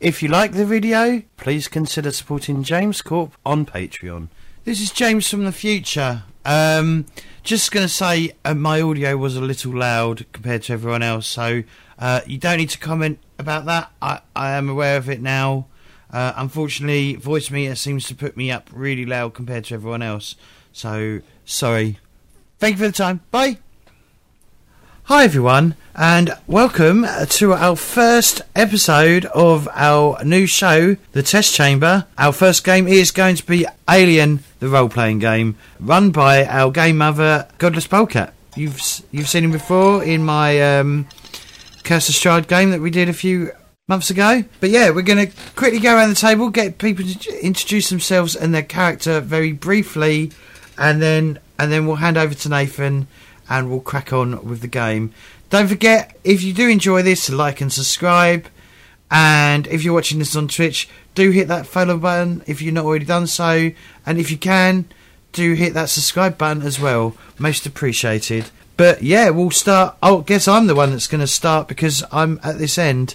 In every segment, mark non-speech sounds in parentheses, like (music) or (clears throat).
If you like the video, please consider supporting James Corp on Patreon. This is James from the future. Um, just going to say uh, my audio was a little loud compared to everyone else, so uh, you don't need to comment about that. I, I am aware of it now. Uh, unfortunately, Voicemeeter seems to put me up really loud compared to everyone else, so sorry. Thank you for the time. Bye. Hi everyone, and welcome to our first episode of our new show, The Test Chamber. Our first game is going to be Alien, the role-playing game, run by our game mother, Godless Polecat. You've you've seen him before in my um, Curse of Strahd game that we did a few months ago. But yeah, we're going to quickly go around the table, get people to introduce themselves and their character very briefly, and then and then we'll hand over to Nathan and we'll crack on with the game. Don't forget, if you do enjoy this, like and subscribe. And if you're watching this on Twitch, do hit that follow button if you've not already done so. And if you can, do hit that subscribe button as well. Most appreciated. But yeah, we'll start. I guess I'm the one that's going to start because I'm at this end.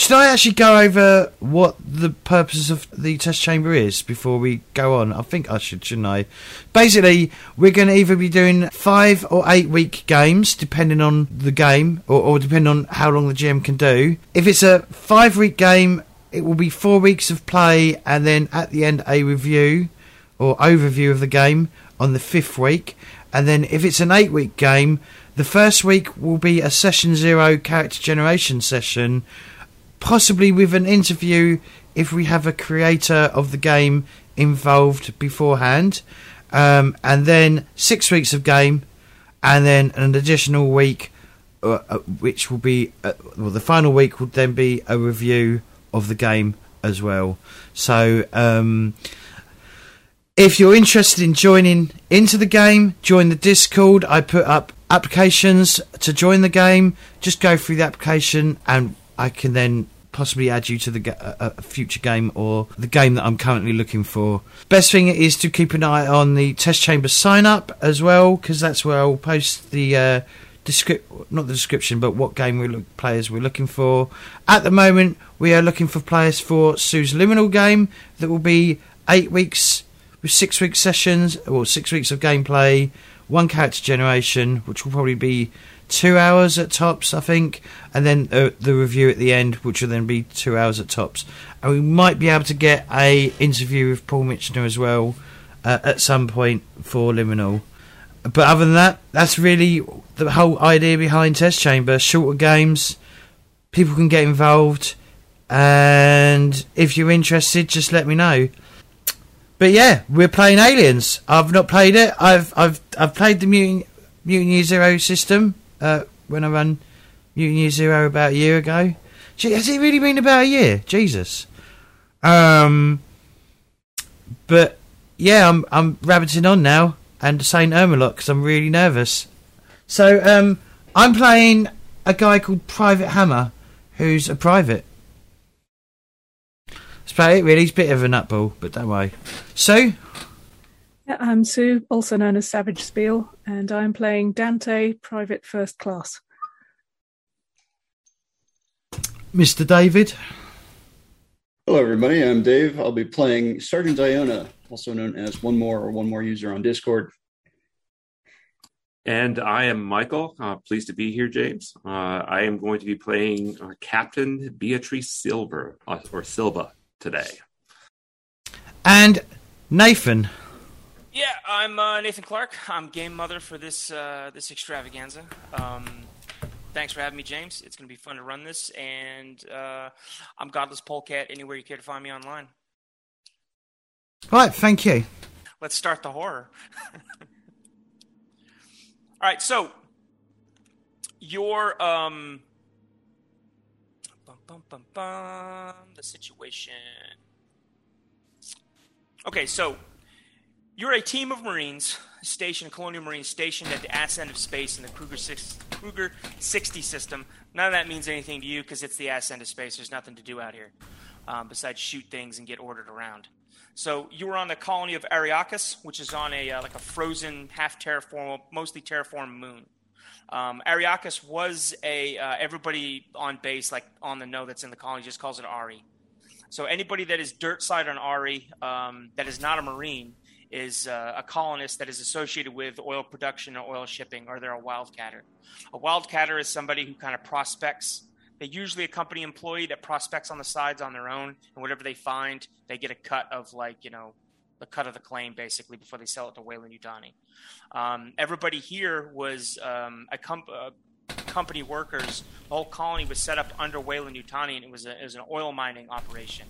Should I actually go over what the purpose of the test chamber is before we go on? I think I should, shouldn't I? Basically, we're going to either be doing five or eight week games, depending on the game, or, or depending on how long the GM can do. If it's a five week game, it will be four weeks of play, and then at the end, a review or overview of the game on the fifth week. And then if it's an eight week game, the first week will be a session zero character generation session possibly with an interview if we have a creator of the game involved beforehand, um, and then six weeks of game, and then an additional week, uh, uh, which will be uh, well, the final week would then be a review of the game as well. So. Um, if you're interested in joining into the game, join the Discord. I put up applications to join the game. Just go through the application, and I can then possibly add you to the future game or the game that I'm currently looking for. Best thing is to keep an eye on the test chamber sign up as well, because that's where I'll post the. Uh, Descrip- not the description, but what game we look players we're looking for. At the moment, we are looking for players for Sue's Liminal game that will be eight weeks with six week sessions or six weeks of gameplay, one character generation, which will probably be two hours at tops, I think, and then uh, the review at the end, which will then be two hours at tops. And we might be able to get a interview with Paul Mitchener as well uh, at some point for Liminal. But other than that, that's really the whole idea behind Test Chamber. Shorter games, people can get involved, and if you're interested, just let me know. But yeah, we're playing Aliens. I've not played it. I've I've I've played the Mutant Year Zero system uh, when I ran Mutant Year Zero about a year ago. Gee, has it really been about a year? Jesus. Um. But yeah, I'm I'm rabbiting on now and saying Ermalot because I'm really nervous. So um, I'm playing a guy called Private Hammer, who's a private. That's about it, really. He's a bit of a nutball, but don't worry. So, I'm Sue, also known as Savage Spiel, and I'm playing Dante, Private First Class. Mr. David. Hello, everybody. I'm Dave. I'll be playing Sergeant Iona, also known as One More or One More User on Discord. And I am Michael. Uh, pleased to be here, James. Uh, I am going to be playing uh, Captain Beatrice Silver uh, or Silva today. And Nathan. Yeah, I'm uh, Nathan Clark. I'm game mother for this uh, this extravaganza. Um, thanks for having me, James. It's going to be fun to run this, and uh, I'm Godless Polecat. Anywhere you care to find me online. All right, thank you. Let's start the horror. (laughs) All right, so your um, bum, bum, bum, bum, the situation. Okay, so you're a team of Marines stationed, Colonial Marines stationed at the ass end of space in the Kruger, six, Kruger 60 system. None of that means anything to you because it's the ass end of space. There's nothing to do out here um, besides shoot things and get ordered around. So you were on the colony of Ariarcus, which is on a uh, like a frozen, half terraform, mostly terraformed moon. Um, Ariarcus was a uh, everybody on base, like on the know that's in the colony, just calls it Ari. So anybody that is dirt side on Ari um, that is not a Marine is uh, a colonist that is associated with oil production or oil shipping, or they're a wildcatter. A wildcatter is somebody who kind of prospects. They're usually a company employee that prospects on the sides on their own, and whatever they find, they get a cut of like you know the cut of the claim basically before they sell it to Weyland-Yutani. Um, everybody here was um, a, uh, company workers. The whole colony was set up under Weyland-Yutani, and it was, a, it was an oil mining operation.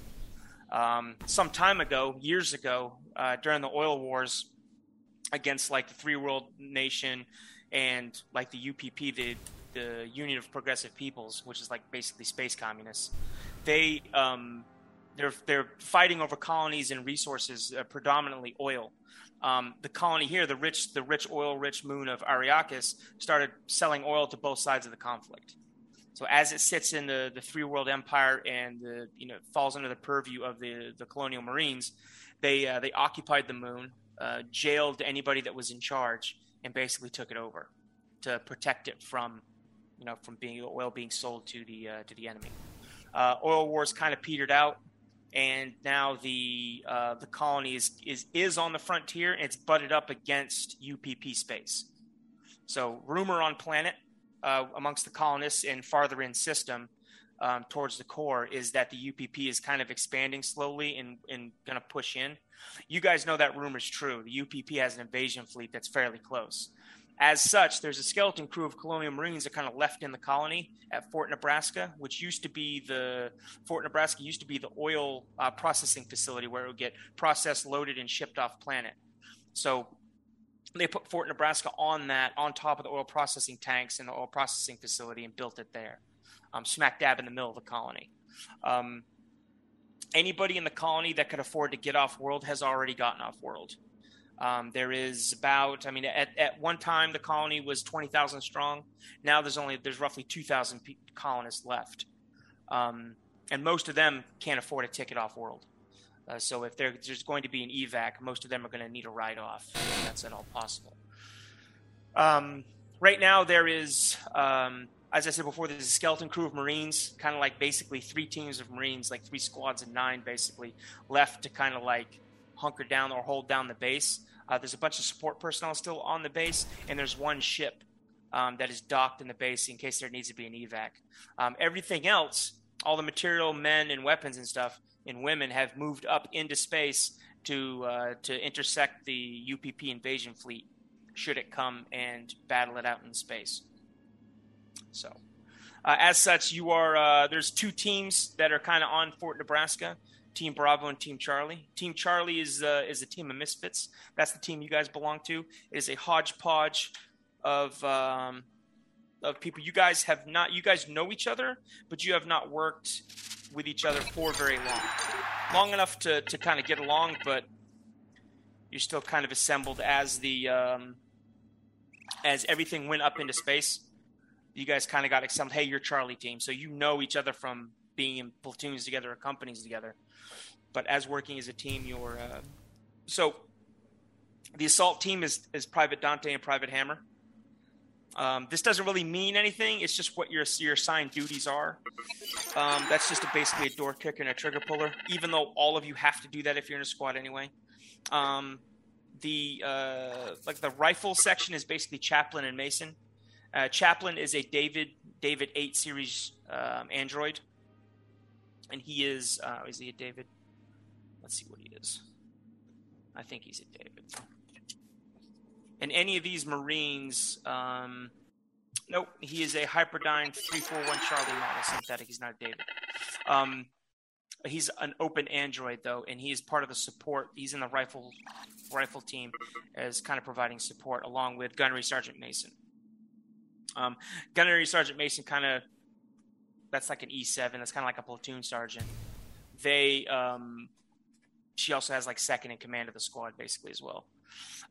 Um, some time ago, years ago, uh, during the oil wars against like the Three World Nation and like the UPP, the the Union of Progressive Peoples, which is like basically space communists, they um, they're they're fighting over colonies and resources, uh, predominantly oil. Um, the colony here, the rich the rich oil rich moon of Ariarcus, started selling oil to both sides of the conflict. So as it sits in the, the three world empire and the you know falls under the purview of the the colonial marines, they uh, they occupied the moon, uh, jailed anybody that was in charge, and basically took it over to protect it from you know from being oil being sold to the uh, to the enemy. Uh, oil wars kind of petered out and now the uh, the colony is, is is on the frontier and it's butted up against UPP space. So rumor on planet uh, amongst the colonists and farther in system um, towards the core is that the UPP is kind of expanding slowly and, and going to push in. You guys know that rumor is true. The UPP has an invasion fleet that's fairly close. As such, there's a skeleton crew of colonial marines that kind of left in the colony at Fort Nebraska, which used to be the Fort Nebraska used to be the oil uh, processing facility where it would get processed, loaded, and shipped off planet. So they put Fort Nebraska on that, on top of the oil processing tanks and the oil processing facility, and built it there, um, smack dab in the middle of the colony. Um, anybody in the colony that could afford to get off world has already gotten off world. Um, there is about, I mean, at, at one time the colony was 20,000 strong. Now there's only, there's roughly 2,000 colonists left. Um, and most of them can't afford a ticket off world. Uh, so if there's going to be an evac, most of them are going to need a ride off. If that's at all possible. Um, right now there is, um, as I said before, there's a skeleton crew of Marines, kind of like basically three teams of Marines, like three squads of nine, basically left to kind of like hunker down or hold down the base. Uh, there's a bunch of support personnel still on the base, and there's one ship um, that is docked in the base in case there needs to be an evac. Um, everything else, all the material, men, and weapons and stuff, and women have moved up into space to uh, to intersect the UPP invasion fleet should it come and battle it out in space. So, uh, as such, you are uh, there's two teams that are kind of on Fort Nebraska. Team Bravo and Team Charlie. Team Charlie is uh, is a team of misfits. That's the team you guys belong to. It is a hodgepodge of um, of people. You guys have not. You guys know each other, but you have not worked with each other for very long, long enough to to kind of get along. But you're still kind of assembled as the um, as everything went up into space. You guys kind of got assembled. Hey, you're Charlie team, so you know each other from being in platoons together or companies together but as working as a team, you're uh, so the assault team is is Private Dante and Private Hammer. Um, this doesn't really mean anything. It's just what your your assigned duties are. Um, that's just a, basically a door kicker and a trigger puller. Even though all of you have to do that if you're in a squad anyway. Um, the uh, like the rifle section is basically Chaplain and Mason. Uh, Chaplain is a David David eight series um, android, and he is uh, is he a David? Let's see what he is. I think he's a David. And any of these Marines, um, nope, he is a Hyperdyne 341 Charlie model synthetic. He's not a David. Um, he's an open android though, and he is part of the support. He's in the rifle rifle team as kind of providing support along with Gunnery Sergeant Mason. Um, Gunnery Sergeant Mason kind of that's like an E7. That's kind of like a platoon sergeant. They um, she also has like second in command of the squad basically as well.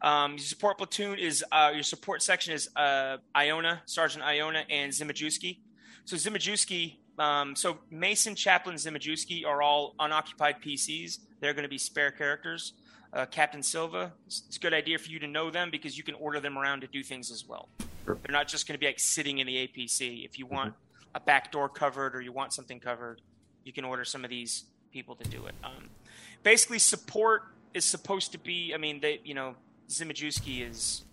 Um, your support platoon is uh, your support section is uh, Iona, Sergeant Iona, and Zimajewski. So Zimajewski, um, so Mason, Chaplain, Zimajewski are all unoccupied PCs. They're going to be spare characters. Uh, Captain Silva, it's a good idea for you to know them because you can order them around to do things as well. They're not just going to be like sitting in the APC. If you want mm-hmm. a back door covered or you want something covered, you can order some of these people to do it. Um, basically, support is supposed to be. I mean, they you know Zimajewski is.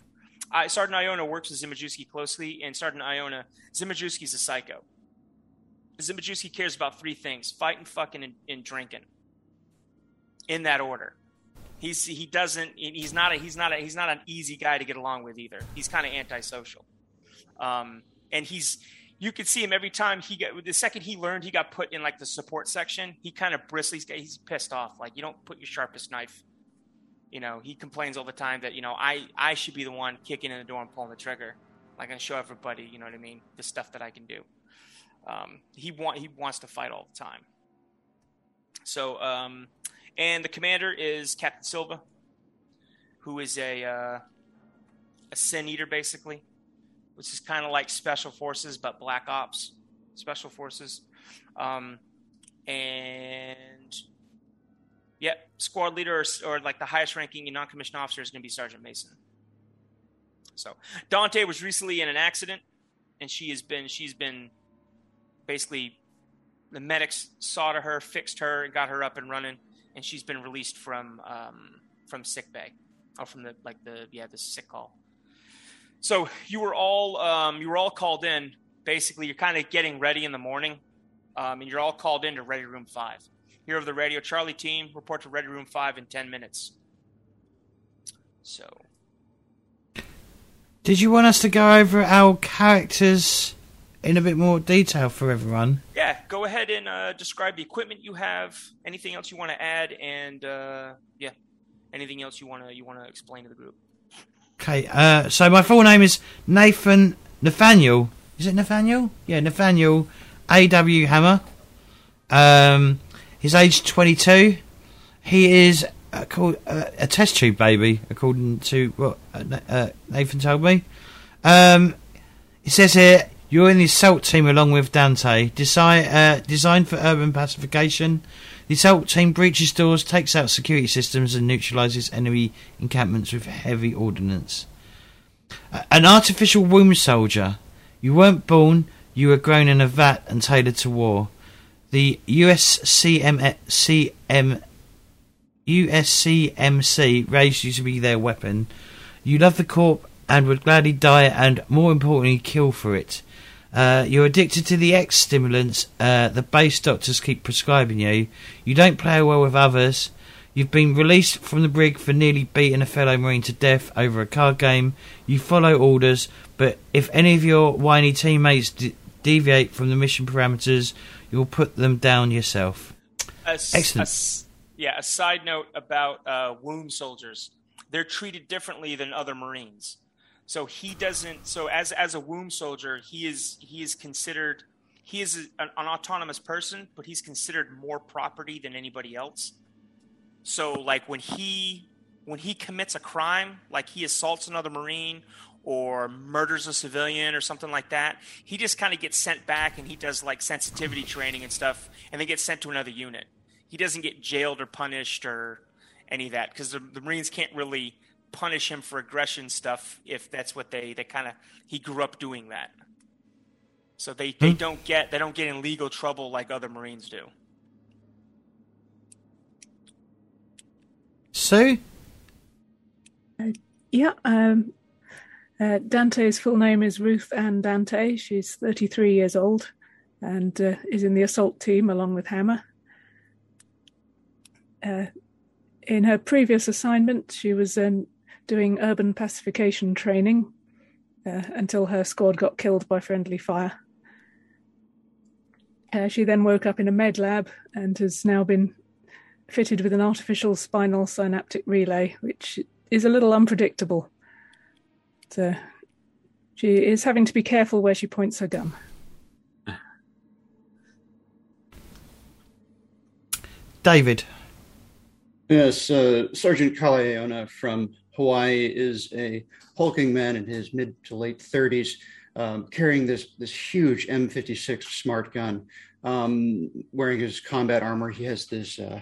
I, Sergeant Iona works with Zimajewski closely, and Sergeant Iona Zimajewski is a psycho. Zimajewski cares about three things: fighting, fucking, and, and drinking. In that order. He's he doesn't he's not a he's not a he's not an easy guy to get along with either. He's kind of antisocial, um, and he's you could see him every time he got the second he learned he got put in like the support section. He kind of bristles. He's pissed off. Like you don't put your sharpest knife. You know he complains all the time that you know I I should be the one kicking in the door and pulling the trigger. Like I show everybody you know what I mean the stuff that I can do. Um, he want he wants to fight all the time. So um, and the commander is Captain Silva, who is a uh, a sin eater basically, which is kind of like special forces but black ops special forces. Um, and yeah, squad leader or, or, like the highest ranking non-commissioned officer is going to be Sergeant Mason. So Dante was recently in an accident, and she has been she's been basically the medics saw to her, fixed her, and got her up and running and she's been released from um, from sick bay or from the like the yeah the sick call. So you were all um, you were all called in. Basically, you're kind of getting ready in the morning, um, and you're all called into Ready Room Five. Here over the radio, Charlie team report to Ready Room Five in ten minutes. So, did you want us to go over our characters in a bit more detail for everyone? Yeah, go ahead and uh, describe the equipment you have. Anything else you want to add, and uh, yeah, anything else you want to you want to explain to the group. Okay, uh, so my full name is Nathan Nathaniel. Is it Nathaniel? Yeah, Nathaniel A.W. Hammer. Um, he's age 22. He is uh, called uh, a test tube baby, according to what uh, uh, Nathan told me. Um, it says here you're in the assault team along with Dante. Desi- designed for urban pacification, the assault team breaches doors, takes out security systems, and neutralizes enemy encampments with heavy ordnance. An artificial womb soldier. You weren't born, you were grown in a vat and tailored to war. The USCM, USCMC raised you to be their weapon. You love the corp and would gladly die and, more importantly, kill for it. Uh, you're addicted to the X stimulants uh, the base doctors keep prescribing you. You don't play well with others. You've been released from the brig for nearly beating a fellow Marine to death over a card game. You follow orders, but if any of your whiny teammates de- deviate from the mission parameters, you'll put them down yourself. A, Excellent. A, yeah, a side note about uh, wound soldiers. They're treated differently than other Marines. So he doesn't. So as as a womb soldier, he is he is considered he is an, an autonomous person, but he's considered more property than anybody else. So like when he when he commits a crime, like he assaults another marine or murders a civilian or something like that, he just kind of gets sent back and he does like sensitivity training and stuff, and then gets sent to another unit. He doesn't get jailed or punished or any of that because the, the Marines can't really punish him for aggression stuff if that's what they they kind of he grew up doing that. So they they hmm. don't get they don't get in legal trouble like other Marines do. Sue. Uh, yeah, um, uh, Dante's full name is Ruth Ann Dante. She's 33 years old and uh, is in the assault team along with Hammer. Uh, in her previous assignment, she was an doing urban pacification training uh, until her squad got killed by friendly fire. Uh, she then woke up in a med lab and has now been fitted with an artificial spinal synaptic relay, which is a little unpredictable. So she is having to be careful where she points her gun. David. Yes, uh, Sergeant Kaleona from Hawaii is a hulking man in his mid to late 30s, um, carrying this this huge M56 smart gun, um, wearing his combat armor. He has this uh,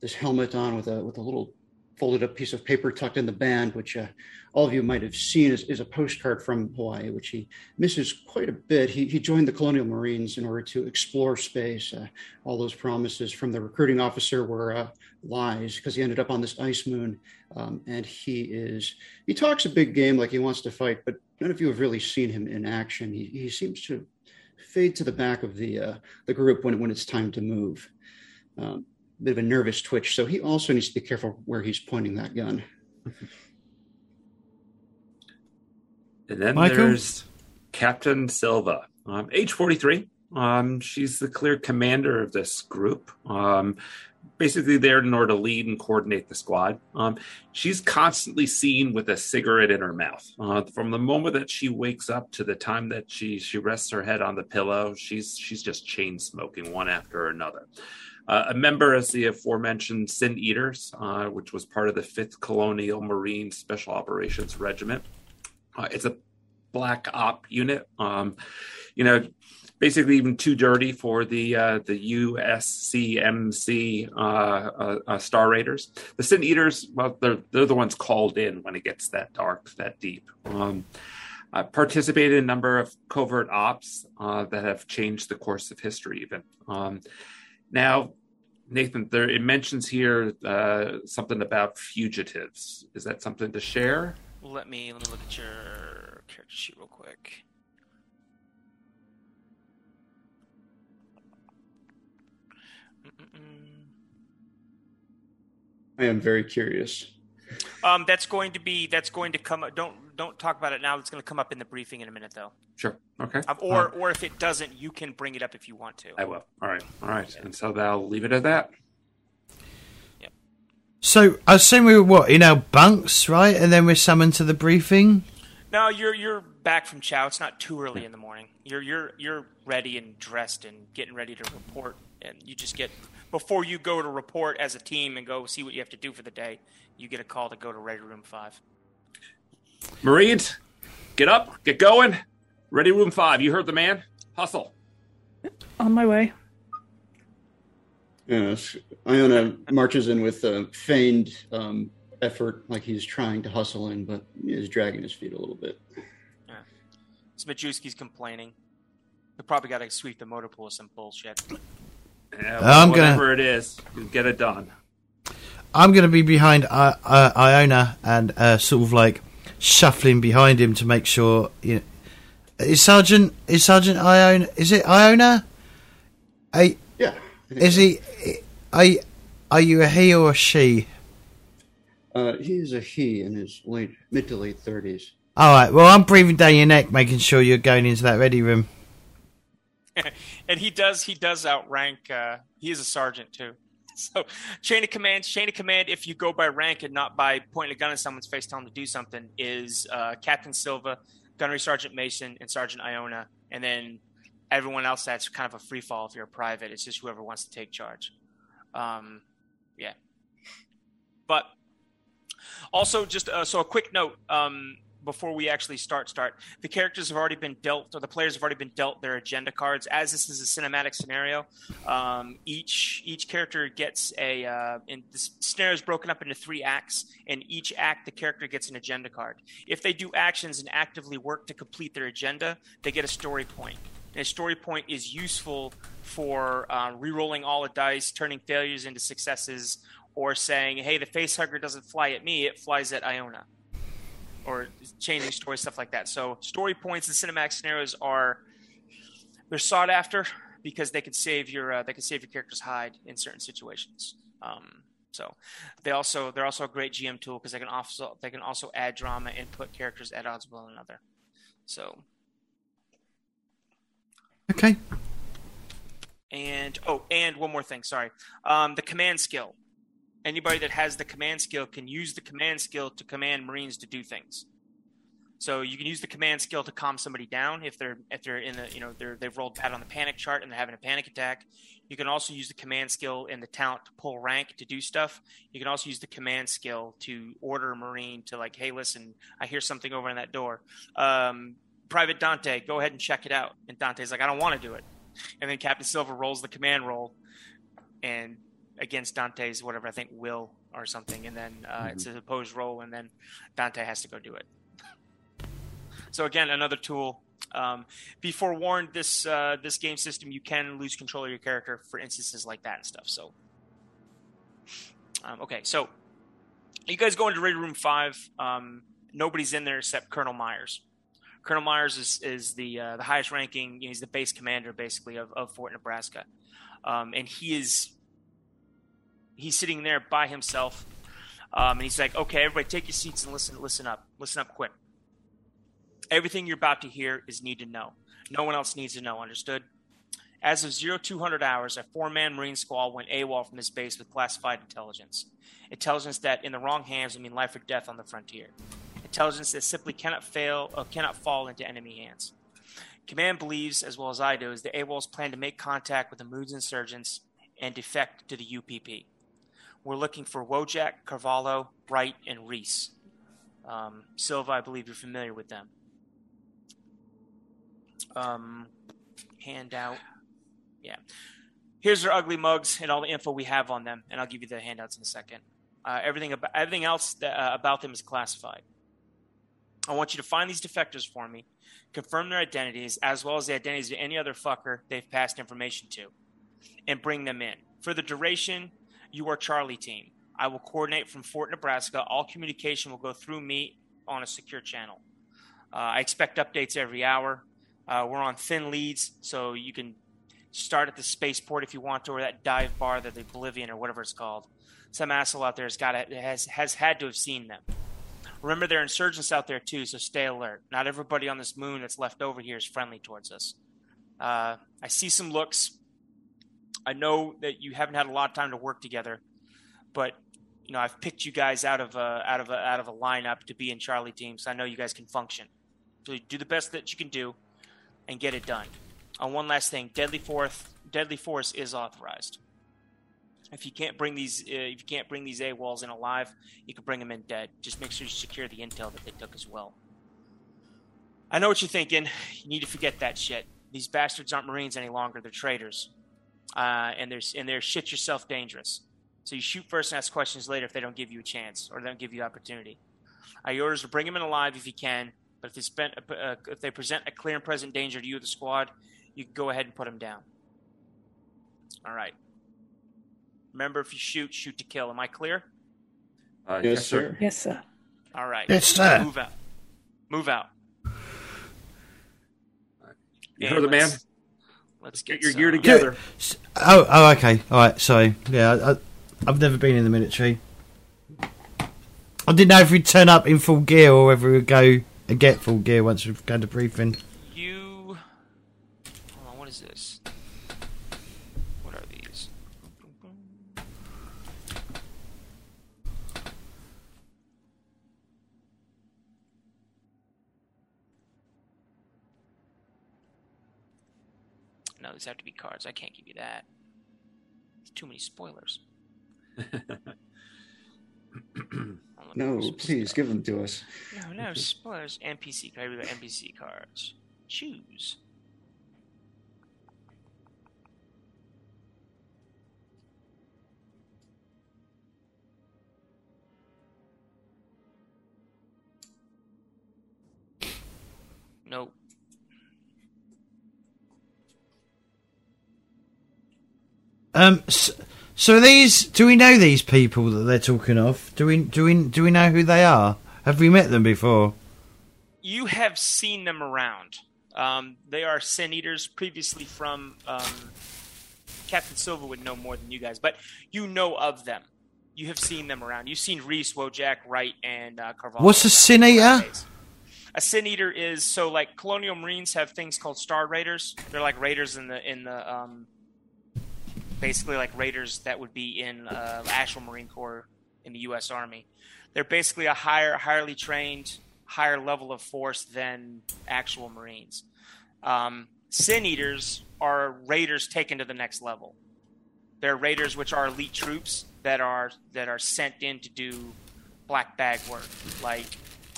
this helmet on with a with a little folded up piece of paper tucked in the band, which uh, all of you might have seen is, is, a postcard from Hawaii, which he misses quite a bit. He, he joined the Colonial Marines in order to explore space. Uh, all those promises from the recruiting officer were uh, lies because he ended up on this ice moon. Um, and he is, he talks a big game like he wants to fight, but none of you have really seen him in action. He, he seems to fade to the back of the, uh, the group when, when it's time to move. Um, bit of a nervous twitch. So he also needs to be careful where he's pointing that gun. (laughs) And then Michael? there's Captain Silva, um, age 43. Um, she's the clear commander of this group. Um, basically, there in order to lead and coordinate the squad. Um, she's constantly seen with a cigarette in her mouth. Uh, from the moment that she wakes up to the time that she she rests her head on the pillow, she's she's just chain smoking one after another. Uh, a member of the aforementioned Sin Eaters, uh, which was part of the 5th Colonial Marine Special Operations Regiment. Uh, it's a black op unit. Um, you know, basically even too dirty for the uh, the USCMC uh, uh, uh, Star Raiders. The Sin Eaters, well, they're they're the ones called in when it gets that dark, that deep. Um, uh, participated in a number of covert ops uh, that have changed the course of history. Even um, now, Nathan, there it mentions here uh, something about fugitives. Is that something to share? Let me let me look at your character sheet real quick. I am very curious. Um, that's going to be that's going to come. Don't don't talk about it now. It's going to come up in the briefing in a minute, though. Sure. Okay. Um, or or if it doesn't, you can bring it up if you want to. I will. All right. All right. Yeah. And so I'll leave it at that. Yep. So I assume we were what in our bunks, right? And then we're summoned to the briefing. No, you're you're back from chow. It's not too early in the morning. You're you're you're ready and dressed and getting ready to report. And you just get before you go to report as a team and go see what you have to do for the day. You get a call to go to Ready Room Five. Marines, get up, get going. Ready room five. You heard the man. Hustle. On my way. Yes. Iona marches in with a feigned um, effort, like he's trying to hustle in, but he's dragging his feet a little bit. Yeah. Smajewski's complaining. We probably got to sweep the motor pool with some bullshit. Yeah, well, I'm whatever gonna, it is, get it done. I'm going to be behind uh, Iona and uh, sort of like shuffling behind him to make sure. You know, is Sergeant is Sergeant Iona? Is it Iona? I, yeah. Is so. he? Are, are you a he or a she? Uh, he is a he in his late mid to late thirties. All right. Well, I'm breathing down your neck, making sure you're going into that ready room. (laughs) and he does. He does outrank. Uh, he is a sergeant too. (laughs) So, chain of command, chain of command, if you go by rank and not by pointing a gun at someone's face, telling them to do something, is uh, Captain Silva, Gunnery Sergeant Mason, and Sergeant Iona. And then everyone else that's kind of a free fall if you're a private. It's just whoever wants to take charge. Um, yeah. But also, just uh, so a quick note um, before we actually start start the characters have already been dealt or the players have already been dealt their agenda cards. As this is a cinematic scenario um, each each character gets a uh, and the scenario is broken up into three acts and each act the character gets an agenda card. If they do actions and actively work to complete their agenda they get a story point. And a story point is useful for uh, re-rolling all the dice turning failures into successes or saying hey the face hugger doesn't fly at me it flies at iona or changing story stuff like that. So story points and cinematic scenarios are they're sought after because they can save your uh, they can save your character's hide in certain situations. Um, so they also they're also a great GM tool because they can also they can also add drama and put characters at odds with one another. So okay. And oh, and one more thing. Sorry, um, the command skill anybody that has the command skill can use the command skill to command Marines to do things. So you can use the command skill to calm somebody down if they're if they're in the you know they're they've rolled bad on the panic chart and they're having a panic attack. You can also use the command skill and the talent to pull rank to do stuff. You can also use the command skill to order a marine to like, hey, listen, I hear something over in that door. Um, Private Dante, go ahead and check it out. And Dante's like, I don't want to do it. And then Captain Silver rolls the command roll, and against Dante's whatever I think will or something, and then uh, mm-hmm. it's an opposed roll, and then Dante has to go do it. (laughs) So again, another tool. Um, be forewarned, this uh, this game system you can lose control of your character for instances like that and stuff. So, um, okay, so you guys go into Ready Room Five. Um, nobody's in there except Colonel Myers. Colonel Myers is is the uh, the highest ranking. You know, he's the base commander basically of, of Fort Nebraska, um, and he is he's sitting there by himself, um, and he's like, "Okay, everybody, take your seats and listen. Listen up. Listen up, quick. Everything you're about to hear is need to know. No one else needs to know. Understood?" As of 0200 hours, a four man Marine squad went AWOL from his base with classified intelligence. Intelligence that, in the wrong hands, would mean life or death on the frontier intelligence that simply cannot fail or cannot fall into enemy hands. Command believes, as well as I do, is that AWOL's plan to make contact with the Moon's insurgents and defect to the UPP. We're looking for Wojak, Carvalho, Wright, and Reese. Um, Silva, I believe you're familiar with them. Um, handout. Yeah. Here's their ugly mugs and all the info we have on them, and I'll give you the handouts in a second. Uh, everything everything else that, uh, about them is classified. I want you to find these defectors for me, confirm their identities, as well as the identities of any other fucker they've passed information to, and bring them in. For the duration, you are Charlie team. I will coordinate from Fort Nebraska. All communication will go through me on a secure channel. Uh, I expect updates every hour. Uh, we're on thin leads, so you can start at the spaceport if you want to, or that dive bar, that the Oblivion, or whatever it's called. Some asshole out there has got has has had to have seen them. Remember, there are insurgents out there too, so stay alert. Not everybody on this moon that's left over here is friendly towards us. Uh, I see some looks. I know that you haven't had a lot of time to work together, but you know I've picked you guys out of a, out of a, out of a lineup to be in Charlie teams. So I know you guys can function. So do the best that you can do, and get it done. On uh, one last thing, deadly force deadly force is authorized. If you can't bring these, uh, if you can't bring these AWOLs in alive, you can bring them in dead. Just make sure you secure the intel that they took as well. I know what you're thinking. You need to forget that shit. These bastards aren't Marines any longer. They're traitors, uh, and they're and they're shit yourself dangerous. So you shoot first and ask questions later if they don't give you a chance or they don't give you opportunity. Uh, your orders to bring them in alive if you can, but if they, spent, uh, if they present a clear and present danger to you or the squad, you can go ahead and put them down. All right. Remember, if you shoot, shoot to kill. Am I clear? Uh, yes, yes, sir. Yes, sir. All right. Yes, sir. Move out. Move out. You heard the man. Let's get, get your gear together. Oh, oh, okay. All right. Sorry. Yeah, I, I've never been in the military. I didn't know if we'd turn up in full gear or whether we'd go and get full gear once we've gone to briefing. These have to be cards. I can't give you that. It's too many spoilers. (laughs) no, please give them to us. No, no spoilers. NPC cards. We got NPC cards. Choose. Nope. Um, so, so these, do we know these people that they're talking of? Do we, do we, do we know who they are? Have we met them before? You have seen them around. Um, they are sin eaters, previously from um, Captain Silva would know more than you guys, but you know of them. You have seen them around. You've seen Reese, Wojak, Wright, and uh, Carvalho. What's a sin eater? A sin eater is so like Colonial Marines have things called Star Raiders. They're like raiders in the in the um, basically like raiders that would be in uh, actual Marine Corps in the U.S. Army. They're basically a higher, highly trained, higher level of force than actual Marines. Um, Sin Eaters are raiders taken to the next level. They're raiders which are elite troops that are that are sent in to do black bag work. Like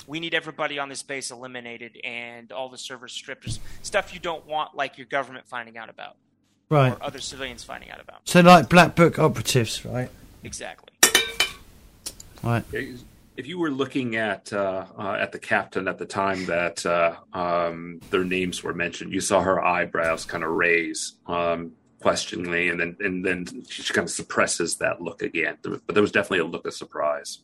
we need everybody on this base eliminated and all the servers stripped. Stuff you don't want, like your government finding out about right. or other civilians finding out about. So, like black book operatives, right? Exactly. Right. If you were looking at uh, uh, at the captain at the time that uh, um, their names were mentioned, you saw her eyebrows kind of raise um, questioningly, and then and then she kind of suppresses that look again. But there was definitely a look of surprise.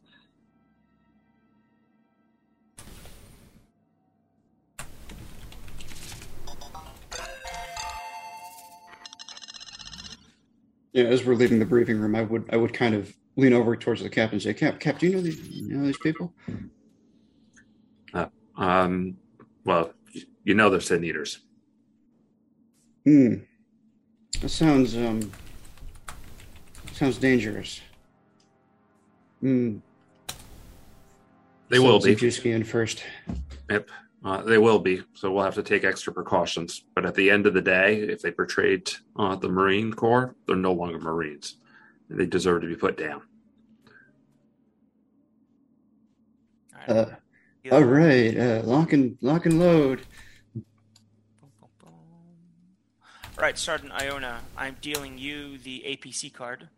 Yeah, as we're leaving the briefing room, I would I would kind of lean over towards the captain and say, "Cap, Cap, do you know these you know these people?" Uh, um, well, you know they're sin eaters. Hmm. That sounds um sounds dangerous. Hmm. They will be. Zajewski in first. Yep. Uh, they will be, so we'll have to take extra precautions. But at the end of the day, if they betrayed uh, the Marine Corps, they're no longer Marines. They deserve to be put down. All right, uh, all right. Uh, lock and lock and load. All right, Sergeant Iona, I'm dealing you the APC card.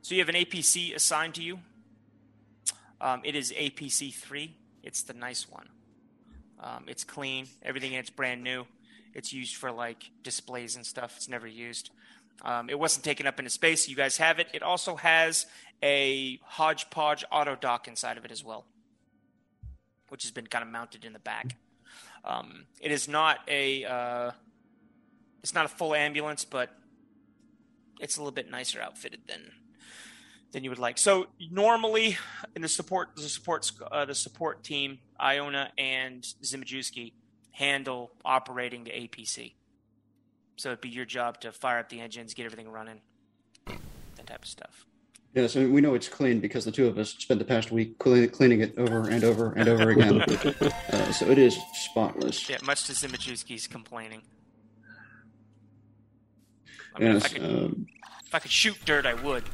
So you have an APC assigned to you. Um, it is APC three. It's the nice one. Um, it's clean. Everything in it's brand new. It's used for like displays and stuff. It's never used. Um, it wasn't taken up into space. You guys have it. It also has a hodgepodge autodoc inside of it as well, which has been kind of mounted in the back. Um, it is not a uh, it's not a full ambulance, but it's a little bit nicer outfitted than than you would like. So normally in the support the support uh, the support team, Iona and Zimajewski handle operating the APC. So it'd be your job to fire up the engines, get everything running, that type of stuff. Yes, and we know it's clean because the two of us spent the past week cleaning it over and over and over again. (laughs) uh, so it is spotless. Yeah, much to Zimajewski's complaining. I mean, yes, if, I could, um, if I could shoot dirt, I would.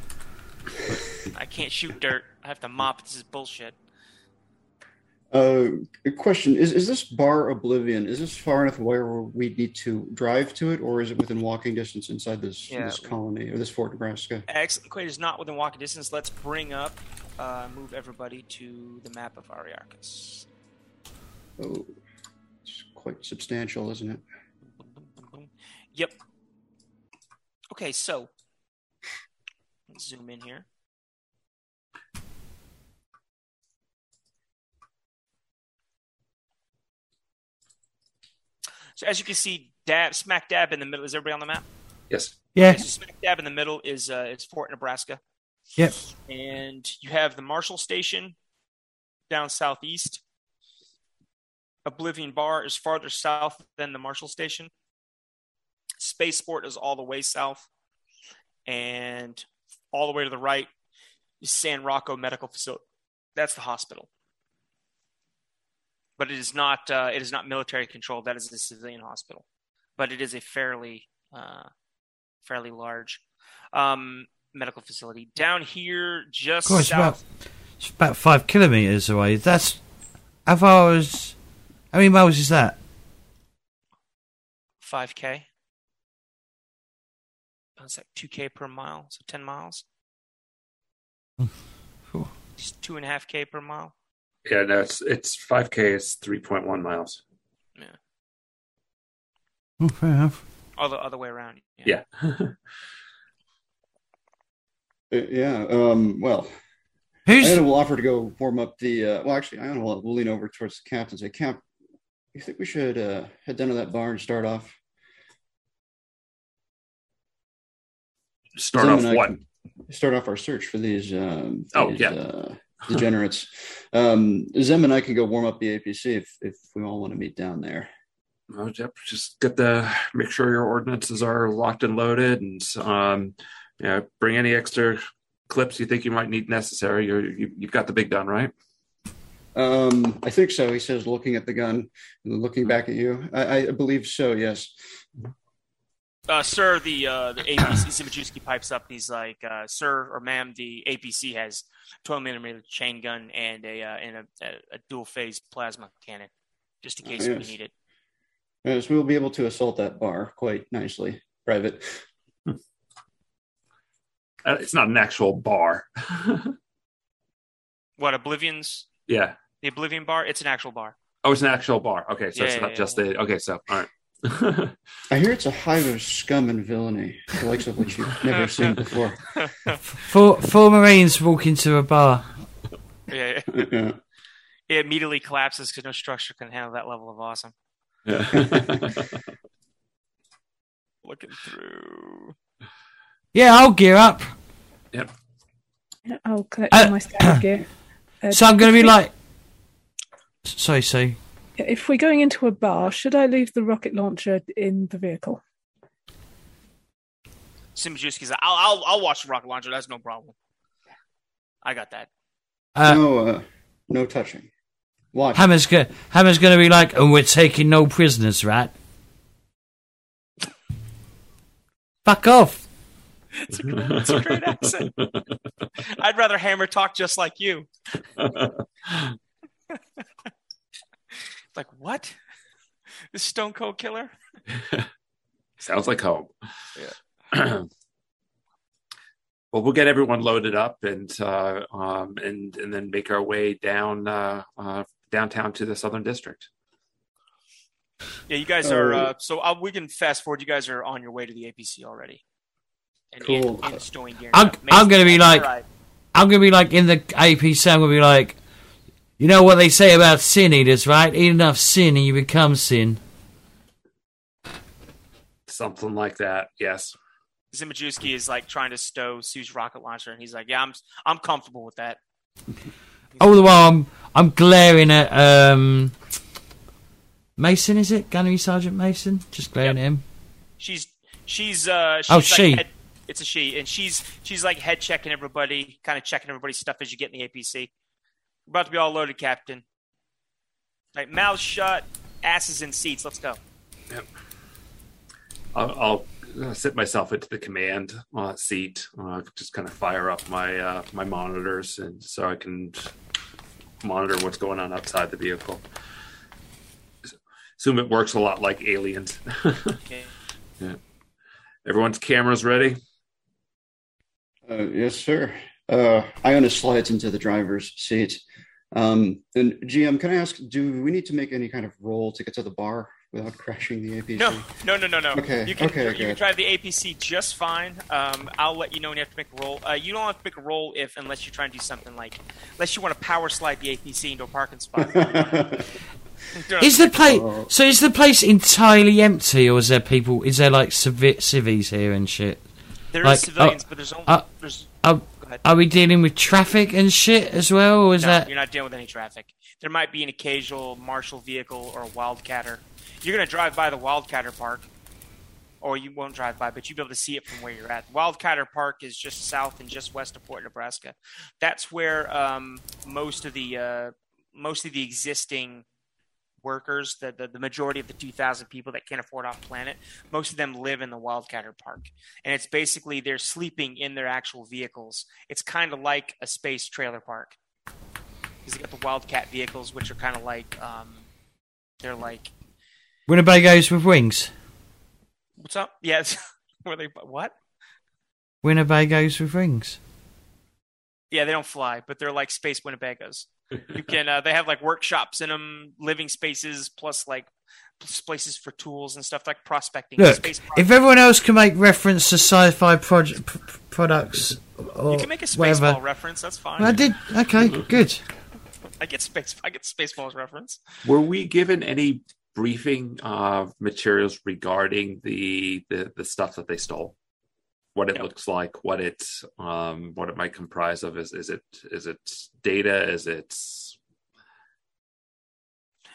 (laughs) I can't shoot dirt. I have to mop. This is bullshit. Uh, question: Is is this bar Oblivion? Is this far enough away where we need to drive to it, or is it within walking distance inside this yeah. this colony or this Fort Nebraska? Excellent question. Is not within walking distance. Let's bring up, uh, move everybody to the map of Ariarcus. Oh, it's quite substantial, isn't it? Yep. Okay, so zoom in here. So as you can see, dab, smack dab in the middle. Is everybody on the map? Yes. Yeah. Okay, so smack dab in the middle is uh, is Fort Nebraska. Yep. And you have the Marshall Station down southeast. Oblivion Bar is farther south than the Marshall Station. Spaceport is all the way south. And all the way to the right is San Rocco Medical Facility. That's the hospital but it is not uh, it is not military controlled. That is a civilian hospital, but it is a fairly uh, fairly large um, medical facility down here. Just course, south. About, it's about five kilometers away. That's how far is? How many miles is that? Five k. That's like two k per mile, so ten miles. (sighs) Just two and a half k per mile. Yeah, no, it's it's five k is three point one miles. Yeah. Oh, fair enough. All the other way around. Yeah. yeah. (laughs) uh, yeah um, well, Who's... Iona will offer to go warm up the. Uh, well, actually, Iona will, will lean over towards the captain and say, "Cap, you think we should uh, head down to that bar and start off?" Start off what? Start off our search for these. Um, oh these, yeah. Uh, degenerates. um, Zem and I can go warm up the APC if, if we all want to meet down there. Well, yep, just get the make sure your ordinances are locked and loaded, and um, yeah, bring any extra clips you think you might need necessary. You're, you you have got the big gun, right? Um, I think so. He says, looking at the gun, and looking back at you. I, I believe so. Yes. Uh, sir, the uh, the APC (coughs) Zimajewski pipes up. He's like, uh, "Sir or ma'am, the APC has 12 millimeter chain gun and a uh, and a, a, dual phase plasma cannon, just in case yes. we need it. Yes, we'll be able to assault that bar quite nicely, private. (laughs) Uh, it's not an actual bar. (laughs) what Oblivion's? Yeah, the Oblivion bar. It's an actual bar. Oh, it's an actual bar. Okay, so yeah, it's not yeah, just the. Okay, so all right. I hear it's a hive of scum and villainy, the likes of which you've never seen (laughs) before. Four, four Marines walk into a bar. Yeah, yeah. It immediately collapses because no structure can handle that level of awesome. Yeah. (laughs) Looking through. Yeah, I'll gear up. Yep. I'll collect uh, my standard gear. Uh, (clears throat) so I'm going to be like. Sorry, Sue. If we're going into a bar, should I leave the rocket launcher in the vehicle? Zimajewski's like, I'll, I'll, I'll watch the rocket launcher. That's no problem. I got that. Uh, no, uh, no touching. Watch. Hammer's, go- Hammer's going to be like, and we're taking no prisoners, right? Fuck off. It's a, great, it's a great accent. (laughs) I'd rather Hammer talk just like you. (laughs) like what? (laughs) This Stone Cold Killer? (laughs) Sounds like home. Yeah. (clears throat) well, we'll get everyone loaded up and uh, um, and and then make our way down uh, uh, downtown to the Southern District. Yeah, you guys are. Uh, so uh, we can fast forward. You guys are on your way to the APC already. And cool. In, in gear. I'm, I'm going to be like, right. I'm going to be like in the APC. I'm going to be like, you know what they say about sin eaters, right? Eat enough sin and you become sin. Something like that. Yes. Zimajewski is like trying to stow Sue's rocket launcher, and he's like, "Yeah, I'm I'm comfortable with that." All the while, I'm I'm glaring at um, Mason. Is it Gunnery Sergeant Mason? Just glaring yep. at him. She's she's uh she's oh like she. Head, it's a she, and she's she's like head checking everybody, kind of checking everybody's stuff as you get in the APC. We're about to be all loaded, Captain. All right, mouths shut, asses in seats. Let's go. Yep. I'll, I'll uh, sit myself into the command uh, seat. Uh, just kind of fire up my uh, my monitors, and so I can monitor what's going on outside the vehicle. Assume it works a lot like aliens. (laughs) okay. yeah. Everyone's cameras ready. Uh, yes, sir. Uh, Iona slides into the driver's seat. Um, and GM, can I ask, do we need to make any kind of roll to get to the bar without (laughs) crashing the APC? No, no, no, no, no. Okay, you can, okay, you can drive the APC just fine. Um, I'll let you know when you have to make a roll. Uh, you don't have to make a roll if, unless you're trying to do something like, unless you want to power slide the APC into a parking spot. (laughs) (laughs) is the place so? Is the place entirely empty, or is there people? Is there like civ- civvies here and shit? There like, civilians, uh, but there's only uh, there's. Uh, are we dealing with traffic and shit as well, or is no, that? You're not dealing with any traffic. There might be an occasional marshal vehicle or a wildcatter. You're going to drive by the wildcatter park, or you won't drive by, but you'll be able to see it from where you're at. Wildcatter Park is just south and just west of Port Nebraska. That's where um, most of the uh, most of the existing workers, the, the, the, majority of the 2,000 people that can't afford off planet, most of them live in the Wildcatter Park. And it's basically they're sleeping in their actual vehicles. It's kind of like a space trailer park. Because you got the Wildcat vehicles, which are kind of like, um, they're like. Winnebagos with wings. What's up? (laughs) Yes. Were they, what? Winnebagos with wings. Yeah, they don't fly, but they're like space Winnebagos you can uh, they have like workshops in them living spaces plus like places for tools and stuff like prospecting. Look, if everyone else can make reference to sci-fi project p- products you can make a spaceball reference that's fine. I did okay good. I get space i get spaceballs reference. Were we given any briefing uh, materials regarding the, the the stuff that they stole what it yep. looks like, what it um, what it might comprise of. Is is it is it data? Is it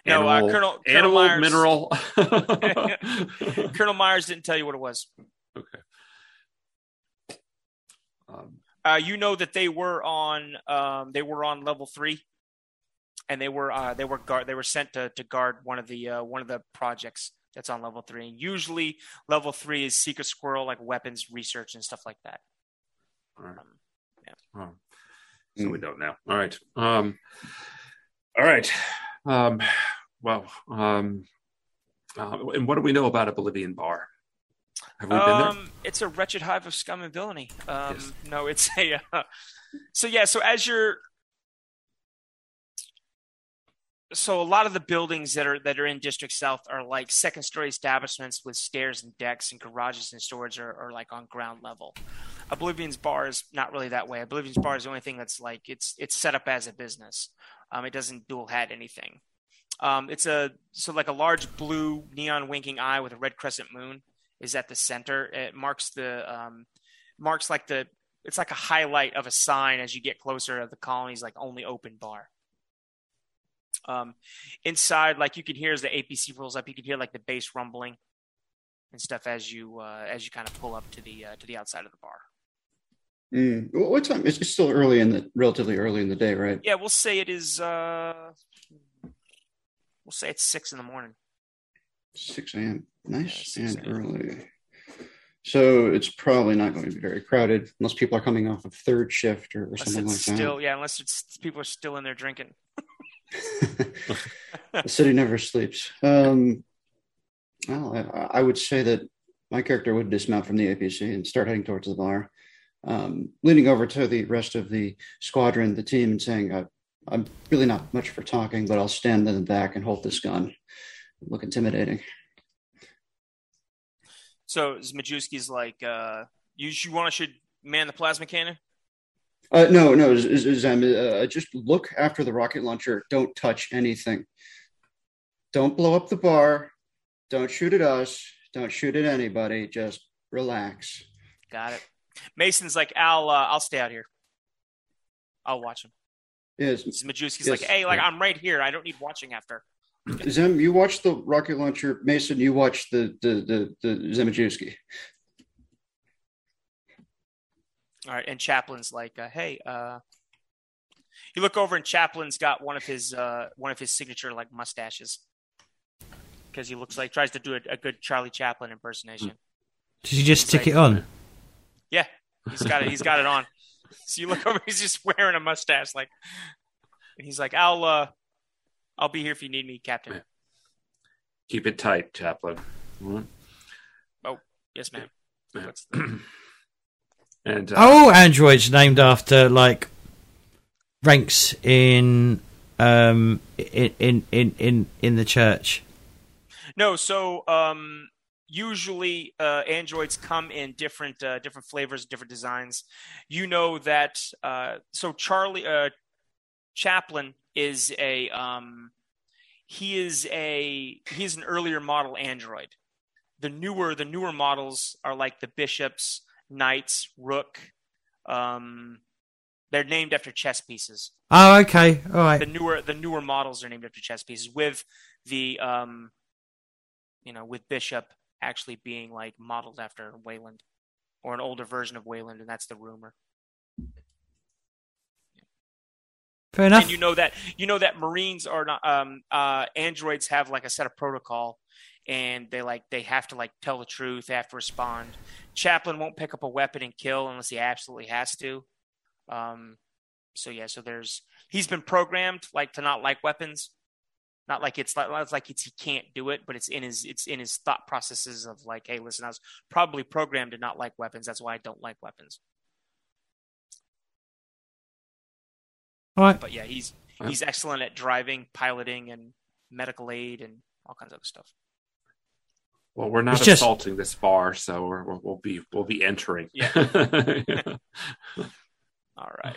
animal, no, uh, Colonel, animal Myers, mineral? (laughs) (laughs) Colonel Myers didn't tell you what it was. Okay. Um, uh, you know that they were on um, they were on level three, and they were uh, they were guard they were sent to, to guard one of the uh, one of the projects that's on level three. And usually, level three is Secret Squirrel, like weapons research and stuff like that. All right. Um, yeah. Oh. So mm. we don't know. All right. Um, all right. Um, well, um, uh, and what do we know about Oblivion's bar? Have we been there? Um, it's a wretched hive of scum and villainy. Um, yes. No, it's a. Uh, so yeah, so as you're, so a lot of the buildings that are that are in District South are like second story establishments with stairs and decks and garages and storage are, are like on ground level. Oblivion's bar is not really that way. Oblivion's bar is the only thing that's like it's it's set up as a business. Um, it doesn't dual hat anything. Um, it's a so like a large blue neon winking eye with a red crescent moon is at the center. It marks the um, marks like the it's like a highlight of a sign as you get closer to the colony's like only open bar. Um, inside, like you can hear as the APC rolls up, you can hear like the bass rumbling and stuff as you uh, as you kind of pull up to the uh, to the outside of the bar. Mm. What time? It's still early in the relatively early in the day, right? Yeah, we'll say it is. Uh, we'll say it's six in the morning. 6 a.m. Nice yeah, 6 and early. So it's probably not going to be very crowded unless people are coming off of third shift or, or something like still, that. Still, yeah, unless it's people are still in there drinking. (laughs) (laughs) the city never sleeps. Um, well, I, I, would say that my character would dismount from the APC and start heading towards the bar, um, leaning over to the rest of the squadron, the team, and saying, uh, "I'm really not much for talking, but I'll stand in the back and hold this gun." look intimidating. Zimajewski's like, uh, you, you want to should man the plasma cannon? Uh, no, no, Zem, uh, just look after the rocket launcher. Don't touch anything. Don't blow up the bar. Don't shoot at us. Don't shoot at anybody. Just relax. Got it. Mason's like, I'll, uh, I'll stay out here. I'll watch him. Yes. Majewski's yes. like, hey, like I'm right here. I don't need watching after. Zem, you watch the rocket launcher. Mason, you watch the the the, the Zemajewski. All right, and Chaplin's like, uh, hey, uh, you look over and Chaplin's got one of his uh, one of his signature like mustaches because he looks like tries to do a, a, good Charlie Chaplin impersonation. Does he just stick like, it on? Yeah, he's got it. He's got it on. So you look over, he's just wearing a mustache, like, and he's like, "I'll uh, I'll be here if you need me, Captain. Keep it tight, Chaplin. Mm-hmm. Oh, yes, ma'am. (clears throat) and uh, oh, androids named after like ranks in um in in in in, in the church. No, so um usually uh, androids come in different uh, different flavors, different designs. You know that. Uh, so Charlie uh, Chaplin is a um, he is a he's an earlier model android. The newer the newer models are like the bishops, knights, rook. Um, they're named after chess pieces. Oh, okay, all right. The newer the newer models are named after chess pieces, with the um, you know, with bishop actually being like modeled after Weyland or an older version of Weyland, and that's the rumor. Fair enough. And you know that you know that Marines are not um, uh, androids have like a set of protocol, and they like they have to like tell the truth. They have to respond. Chaplin won't pick up a weapon and kill unless he absolutely has to. Um, so yeah, so there's he's been programmed like to not like weapons. Not like it's like it's like it's he can't do it, but it's in his it's in his thought processes of like, hey, listen, I was probably programmed to not like weapons. That's why I don't like weapons. All right. But yeah, he's he's excellent at driving, piloting, and medical aid, and all kinds of other stuff. Well, we're not it's assaulting just... this bar, so we will be we'll be entering. (laughs) Yeah. all right.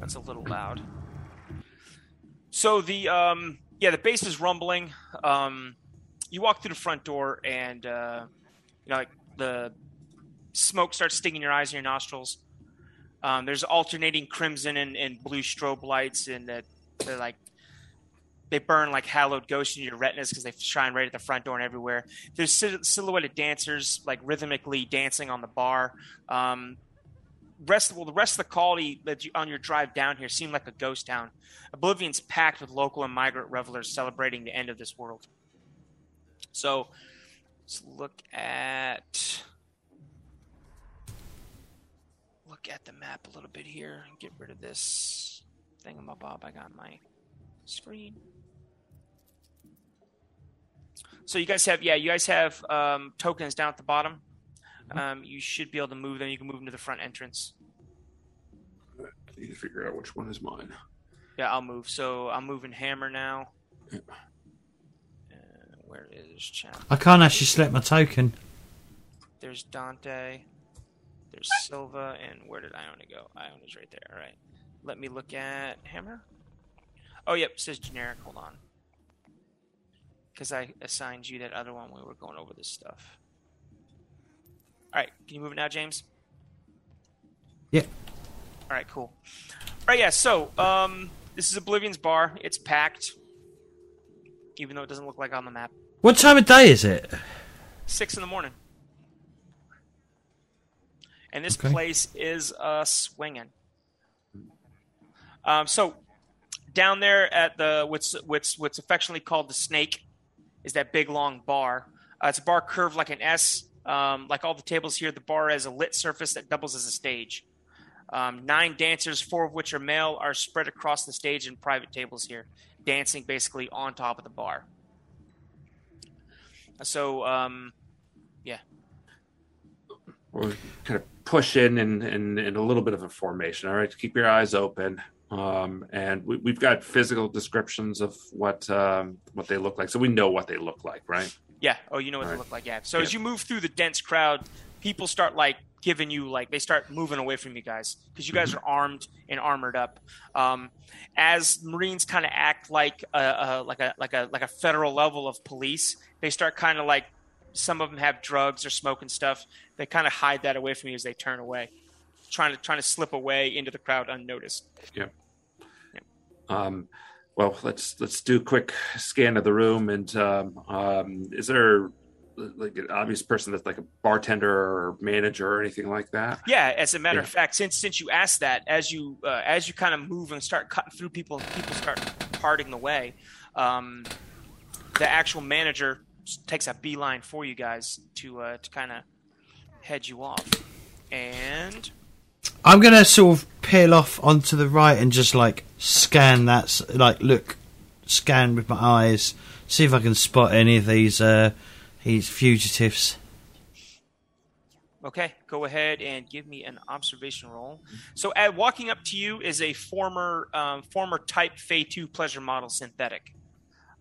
That's a little loud. So the um yeah the base is rumbling. Um, you walk through the front door and uh, you know like the smoke starts stinging your eyes and your nostrils. Um, there's alternating crimson and, and blue strobe lights, and that they're like they burn like hallowed ghosts in your retinas because they shine right at the front door and everywhere. There's silhouetted dancers like rhythmically dancing on the bar. Um, rest well, the rest of the quality that you, on your drive down here seemed like a ghost town. Oblivion's packed with local and migrant revelers celebrating the end of this world. So let's look at look at the map a little bit here and get rid of this thingamabob I got my screen. So you guys have yeah, you guys have um, tokens down at the bottom. Um, you should be able to move them. You can move them to the front entrance. I need to figure out which one is mine. Yeah, I'll move. So I'm moving Hammer now. Yeah. Uh, where is Champ? I can't actually select my token. There's Dante. There's Silva, and where did Iona go? Iona's right there. All right. Let me look at Hammer. Oh, yep. It says generic. Hold on. Because I assigned you that other one when we were going over this stuff. All right. Can you move it now, James? Yeah. All right. Cool. All right. Yeah. So, um, this is Oblivion's bar. It's packed, even though it doesn't look like on the map. What time of day is it? Six in the morning. And this Okay. place is uh, swinging. Um, so down there at the what's what's what's affectionately called the Snake is that big long bar. Uh, it's a bar curved like an S. Um, like all the tables here, the bar has a lit surface that doubles as a stage. Um, nine dancers, four of which are male, are spread across the stage in private tables here, dancing basically on top of the bar. So, um, yeah, We'll kind of push in in, in in a little bit of a formation. All right, keep your eyes open. Um, and we, we've got physical descriptions of what um, what they look like, so we know what they look like, right? Yeah. Oh, you know what they Alright. look like. Yeah. So as you move through the dense crowd, people start like giving you like they start moving away from you guys because you guys Mm-hmm. are armed and armored up. Um, as Marines kind of act like a, a like a like a like a federal level of police, they start kind of like some of them have drugs or smoking stuff. They kind of hide that away from you as they turn away, trying to trying to slip away into the crowd unnoticed. Yeah. Um, well, let's let's do a quick scan of the room. And um, um, is there like an obvious person that's like a bartender or manager or anything like that? Yeah, as a matter Yeah. of fact, since since you asked that, as you uh, as you kind of move and start cutting through people, people start parting the way. Um, the actual manager takes a beeline for you guys to uh, to kind of head you off, and I'm gonna sort of peel off onto the right and just like scan that, like look, scan with my eyes, see if I can spot any of these uh these fugitives. okay, go ahead and give me an observation roll. So, at walking up to you is a former um, former Type Phay two pleasure model synthetic.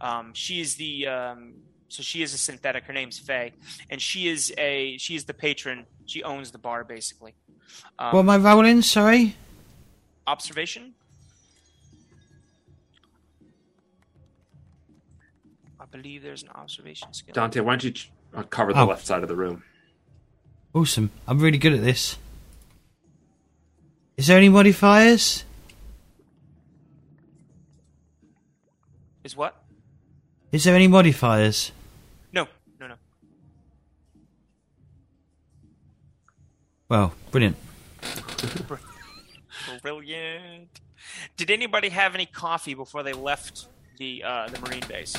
Um, she is the um, so she is a synthetic. Her name's Faye, and she is a she is the patron. She owns the bar basically. Um, what am I rolling? Sorry. observation. I believe there's an observation skill. Dante, why don't you ch- uh, cover the Oh. left side of the room? Awesome. I'm really good at this. Is there any modifiers? Is what? Is there any modifiers? Well, brilliant. Brilliant. Did anybody have any coffee before they left the uh, the marine base?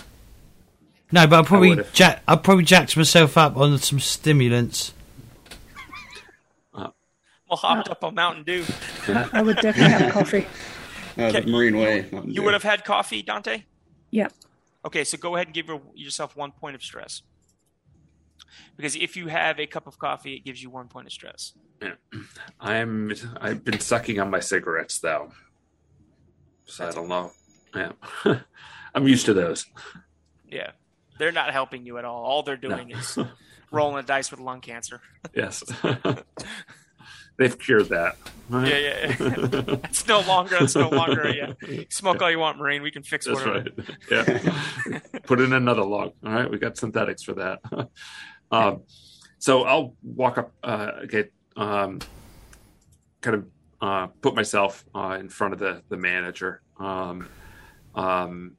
No, but I'll probably would've. jack. I'll probably jacked myself up on some stimulants. Well, hopped up on Mountain Dew. (laughs) I would definitely have coffee. Uh, the Marine Way. Mountain You Dew. would have had coffee, Dante. Yep. Okay, so go ahead and give your- yourself one point of stress. Because if you have a cup of coffee, it gives you one point of stress. (clears throat) I'm I've been sucking on my cigarettes though, so That's I don't know. Yeah, (laughs) I'm used to those. Yeah, they're not helping you at all. All they're doing No. is (laughs) rolling the dice with lung cancer. yes, (laughs) they've cured that. Yeah, yeah. yeah. it's no longer. It's no longer. Yeah, smoke all you want, Marine. We can fix That's whatever. right. Yeah. Put in another log. All right. We got synthetics for that. Um, so I'll walk up, uh, get, um, kind of, uh, put myself, uh, in front of the, the manager. Um, um,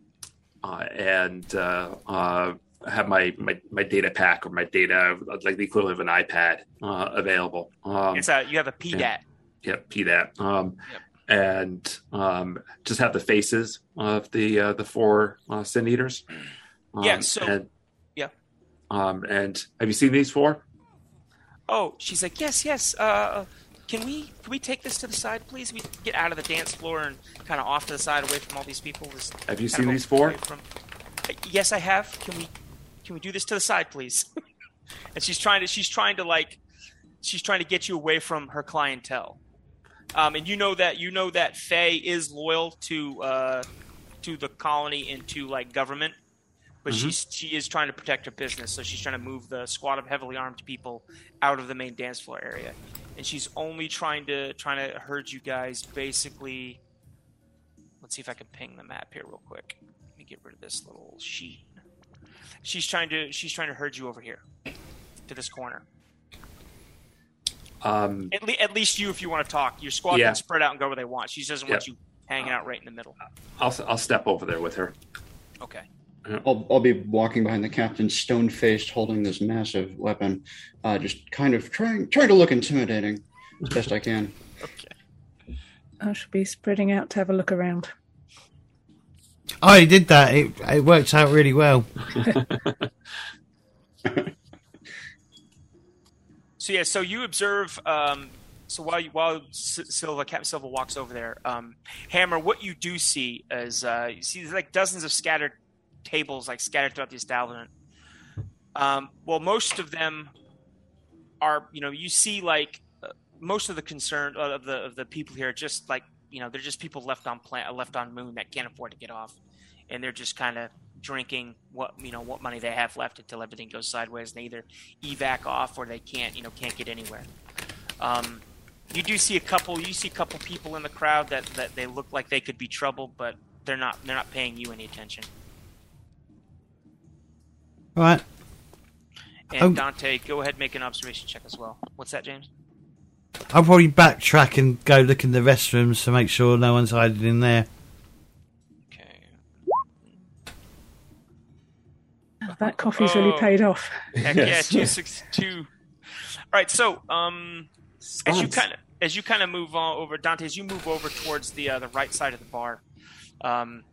uh, and, uh, uh, have my, my, my data pack or my data, like the equivalent of an iPad, uh, available. Um, It's a. You have a PDAT. yeah. Yep, PDAT. Um, Yep. And um, just have the faces of the uh, the four uh, sin eaters. Um, Yeah, so- and, yeah. Um, and have you seen these four? Oh, she's like, yes, yes. Uh, can we can we take this to the side, please? We get out of the dance floor and kind of off to the side, away from all these people. Just Have you seen these four? From... Uh, Yes, I have. Can we can we do this to the side, please? (laughs) and she's trying to she's trying to like she's trying to get you away from her clientele. Um, and you know that you know that Faye is loyal to uh, to the colony and to like government, but mm-hmm. she's she is trying to protect her business. So she's trying to move the squad of heavily armed people out of the main dance floor area, and she's only trying to trying to herd you guys basically. Let's see if I can ping the map here real quick. Let me get rid of this little sheet. She's trying to she's trying to herd you over here to this corner. Um, at, le- at, least you, if you want to talk, your squad yeah. can spread out and go where they want. She doesn't want you hanging out right in the middle. I'll I'll step over there with her. Okay. I'll, I'll be walking behind the captain, stone faced, holding this massive weapon, uh, just kind of trying trying to look intimidating as best I can. (laughs) Okay. I should be spreading out to have a look around. I did that. It it worked out really well. (laughs) So yeah, so you observe. Um, so while you, while Silva, Captain Silva walks over there, um, Hammer, what you do see is uh, you see like dozens of scattered tables like scattered throughout the establishment. Um, well, most of them are, you know, you see like uh, most of the concern uh, of the of the people here, just like you know, they're just people left on planet, left on moon that can't afford to get off, and they're just kind of drinking what you know what money they have left until everything goes sideways. They either evac off or they can't you know can't get anywhere. Um, you do see a couple. You see a couple people in the crowd that, that they look like they could be trouble, but they're not. They're not paying you any attention. All right. And um, Dante, go ahead and make an observation check as well. What's that, James? I'll probably backtrack and go look in the restrooms to make sure no one's hiding in there. Okay. That coffee's really oh. paid off. Heck yes. yeah, two six two. All right, so um, as you kind of as you kind of move on over Dante, as you move over towards the uh, the right side of the bar, um,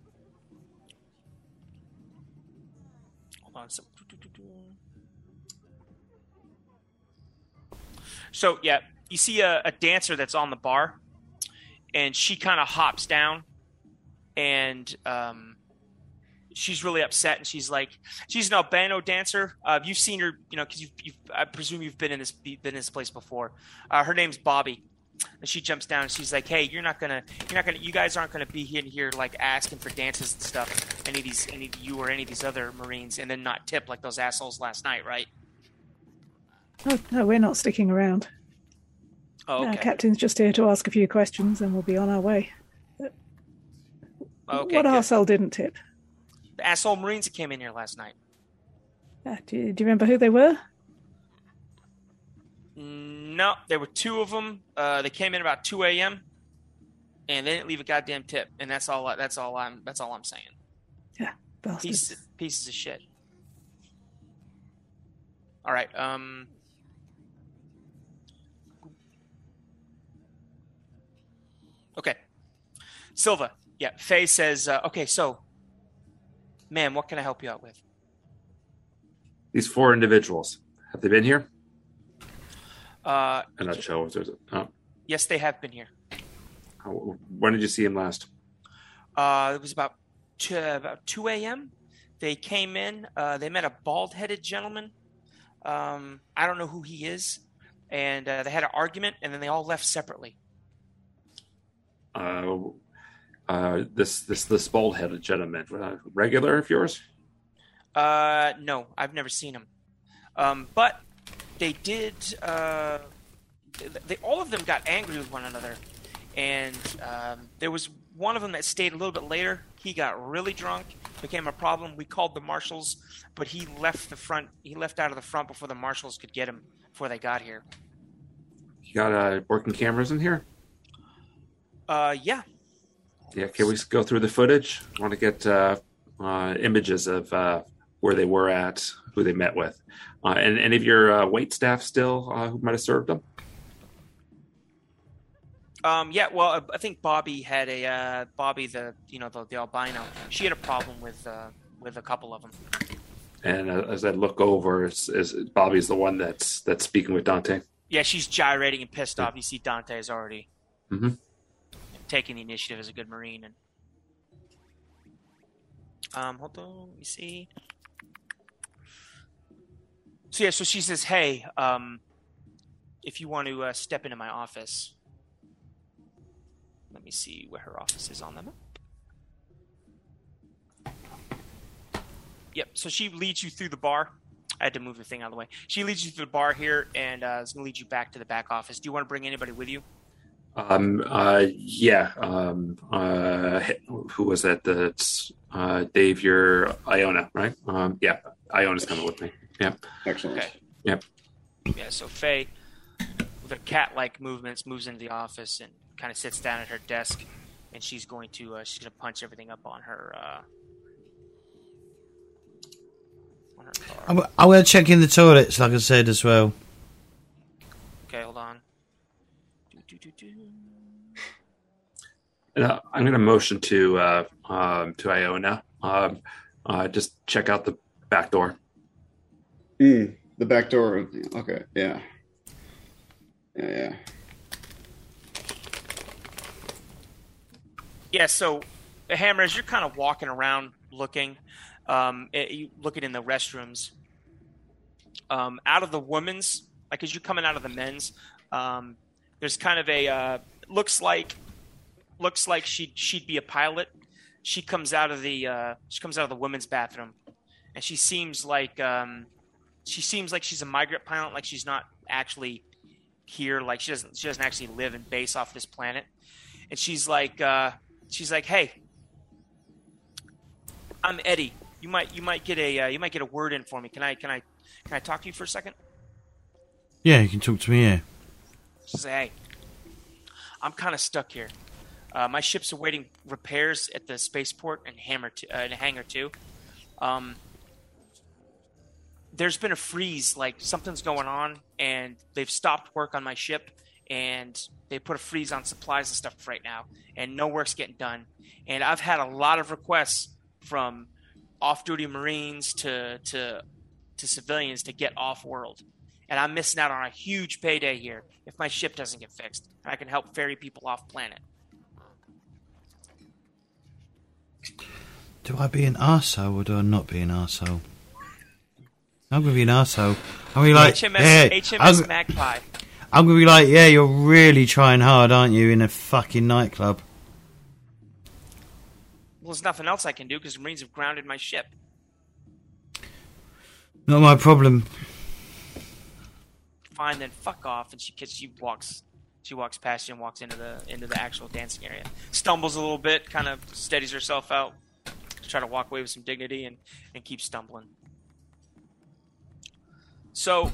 so yeah, you see a, a dancer that's on the bar, and she kind of hops down, and um, she's really upset and she's like she's an albino dancer. Uh, you've seen her you know because you've, you've, i presume you've been in this been in this place before. Uh, her name's bobby and she jumps down and she's like hey you're not gonna you're not gonna you guys aren't gonna be in here like asking for dances and stuff any of these any of you or any of these other marines and then not tip like those assholes last night right oh no we're not sticking around oh okay. no, captain's just here to ask a few questions and we'll be on our way okay, what arsehole didn't tip the asshole Marines that came in here last night. Uh, do, you, do you remember who they were? No, there were two of them. Uh, they came in about two a.m. and they didn't leave a goddamn tip, and that's all. That's all I'm. That's all I'm saying. Yeah, pieces, pieces of shit. All right. Um. Okay. Silva. Yeah. Faye says. Uh, okay. So Ma'am, what can I help you out with? These four individuals, have they been here? Uh, I'm not sure. There's a, oh. Yes, they have been here. When did you see them last? Uh, it was about two, about 2 a.m. They came in. Uh, they met a bald-headed gentleman. Um, I don't know who he is, and uh, they had an argument, and then they all left separately. Uh, uh, this this this bald headed gentleman, uh, regular of yours? Uh, no, I've never seen him. Um, but they did. Uh, they all of them got angry with one another, and um, there was one of them that stayed a little bit later. He got really drunk, became a problem. We called the marshals, but he left the front. He left out of the front before the marshals could get him before they got here. You got uh, working cameras in here? Uh, yeah, yeah, can we go through the footage? I want to get uh, uh, images of uh, where they were at, who they met with, uh, and any of your uh, wait staff still uh, who might have served them. Um, yeah, well, I think Bobby had a Bobby the you know the, the albino. She had a problem with with a couple of them. And as I look over, is, is Bobby's the one that's that's speaking with Dante? Yeah, she's gyrating and pissed off. You see, Dante is already. Mm-hmm taking the initiative as a good marine. And um, hold on, let me see. So yeah, so she says, "Hey, um, if you want to uh, step into my office, let me see where her office is on the map." Yep. So she leads you through the bar. I had to move the thing out of the way. She leads you through the bar here, and uh, is going to lead you back to the back office. Do you want to bring anybody with you? Um. Uh. Yeah. Um. Uh. Who was that? The uh. Dave, you're Iona, right? Um. Yeah. Iona's coming with me. Yeah. Excellent. Okay. Yep. Yeah. So Faye, with her cat-like movements, moves into the office and kind of sits down at her desk, and she's going to uh, she's going to punch everything up on her. Uh, on her card. I'm, going to check in the toilets, like I said as well. Okay, hold on. Uh, I'm going to motion to uh, um, to Iona. Um, uh, just check out the back door. Mm, the back door okay, yeah, yeah, yeah. Yeah. So, Hammer, as you're kind of walking around looking, um, it, you looking in the restrooms, um, out of the women's, like as you're coming out of the men's, um, there's kind of a uh, looks like looks like she'd she'd be a pilot. She comes out of the uh, she comes out of the women's bathroom, and she seems like um, she seems like she's a migrant pilot, like she's not actually here, like she doesn't she doesn't actually live and base off this planet. And she's like uh, she's like, hey, I'm Eddie. You might you might get a uh, you might get a word in for me. Can I can I can I talk to you for a second? Yeah, you can talk to me. Yeah. She say, hey, I'm kind of stuck here. Uh, my ship's awaiting repairs at the spaceport and Hammer two, uh, Hangar Two. Um, there's been a freeze, like something's going on, and they've stopped work on my ship, and they put a freeze on supplies and stuff right now, and no work's getting done. And I've had a lot of requests from off-duty Marines to to to civilians to get off-world, and I'm missing out on a huge payday here if my ship doesn't get fixed. I can help ferry people off planet. Do I be an arsehole or do I not be an arsehole? I'm gonna be an arsehole. I'm gonna be like, HMS, yeah, HMS I'm, Magpie. I'm gonna be like, yeah, you're really trying hard, aren't you, in a fucking nightclub? Well, there's nothing else I can do because the Marines have grounded my ship. Not my problem. Fine, then fuck off. And she she walks she walks past you and walks into the into the actual dancing area. Stumbles a little bit, kind of steadies herself out, try to walk away with some dignity, and and keeps stumbling. So.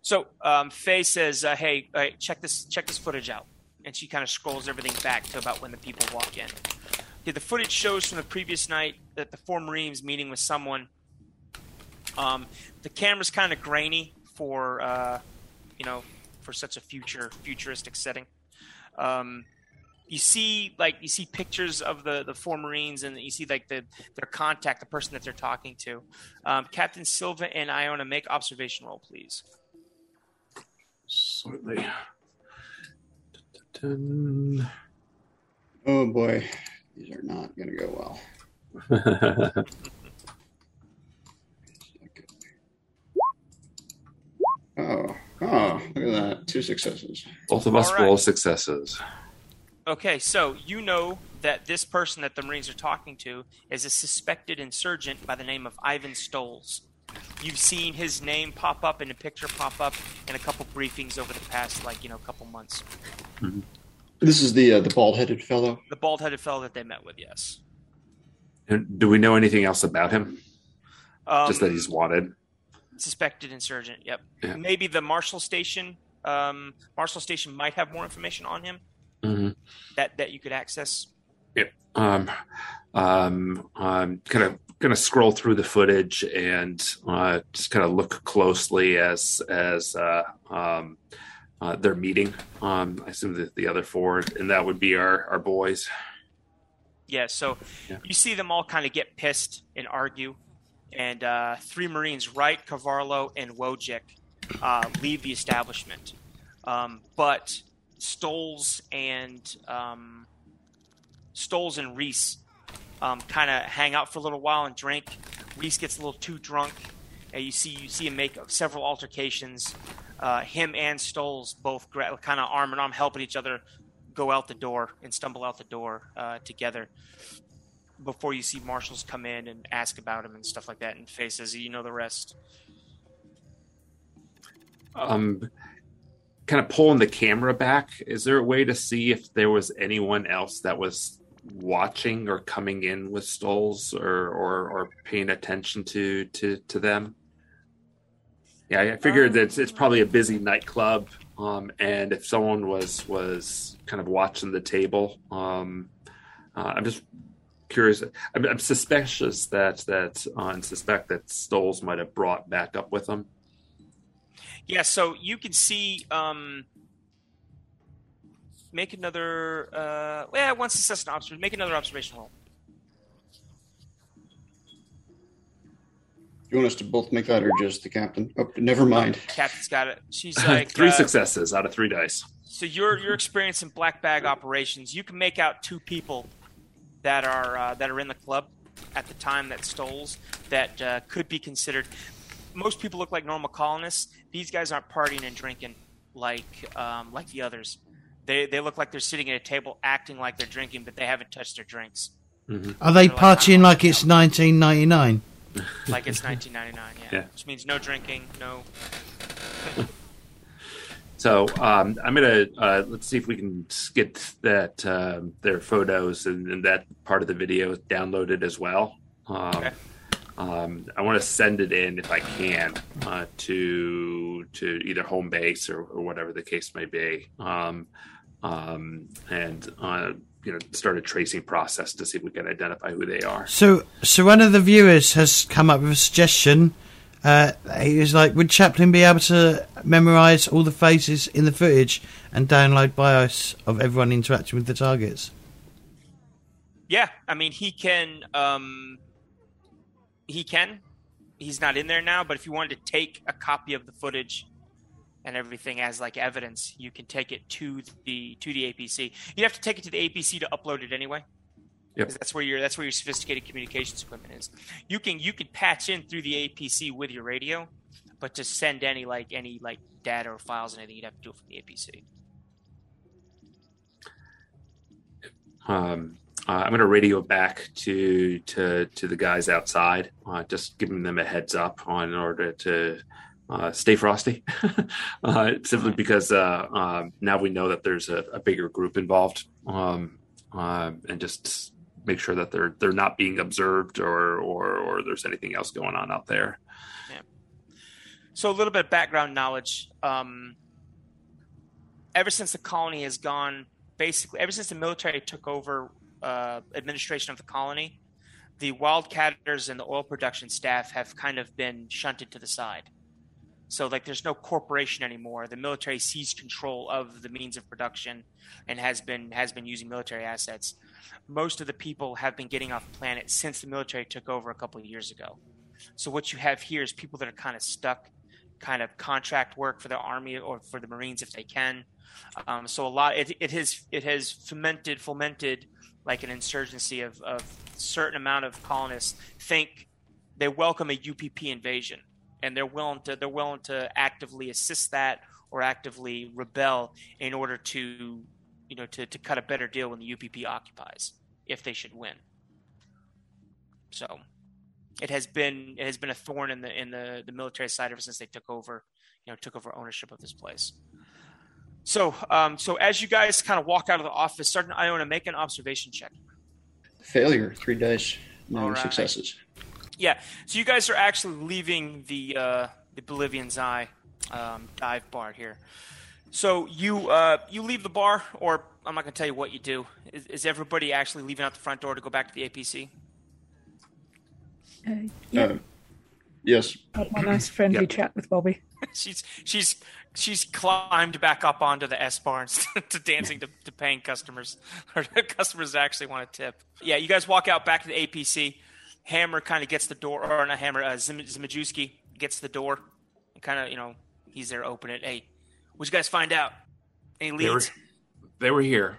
So um, Faye says, uh, "Hey, uh, check this check this footage out," and she kind of scrolls everything back to about when the people walk in. Okay, the footage shows from the previous night that the four Marines meeting with someone um, the camera's kind of grainy for uh, you know for such a future futuristic setting. Um, you see like you see pictures of the the four Marines and you see like the their contact, the person that they're talking to. Um, Captain Silva and Iona, make observation roll, please. Certainly. Oh boy, these are not going to go well. (laughs) Oh, oh, look at that. Two successes. Both of us right. roll successes. Okay, so you know that this person that the Marines are talking to is a suspected insurgent by the name of Ivan Stoles. You've seen his name pop up and a picture pop up in a couple briefings over the past, like, you know, couple months. Mm-hmm. This is the uh, the bald headed fellow? The bald headed fellow that they met with, yes. And do we know anything else about him? Um, Just that he's wanted suspected insurgent. Yep. Yeah. Maybe the Marshal Station. Um, Marshal Station might have more information on him mm-hmm. that that you could access. Yep. Um, um, I'm kind of going to scroll through the footage and uh, just kind of look closely as as uh, um, uh, their meeting. Um, I assume that the other four, and that would be our our boys. Yeah. So yeah. you see them all kind of get pissed and argue and uh, three Marines, Wright, Cavarlo, and Wojcik, uh, leave the establishment. Um, but Stoles and um, Stoles and Reese um, kind of hang out for a little while and drink. Reese gets a little too drunk. and you see you see him make several altercations. Uh, him and Stoles both gra- kind of arm in arm helping each other go out the door and stumble out the door uh, together before you see marshals come in and ask about him and stuff like that and faces you know the rest. Um kind of pulling the camera back is there a way to see if there was anyone else that was watching or coming in with Stoles or or, or paying attention to to to them? Yeah i figured um, that it's, it's probably a busy nightclub um, and if someone was was kind of watching the table um, uh, i'm just curious. I'm, I'm suspicious that that uh, and suspect that Stoles might have brought back up with him. Yeah, so you can see. Um, make another. Uh, yeah, one success and observation, make another observation roll. You want us to both make that, or just the captain? Oh, never mind. Captain's got it. She's (laughs) like three uh, successes out of three dice. So you're you're experiencing black bag operations. You can make out two people that are uh, that are in the club at the time that Stoles that uh, could be considered. Most people look like normal colonists. These guys aren't partying and drinking like um, like the others. They they look like they're sitting at a table acting like they're drinking, but they haven't touched their drinks. Mm-hmm. Are they they're partying like, like it's 1999? Like it's 1999, yeah. yeah. Which means no drinking, no. (laughs) So um, I'm gonna uh, let's see if we can get that uh, their photos and, and, that part of the video downloaded as well. Um, okay. Um, I want to send it in if I can uh, to to either home base or, or whatever the case may be, um, um, and uh, you know start a tracing process to see if we can identify who they are. So, so one of the viewers has come up with a suggestion uh, he was like, would Chaplin be able to memorize all the faces in the footage and download bios of everyone interacting with the targets? Yeah, I mean, he can. Um, he can. He's not in there now, but if you wanted to take a copy of the footage and everything as like evidence, you can take it to the to the APC. You have to take it to the APC to upload it anyway. Yep. That's where your that's where your sophisticated communications equipment is. You can you can patch in through the APC with your radio, but to send any like any like data or files or anything, you'd have to do it from the APC. Um, uh, I'm going to radio back to to to the guys outside, uh, just giving them a heads up on in order to uh, stay frosty. (laughs) uh, simply because uh, um, now we know that there's a, a bigger group involved, um, uh, and just make sure that they're they're not being observed or or or there's anything else going on out there. Yeah. So a little bit of background knowledge. Um, ever since the colony has gone, basically, ever since the military took over uh, administration of the colony, the wildcatters and the oil production staff have kind of been shunted to the side. So like there's no corporation anymore. The military seized control of the means of production and has been has been using military assets most of the people have been getting off planet since the military took over a couple of years ago. So what you have here is people that are kind of stuck, kind of contract work for the army or for the Marines if they can. Um, so a lot it, it has it has fomented fomented like an insurgency of, of certain amount of colonists think they welcome a UPP invasion and they're willing to they're willing to actively assist that or actively rebel in order to you know, to, to cut a better deal when the UPP occupies if they should win. So it has been it has been a thorn in the in the, the military side ever since they took over, you know, took over ownership of this place. So um, so as you guys kind of walk out of the office, Sergeant Iona, make an observation check. Failure, three dice, no right. successes. Yeah. So you guys are actually leaving the uh, the Oblivion's Eye um, dive bar here. So you uh, you leave the bar, or I'm not going to tell you what you do. Is, is, everybody actually leaving out the front door to go back to the APC? Uh, yeah. Uh, yes. Had my nice friendly yep. chat with Bobby. (laughs) she's she's she's climbed back up onto the S bars (laughs) to dancing to, to paying customers (laughs) or customers that actually want to tip. Yeah, you guys walk out back to the APC. Hammer kind of gets the door, or not Hammer, uh, Zim, Zimajewski gets the door and kind of you know he's there open it. Hey, What'd you guys find out? Any leads? They were, they were here.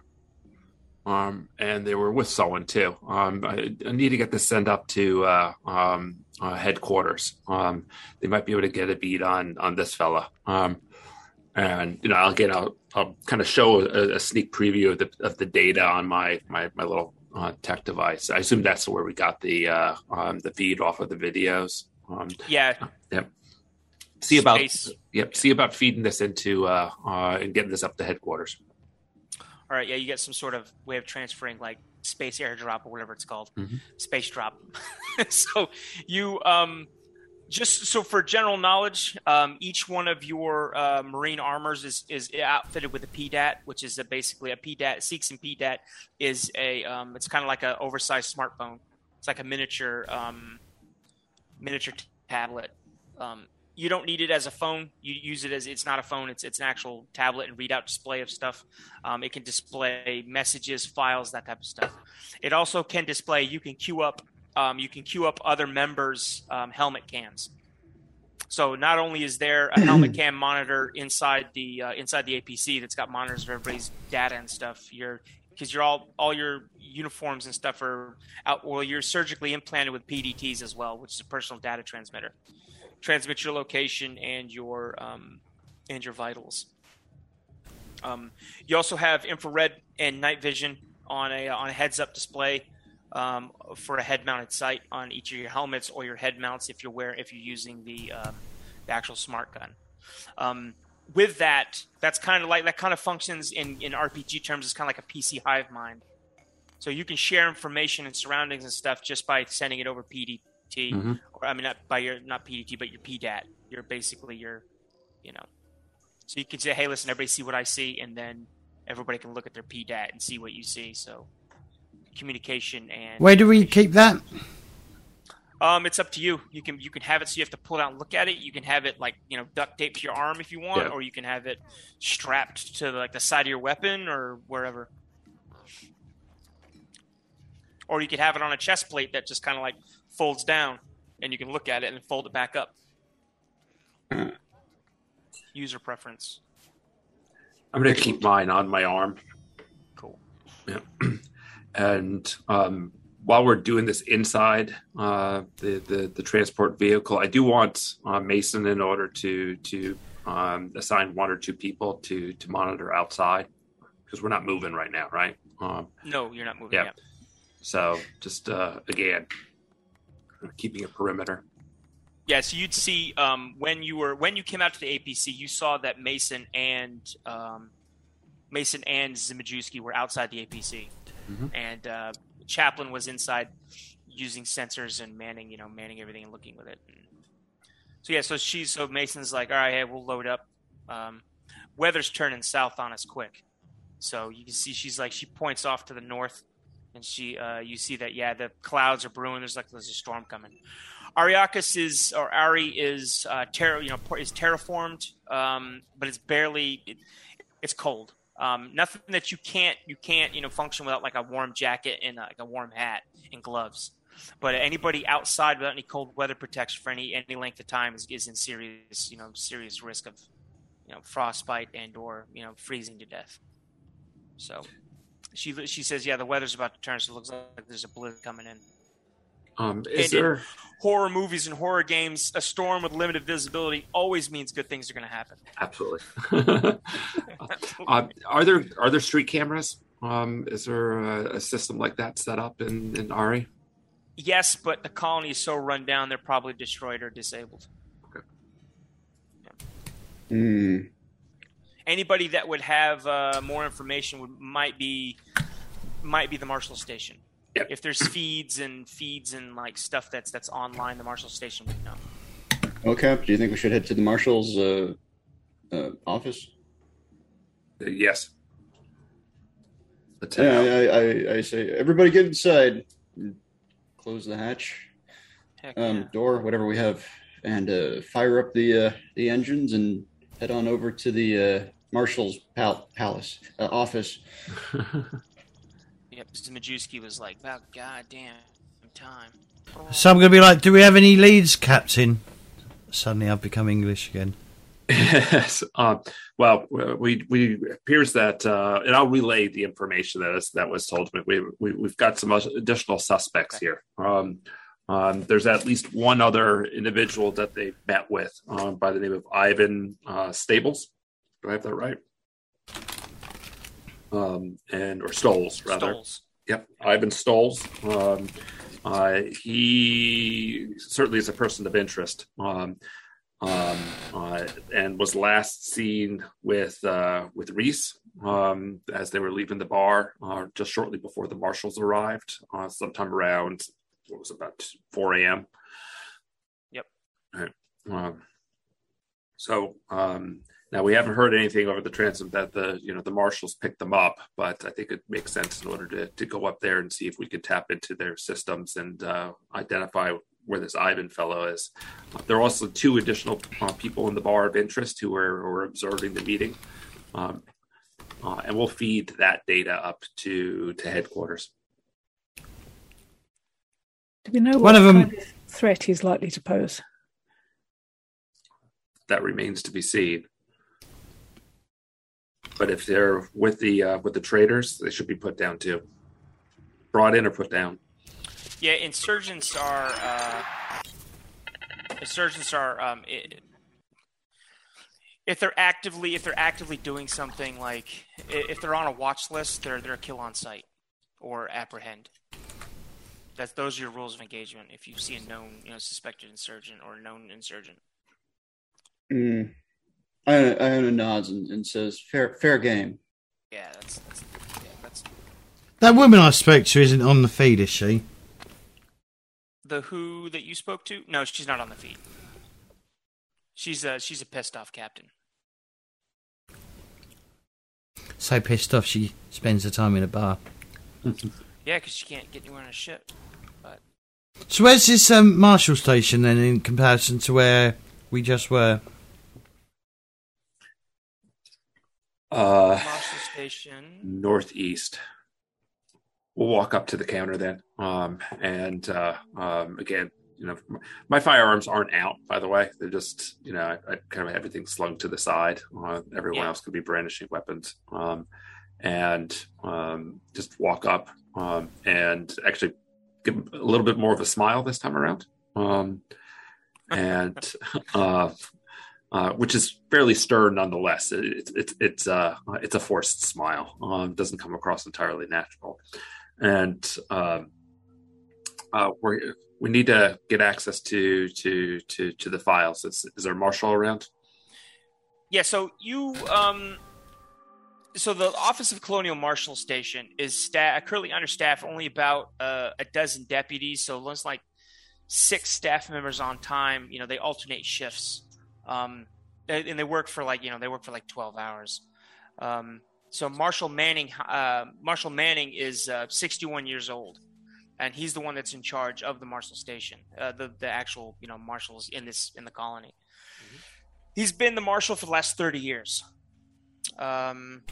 um, and they were with someone too. Um, I, I, need to get this sent up to uh, um, uh, headquarters. Um, they might be able to get a beat on on this fella. Um, and you know, again, I'll, I'll kind of show a, a, sneak preview of the of the data on my my, my little uh, tech device. I assume that's where we got the uh, um, the feed off of the videos. yeah. Yep. See about Space. yep. See about feeding this into uh, uh, and getting this up to headquarters all right, yeah, you get some sort of way of transferring like space airdrop or whatever it's called, mm-hmm. space drop. (laughs) so you um, just so for general knowledge, um, each one of your uh, marine armors is is outfitted with a PDAT, which is a, basically a PDAT. Seeks and PDAT is a um, it's kind of like an oversized smartphone. It's like a miniature um, miniature tablet. Um, you don't need it as a phone. You use it as it's not a phone. It's it's an actual tablet and readout display of stuff. Um, it can display messages, files, that type of stuff. It also can display. You can queue up. Um, you can queue up other members' um, helmet cams. So not only is there a helmet (clears throat) cam monitor inside the uh, inside the APC that's got monitors of everybody's data and stuff. You're because you're all all your uniforms and stuff are out. Well, you're surgically implanted with PDTs as well, which is a personal data transmitter transmit your location and your um, and your vitals. Um, you also have infrared and night vision on a on a heads up display um, for a head mounted sight on each of your helmets or your head mounts if you're wear if you're using the, um, the actual smart gun. Um, with that, that's kind of like that kind of functions in, in RPG terms It's kind of like a PC hive mind. So you can share information and surroundings and stuff just by sending it over PDT, mm-hmm. or I mean, not by your not PDT, but your PDAT. You're basically your, you know, so you can say, hey, listen, everybody see what I see, and then everybody can look at their PDAT and see what you see. So communication and where do we keep that? Um, it's up to you. You can you can have it so you have to pull it out and look at it. You can have it like you know duct taped to your arm if you want, yeah. or you can have it strapped to like the side of your weapon or wherever. Or you could have it on a chest plate that just kind of like folds down, and you can look at it and fold it back up. (clears throat) User preference. I'm going to keep mine on my arm. Cool. Yeah. (clears throat) and um, while we're doing this inside uh, the, the, the transport vehicle, I do want uh, Mason in order to to um, assign one or two people to to monitor outside because we're not moving right now, right? Um, no, you're not moving. Yeah. Yet. So just uh, again, keeping a perimeter. Yeah, so you'd see um, when you were when you came out to the APC, you saw that Mason and um, Mason and Zimajewski were outside the APC, mm-hmm. and uh, Chaplin was inside using sensors and manning, you know, manning everything and looking with it. And so yeah, so she's so Mason's like, all right, hey, we'll load up. Um, weather's turning south on us quick, so you can see she's like she points off to the north and she uh, you see that yeah the clouds are brewing. There's like there's a storm coming. Ariarcus is or Ari is uh, ter- you know is terraformed, um, but it's barely it, it's cold. Um, nothing that you can't you can't you know function without like a warm jacket and uh, like a warm hat and gloves. But anybody outside without any cold weather protection for any any length of time is, is in serious you know serious risk of you know frostbite and or you know freezing to death. So she she says, "Yeah, the weather's about to turn, so it looks like there's a blizzard coming in." Um, is and there horror movies and horror games? A storm with limited visibility always means good things are going to happen. Absolutely. (laughs) (laughs) uh, are there are there street cameras? Um, is there a, a, system like that set up in in Ari? Yes, but the colony is so run down, they're probably destroyed or disabled. Okay. Yeah. Mm anybody that would have uh, more information would might be might be the Marshal Station. Yep. If there's feeds and feeds and like stuff that's that's online, the Marshal Station would know. Okay. Do you think we should head to the Marshall's uh, uh, office? Uh, yes. Yeah, I, I, I, say everybody get inside. Close the hatch, um, yeah. door, whatever we have, and uh, fire up the uh, the engines and head on over to the uh, Marshall's pal- palace uh, office. (laughs) yep, Mr. Majewski was like, "About goddamn time." So I'm going to be like, "Do we have any leads, Captain?" Suddenly, I've become English again. (laughs) Yes. Um, well, we we appears that, uh, and I'll relay the information that is, that was told to me. We, we have got some additional suspects okay. here. Um, um, there's at least one other individual that they met with um, by the name of Ivan uh, Stables. Do I have that right? Um, and or Stoles rather. Stoles. Yep, Ivan Stoles. Um, uh, he certainly is a person of interest. Um, um, uh, and was last seen with uh, with Reese um, as they were leaving the bar uh, just shortly before the marshals arrived, uh, sometime around what was about four a.m. Yep. Right. Um, so um, now we haven't heard anything over the transom that the you know the marshals picked them up, but I think it makes sense in order to to go up there and see if we can tap into their systems and uh, identify where this Ivan fellow is. There are also two additional uh, people in the bar of interest who are, who are observing the meeting, um, uh, and we'll feed that data up to to headquarters. Do we know what One of them... Kind of threat he's likely to pose? That remains to be seen. But if they're with the uh, with the traders, they should be put down too. Brought in or put down. Yeah, insurgents are uh, insurgents are um, it, if they're actively if they're actively doing something like if they're on a watch list, they're they're a kill on sight or apprehend. That's those are your rules of engagement. If you see a known, you know, suspected insurgent or known insurgent. Mm. Iona nods and, and, says, "Fair, fair game." Yeah, that's, that's yeah, that's. That woman I spoke to isn't on the feed, is she? the who that you spoke to? No, she's not on the feed. She's a she's a pissed off captain. So pissed off she spends her time in a bar. (laughs) yeah, because she can't get anywhere on a ship. But so where's this um, Marshal Station then in comparison to where we just were? Uh, Marshal Station northeast we'll walk up to the counter then. Um, and uh, um, again, you know, my firearms aren't out, by the way. They're just, you know, I, I kind of have everything slung to the side. Uh, everyone yeah. else could be brandishing weapons. Um, and um, just walk up um, and actually give a little bit more of a smile this time around. Um, (laughs) and uh, uh, which is fairly stern nonetheless. It's it, it's uh, it's a forced smile. Um, doesn't come across entirely natural and um, uh, we we need to get access to to to to the files. Is, is there marshal around? Yeah. So you um. So the Office of Colonial Marshal Station is sta- currently understaffed, only about uh, a dozen deputies. So there's like six staff members on time. You know, they alternate shifts, um, and they work for like you know they work for like twelve hours. Um, so Marshal Manning, uh, Marshal Manning is uh, 61 years old, and he's the one that's in charge of the Marshal Station, uh, the the actual you know marshals in this in the colony. Mm-hmm. He's been the marshal for the last 30 years, um,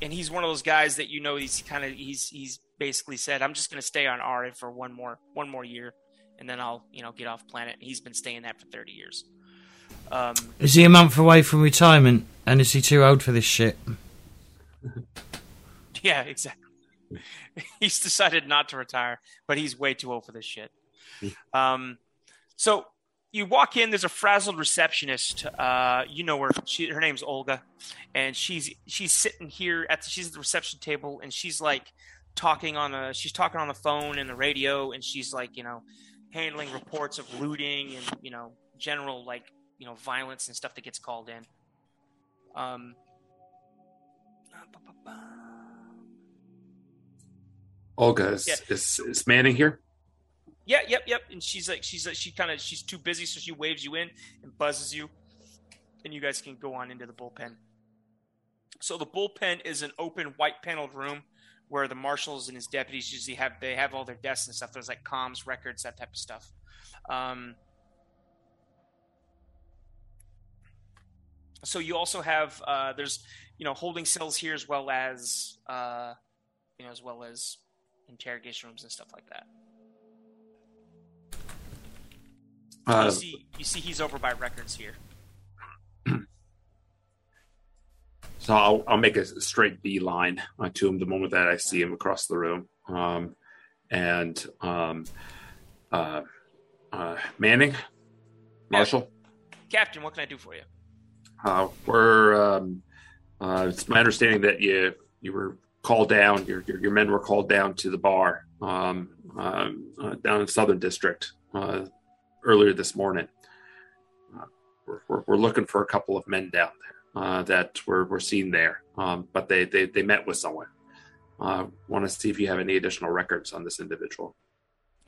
and he's one of those guys that you know he's kind of he's he's basically said I'm just going to stay on Ara for one more one more year, and then I'll you know get off planet. And he's been staying that for 30 years. Um, is he a month away from retirement? And is he too old for this shit? (laughs) yeah, exactly. (laughs) he's decided not to retire, but he's way too old for this shit. (laughs) Um, so you walk in. There's a frazzled receptionist. Uh, you know her. She, her name's Olga, and she's she's sitting here at the, she's at the reception table, and she's like talking on a she's talking on the phone and the radio, and she's like you know handling reports of looting and you know general like you know violence and stuff that gets called in. Um, Olga is, yeah. is, is Manning here? Yeah, yep, yep. And she's like, she's like, she kind of, she's too busy, so she waves you in and buzzes you, and you guys can go on into the bullpen. So the bullpen is an open, white paneled room where the marshals and his deputies usually have they have all their desks and stuff. There's like comms, records, that type of stuff. Um, so you also have uh, there's you know holding cells here as well as uh, you know as well as interrogation rooms and stuff like that. Uh, you see, you see, he's over by records here. (clears throat) So I'll, I'll make a straight beeline uh, to him the moment that I see him across the room. Um, and um, uh, uh, Manning, Marshall, Captain, what can I do for you? Uh. Um, uh, it's my understanding that you you were called down. Your your, your men were called down to the bar um, um, uh, down in Southern District uh, earlier this morning. Uh, we're, we're, we're looking for a couple of men down there that were, were seen there, um, but they, they they met with someone. Uh, Want to see if you have any additional records on this individual.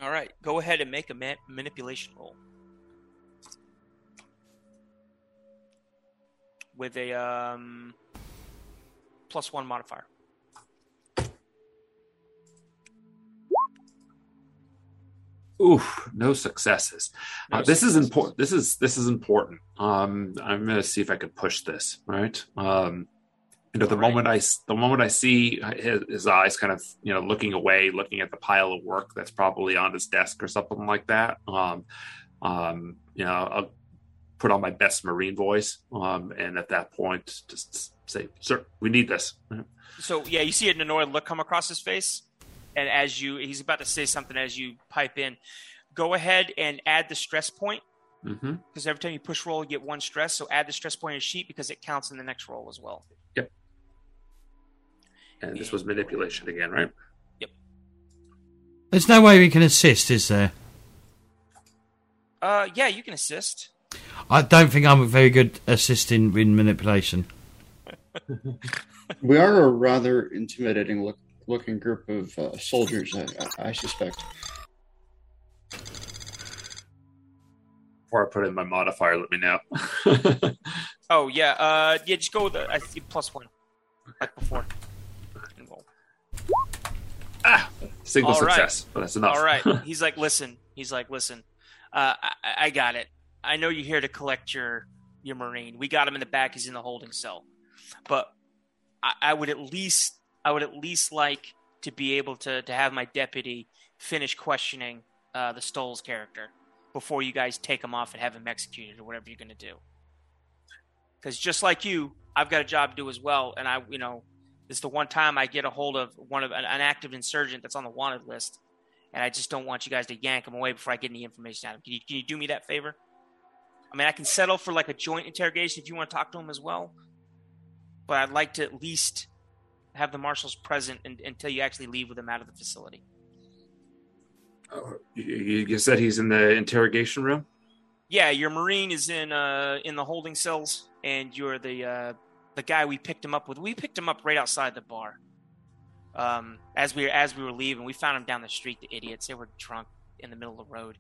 All right, go ahead and make a ma- manipulation roll with a um, plus one modifier. Oof, no successes. No uh, this is important. This is this is important. Um, I'm going to see if I can push this. Right. Um, you know, the right. moment I the moment I see his, his eyes kind of you know looking away, looking at the pile of work that's probably on his desk or something like that. Um, um, you know, I'll put on my best marine voice, um, and at that point, just say, "Sir, we need this." So yeah, you see an annoyed look come across his face, and as you he's about to say something as you pipe in, go ahead and add the stress point because every time you push roll, you get one stress. So add the stress point in sheet because it counts in the next roll as well. Yep. And this was manipulation again, right? Yep. There's no way we can assist, is there? Uh, yeah, you can assist. I don't think I'm a very good assisting in manipulation. (laughs) We are a rather intimidating look, looking group of uh, soldiers, I, I, I suspect. Before I put in my modifier, let me know. (laughs) Oh yeah, uh, yeah, just go with the I think plus one, like before. And roll. Single All right. success, but that's enough. All right. (laughs) He's like, listen. He's like, listen. Uh, I, I got it. I know you're here to collect your your marine. We got him in the back. He's in the holding cell. But I, I would at least I would at least like to be able to to have my deputy finish questioning uh, the Stoles character before you guys take him off and have him executed or whatever you're going to do. Because just like you, I've got a job to do as well, and I, you know, this is the one time I get a hold of one of an, an active insurgent that's on the wanted list, and I just don't want you guys to yank him away before I get any information out of him. Can you, can you do me that favor? I mean, I can settle for like a joint interrogation if you want to talk to him as well, but I'd like to at least have the marshals present and, until you actually leave with him out of the facility. Oh, you said he's in the interrogation room. Yeah, your marine is in uh in the holding cells, and you're the uh the guy we picked him up with. We picked him up right outside the bar. Um, as we as we were leaving, we found him down the street. The idiots, they were drunk in the middle of the road.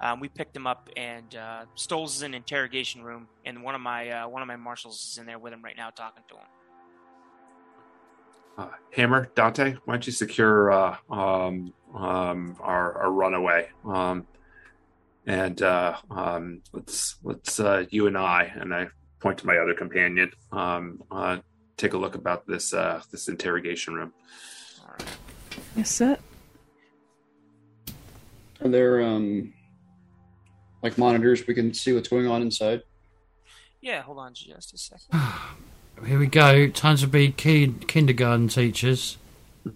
Um, we picked him up, and uh, Stoles is in interrogation room, and one of my uh, one of my marshals is in there with him right now, talking to him. Uh, Hammer, Dante, why don't you secure uh, um, um, our, our runaway? Um, and uh, um, let's let's uh, you and I, and I point to my other companion, um, uh, take a look about this uh, this interrogation room. All right. Yes, sir. Are there um, like monitors we can see what's going on inside? Yeah, hold on just a second. (sighs) Here we go. Time to be ki- kindergarten teachers. (laughs) I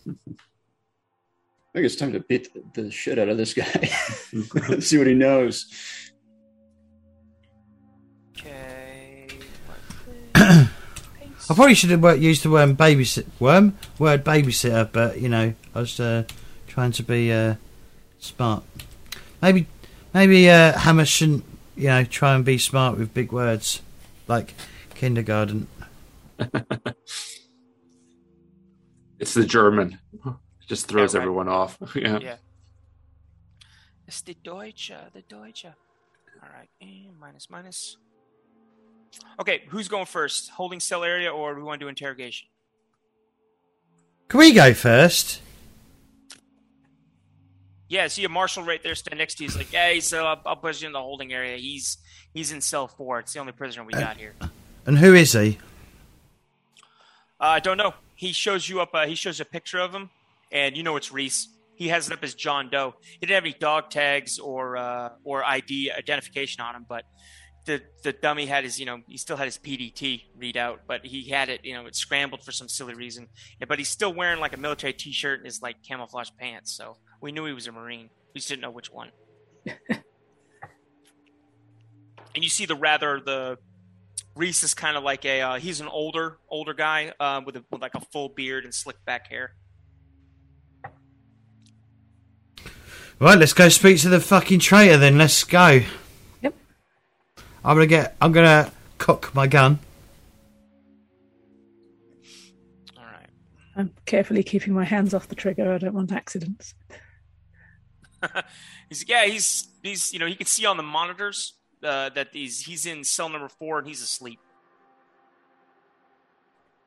think it's time to beat the, the shit out of this guy. (laughs) see what he knows. Okay. (clears throat) I probably should have used the word babysit worm word babysitter, but you know I was uh, trying to be uh, smart. Maybe maybe uh, Hammer shouldn't you know try and be smart with big words like kindergarten. (laughs) It's the German. Just throws Yeah, right. everyone off. (laughs) yeah. Yeah. It's the Deutsche, the Deutsche. All right, and minus minus. Okay, who's going first? Holding cell area, or we want to do interrogation? Can we go first? Yeah, see a marshal right there standing next to you. He's like, "Hey, so I'll, I'll push you in the holding area. He's he's in cell four. It's the only prisoner we got here." Uh, And who is he? I don't know. He shows you up. Uh, he shows a picture of him, and you know it's Reese. He has it up as John Doe. He didn't have any dog tags or uh, or ID identification on him, but the the dummy had his you know he still had his PDT readout, but he had it you know it scrambled for some silly reason. But he's still wearing like a military T-shirt and his like camouflage pants, so we knew he was a Marine. We just didn't know which one. (laughs) and you see the rather the Reese is kind of like a uh, he's an older older guy uh, with, a, with like a full beard and slick back hair. Right, let's go speak to the fucking traitor then. Let's go. Yep. I'm gonna get. I'm gonna cock my gun. All right. I'm carefully keeping my hands off the trigger. I don't want accidents. (laughs) he's yeah. He's he's you know he can see on the monitors uh, that he's he's in cell number four and he's asleep.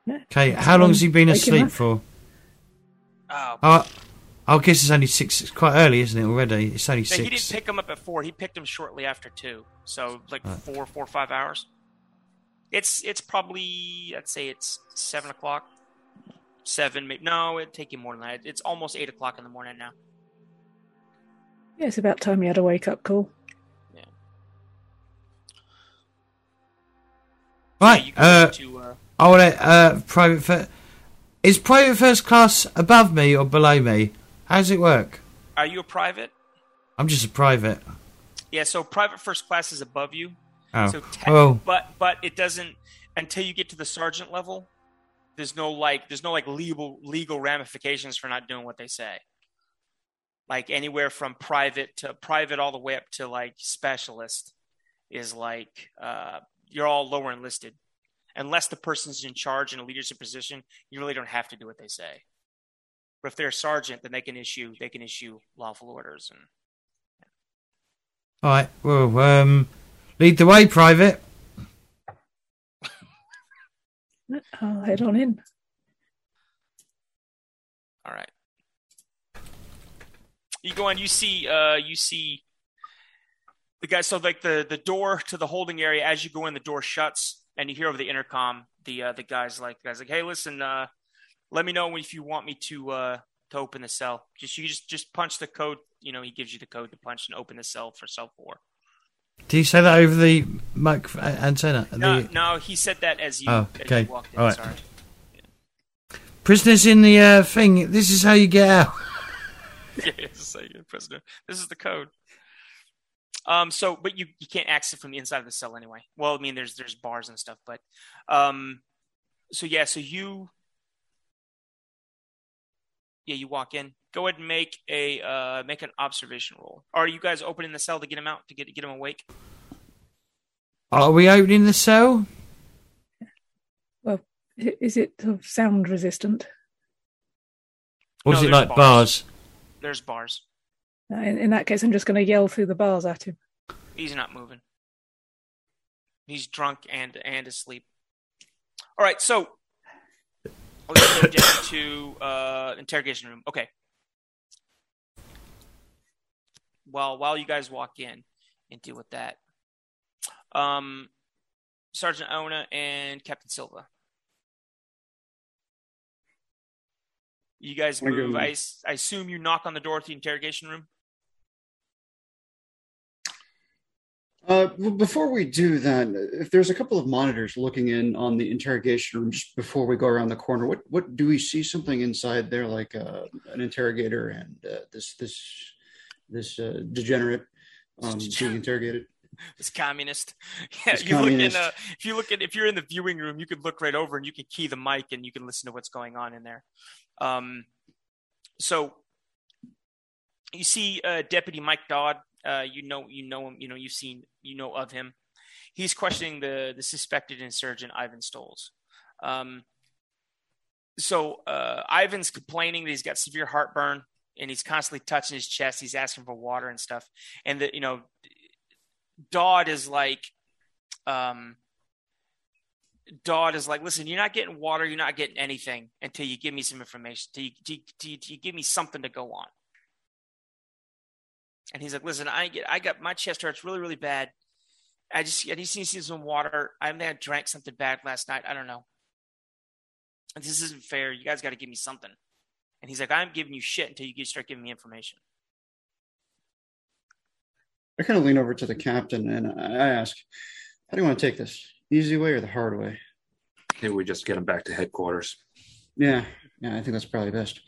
Okay, how long has he been asleep for? Oh, uh, I guess it's only six. It's quite early, isn't it? Already, it's only six. He didn't pick him up at four. He picked him shortly after two, so like Right. four, four, five hours. It's it's probably I'd say it's seven o'clock, seven. Maybe, no, it'd take you more than that. It's almost eight o'clock in the morning now. Yeah, it's about time you had a wake up call. right. Yeah, you uh, to, uh, I want to uh, private. Fir- is private first class above me or below me? How does it work? are you a private? I'm just a private. Yeah, so private first class is above you. Oh, So te- well, but but it doesn't until you get to the sergeant level. There's no like there's no like legal legal ramifications for not doing what they say. Like anywhere from private to private all the way up to like specialist is like uh, you're all lower enlisted. Unless the person's in charge in a leadership position, you really don't have to do what they say. But if they're a sergeant, then they can issue they can issue lawful orders and all right. Well, um, lead the way, private. (laughs) I'll head on in. All right. You go in. You see. Uh, you see the guy. So like the the door to the holding area. As you go in, the door shuts, and you hear over the intercom the uh, the guys like the guys like, "Hey, listen. Uh, let me know if you want me to uh to open the cell. Just you just just punch the code. You know, he gives you the code to punch and open the cell for cell four. Do you say that over the mic antenna? No, The no, he said that as you, Oh, as okay. you walked in. All right. Sorry. prisoners in the uh, thing. This is how you get out. (laughs) (laughs) yeah, it's like, yeah, prisoner. This is the code. Um. So, but you you can't access it from the inside of the cell anyway. Well, I mean, there's there's bars and stuff, but um. So yeah, so you. Yeah, you walk in. Go ahead and make a uh make an observation roll. Are you guys opening the cell to get him out to get get him awake? Are we opening the cell? Well, Is it sound resistant? Or No, is it like bars. bars? There's bars. Uh, in, in that case, I'm just going to yell through the bars at him. He's not moving. He's drunk and and asleep. All right, so let's go down to uh, interrogation room. Okay. Well, while you guys walk in and deal with that, um, Sergeant Ona and Captain Silva. You guys move. I, I assume you knock on the door to the interrogation room. Uh, before we do that, if there's a couple of monitors looking in on the interrogation room just before we go around the corner, what what do we see something inside there like uh, an interrogator and uh, this this this uh, degenerate um, being (laughs) interrogated? (laughs) This communist. (laughs) Yeah, This you look in. communist. Uh, if you look at, if you're in the viewing room, you could look right over and you can key the mic and you can listen to what's going on in there. Um, so you see uh, Deputy Mike Dodd. Uh, you know, you know him. You know, you've seen, you know of him. He's questioning the the suspected insurgent Ivan Stoles. Um, so uh, Ivan's complaining that he's got severe heartburn and he's constantly touching his chest. He's asking for water and stuff. And that you know, Dodd is like, um, Dodd is like, listen, you're not getting water, you're not getting anything until you give me some information, till you, you, you, you give me something to go on. And he's like, listen, I get, I got my chest hurts really, really bad. I just, I just need to see some water. I may have drank something bad last night. I don't know. This isn't fair. You guys got to give me something. And he's like, I'm giving you shit until you start giving me information. I kind of lean over to the captain and I ask, How do you want to take this? Easy way or the hard way? Maybe we just get him back to headquarters. Yeah, yeah, I think that's probably best.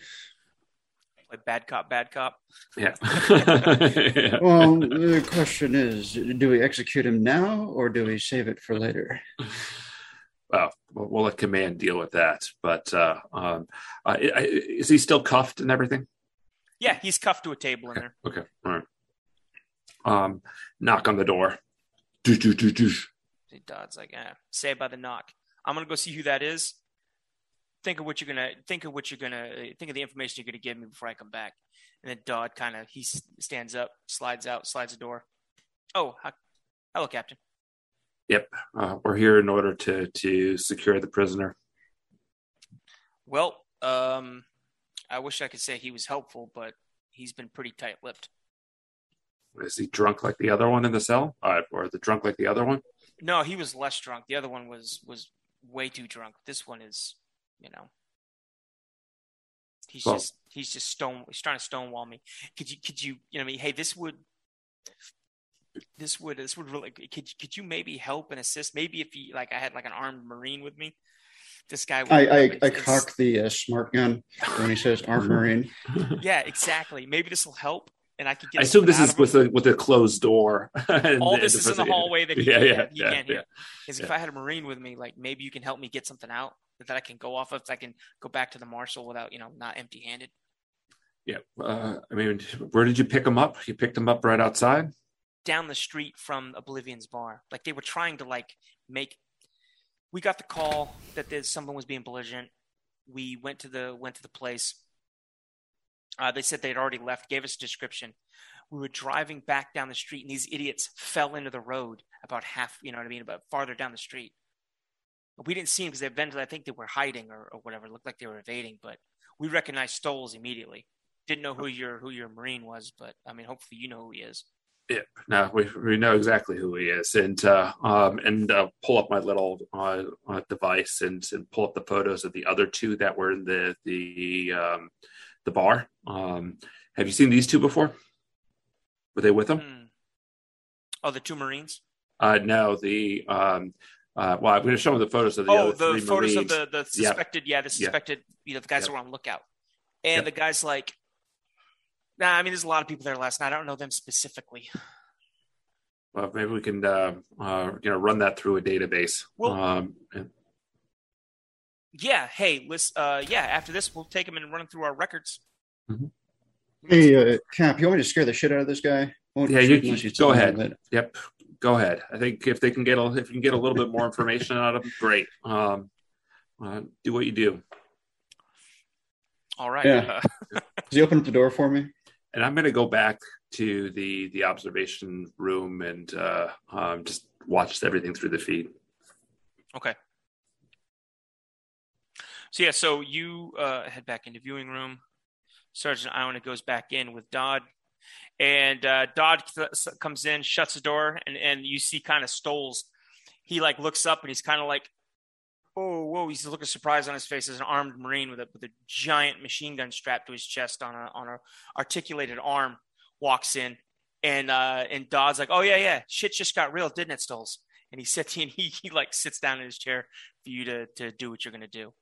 Like bad cop, bad cop. Yeah. yeah. (laughs) (laughs) Well, the question is, do we execute him now or do we save it for later? Well, we'll let command deal with that. But uh, um, uh, is he still cuffed and everything? Yeah, he's cuffed to a table in there. Okay, all right. Um, knock on the door. Do do do do. Dodd's like, eh, say by the knock. I'm gonna go see who that is. Think of what you're gonna think of what you're gonna think of the information you're gonna give me before I come back. And then Dodd kind of he stands up, slides out, slides the door. Oh, hello, Captain. Yep, uh, we're here in order to to secure the prisoner. Well, um, I wish I could say he was helpful, but he's been pretty tight-lipped. Is he drunk like the other one in the cell, uh, or the drunk like the other one? No, he was less drunk. The other one was was way too drunk. This one is, you know, he's well, just he's just stone. He's trying to stonewall me. Could you could you you know I mean? Hey, this would this would this would really could could you maybe help and assist? Maybe if he like I had like an armed marine with me. This guy. Would, I I, I cock the uh, smart gun when he says armed (laughs) marine. yeah, exactly. Maybe this will help and I could get. I assume this is with a with a closed door. (laughs) All this is in the hallway that (laughs) he, yeah, yeah, he yeah, can't hear. Because if I had a marine with me, like maybe you can help me get something out that I can go off of. So I can go back to the marshal without you know not empty handed. Yeah, uh, I mean, where did you pick him up? You picked him up right outside. Down the street from Oblivion's bar. Like they were trying to like make. We got the call that there's someone was being belligerent. We went to the went to the place uh, they said they'd already left, gave us a description. We were driving back down the street, and these idiots fell into the road about half, you know what I mean, about farther down the street. We didn't see them because they eventually I think they were hiding or, or whatever. It looked like they were evading, but we recognized Stoles immediately. Didn't know who your who your Marine was, but I mean, hopefully you know who he is. Yeah, no, we we know exactly who he is, and uh, um, and uh, pull up my little uh, uh device and and pull up the photos of the other two that were in the the um, the bar. Um, have you seen these two before? Were they with them? Hmm. Oh, the two Marines. Uh, no, the um, uh, well, I'm going to show them the photos of the oh, the photos Marines. of the the suspected. Yeah, yeah the suspected. Yeah. You know, the guys yep. that were on lookout, and yep. the guys like. Nah, I mean, there's a lot of people there last night. I don't know them specifically. Well, maybe we can, uh, uh, you know, run that through a database. Well, um, and- yeah, hey, let's. Uh, yeah, after this, we'll take him and run him through our records. Mm-hmm. Hey, uh, Cap, you want me to scare the shit out of this guy? Yeah, you, you go ahead. Yep, go ahead. I think if they can get a, if you can get a little bit more information out of him, great. Um, uh, do what you do. All right. Yeah. (laughs) Does he open up the door for me? And I'm going to go back to the the observation room and uh, um, just watch everything through the feed. Okay. So yeah, so you uh, head back into viewing room. Sergeant Iona goes back in with Dodd, and uh, Dodd comes in, shuts the door, and and you see kind of Stoles. He like looks up and he's kind of like, oh whoa! He's looking surprised on his face as an armed marine with a with a giant machine gun strapped to his chest on a on a articulated arm walks in, and uh, and Dodd's like, oh yeah yeah, shit just got real, didn't it, Stoles? And he sits (laughs) and he he like sits down in his chair for you to to do what you're gonna do.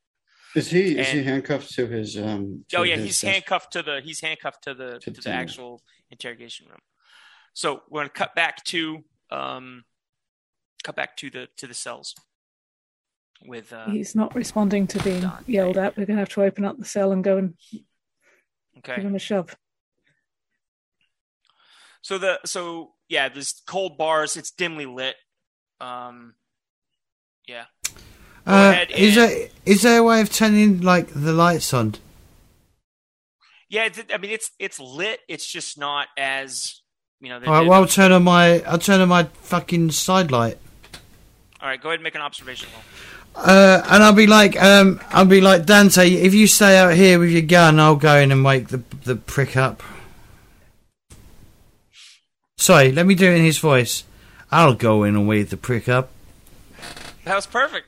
Is he and, is he handcuffed to his? Um, to oh yeah, he's handcuffed to the he's handcuffed to the to, to the actual interrogation room. So we're gonna cut back to um, cut back to the to the cells. With uh, he's not responding to being Don. yelled at. We're gonna have to open up the cell and go and okay. give him a shove. So the so yeah, there's cold bars. It's dimly lit. Um, yeah, uh, is there is there a way of turning like the lights on? Yeah, I mean it's it's lit. It's just not as you know. All right, well, I'll turn on my I'll turn on my fucking side light. All right, go ahead and make an observation roll. Uh, and I'll be like, um, I'll be like Dante. If you stay out here with your gun, I'll go in and wake the the prick up. Sorry, let me do it in his voice. I'll go in and wake the prick up. That was perfect.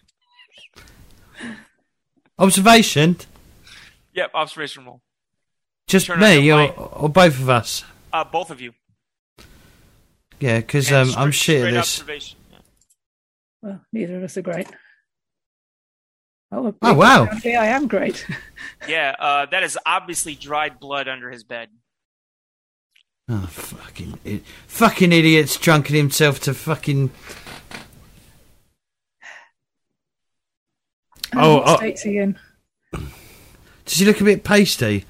Observation? Yep, observation roll. Just Turn me or, or both of us? Uh, both of you. Yeah, because um, I'm shit at this. Well, neither of us are great. Oh, oh wow! Okay, I am great. (laughs) yeah, uh, that is obviously dried blood under his bed. Oh, fucking, it, fucking idiot's drunken himself to fucking. Oh, oh, (laughs) states again. Does he look a bit pasty?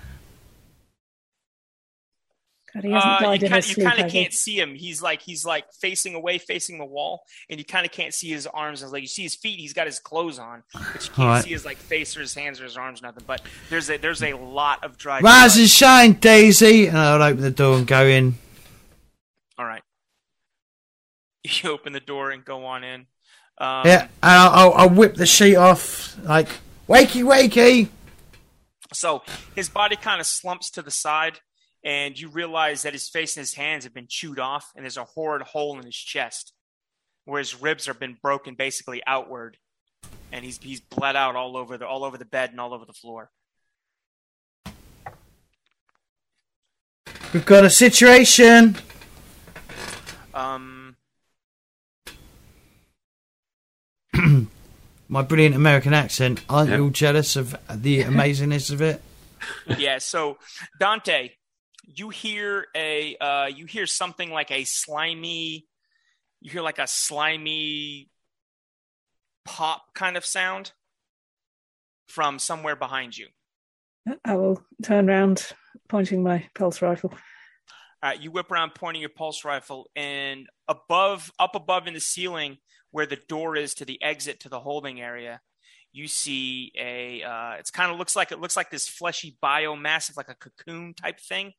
God, uh, you kind of can't see him. He's like he's like facing away, facing the wall, and you kind of can't see his arms. And like you see his feet, he's got his clothes on, but you can't right. see his like face or his hands or his arms, nothing. But there's a there's a lot of dry. Rise and shine, Daisy, and I'll open the door and go in. All right. (laughs) You open the door and go on in. Um, yeah, I'll, I'll, I'll whip the sheet off, like wakey, wakey. So his body kind of slumps to the side and you realize that his face and his hands have been chewed off, and there's a horrid hole in his chest where his ribs have been broken basically outward, and he's he's bled out all over the all over the bed and all over the floor. We've got a situation. Um. My brilliant American accent. Aren't yep. you all jealous of the (laughs) amazingness of it? yeah. So Dante, you hear a uh, you hear something like a slimy you hear like a slimy pop kind of sound from somewhere behind you. I will turn around, pointing my pulse rifle. All right, you whip around, pointing your pulse rifle, and above, up above in the ceiling, where the door is to the exit to the holding area, you see a. Uh, it's kind of looks like it looks like this fleshy biomass, of like a cocoon type thing,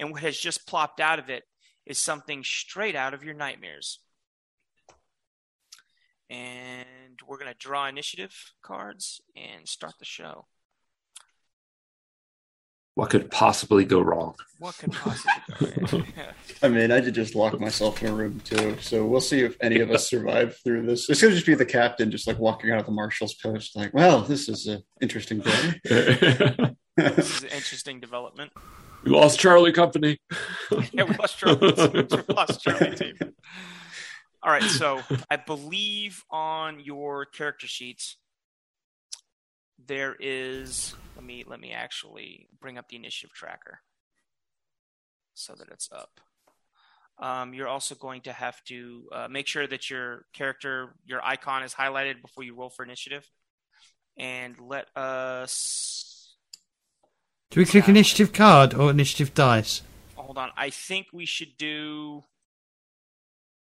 and what has just plopped out of it is something straight out of your nightmares. And we're going to draw initiative cards and start the show. What could possibly go wrong? What could possibly go wrong? (laughs) I mean, I did just lock myself in a room too, so we'll see if any of us survive through this. It's gonna just be the captain just like walking out of the marshal's post, like, "Well, this is an interesting day." (laughs) this is an interesting development. We lost Charlie Company. (laughs) yeah, we lost Charlie. we lost Charlie team. All right, so I believe on your character sheets there is. Let me let me actually bring up the initiative tracker so that it's up. Um, you're also going to have to uh, make sure that your character, your icon, is highlighted before you roll for initiative. And let us do we click initiative card or initiative dice? Hold on. I think we should do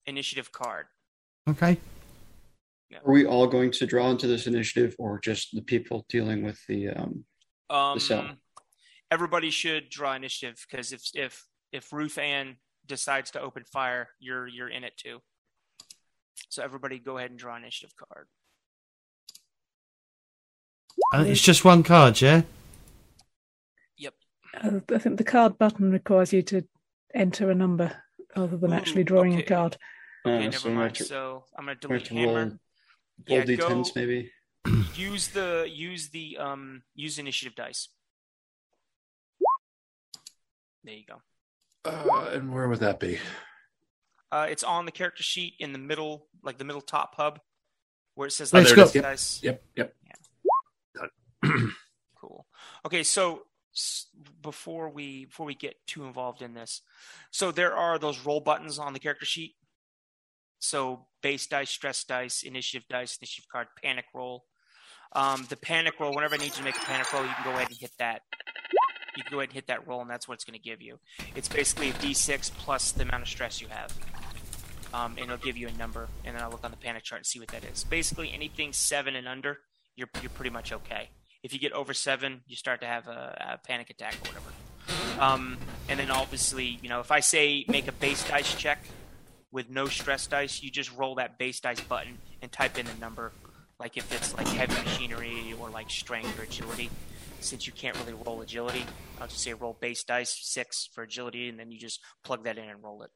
initiative card. Okay. Yeah. Are we all going to draw into this initiative, or just the people dealing with the um, um the cell? Everybody should draw initiative because if if if Ruth Ann decides to open fire, you're you're in it too. So everybody, go ahead and draw initiative card. Uh, it's just one card, yeah. Uh, I think the card button requires you to enter a number rather than Ooh, actually drawing okay. a card. Okay, uh, never so mind. To, so I'm going to delete hammer. Roll, yeah, d10s maybe. (clears throat) use the use the um use initiative dice. There you go. Uh, and where would that be? Uh, it's on the character sheet in the middle, like the middle top hub, where it says like, oh, yep, dice. Yep, yep. Yeah. (clears throat) cool. Okay, so before we before we get too involved in this. So there are those roll buttons on the character sheet. So base dice, stress dice, initiative dice, initiative card, panic roll. Um, the panic roll. Whenever I need you to make a panic roll, you can go ahead and hit that. You can go ahead and hit that roll, and that's what it's going to give you. It's basically a d6 plus the amount of stress you have. Um, and it'll give you a number, and then I'll look on the panic chart and see what that is. Basically, anything seven and under, you're you're pretty much okay. If you get over seven, you start to have a, a panic attack or whatever. Um, and then obviously, you know, if I say make a base dice check with no stress dice, you just roll that base dice button and type in the number. Like if it's like heavy machinery or like strength or agility. Since you can't really roll agility, I'll just say roll base dice six for agility, and then you just plug that in and roll it.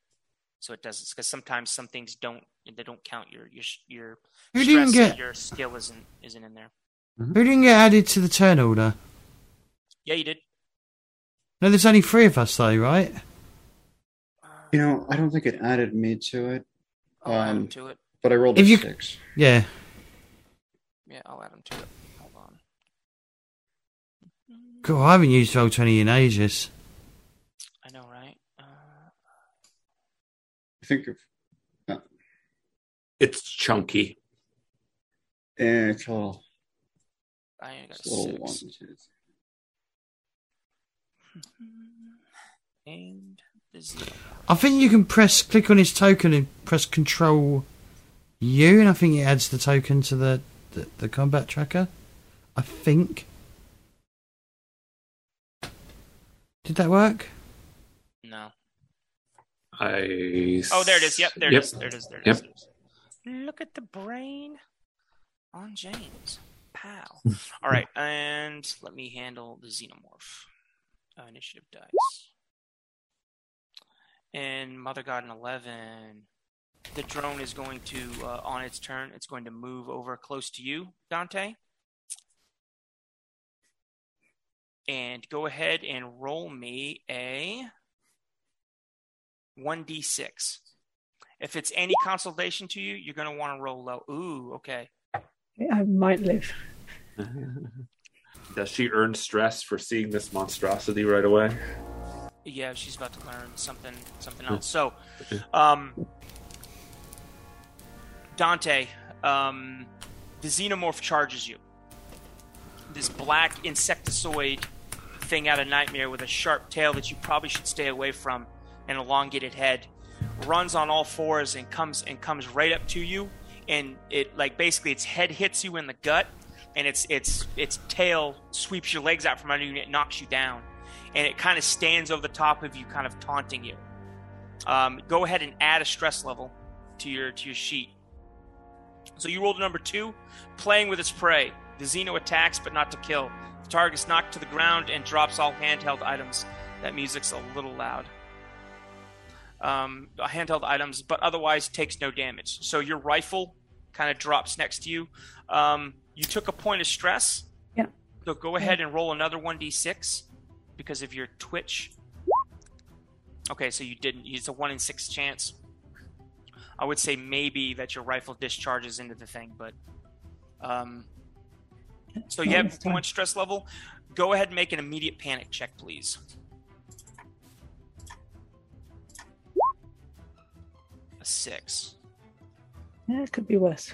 So it does because sometimes some things don't they don't count your your your stress get... your skill isn't isn't in there. Mm-hmm. Who didn't get added to the turn order? Yeah, you did. No, there's only three of us though, right? You know, I don't think it added me to it. um, to it. but I rolled a you, six. Yeah. Yeah, I'll add them to it. Hold on. God, I haven't used Roll20 in ages. I know, right? Uh... I think of. Uh, it's chunky. Yeah, it's all. I got a six. (laughs) and I think you can press click on his token and press Control U, and I think it adds the token to the the, the combat tracker. I think. Did that work? No. I. Oh, there it is. Yep, there yep. it is. There it is. There it yep. is. Look at the brain on James. Pow. (laughs) All right, and let me handle the xenomorph. Uh, initiative dice. And Mother God in 11. The drone is going to, uh, on its turn, it's going to move over close to you, Dante. And go ahead and roll me a 1d6. If it's any consolation to you, you're going to want to roll low. Ooh, okay. I might live. (laughs) Does she earn stress for seeing this monstrosity right away? Yeah, she's about to learn something something else. So, um, Dante, um, the xenomorph charges you. This black insectoid thing out of Nightmare with a sharp tail that you probably should stay away from, and elongated head, runs on all fours and comes and comes right up to you, and it like basically its head hits you in the gut, and its its its tail sweeps your legs out from under you and it knocks you down, and it kind of stands over the top of you, kind of taunting you. Um, go ahead and add a stress level to your to your sheet. So you rolled a number two, playing with its prey. The Xeno attacks, but not to kill. The target is knocked to the ground and drops all handheld items. That music's a little loud. Um, handheld items, but otherwise takes no damage. So your rifle kind of drops next to you. Um, you took a point of stress. Yeah. So go ahead and roll another 1d6 because of your twitch. Okay, so you didn't. It's a 1 in 6 chance. I would say maybe that your rifle discharges into the thing, but. Um, so you have too much stress level. Go ahead and make an immediate panic check, please. A six. Yeah, it could be worse.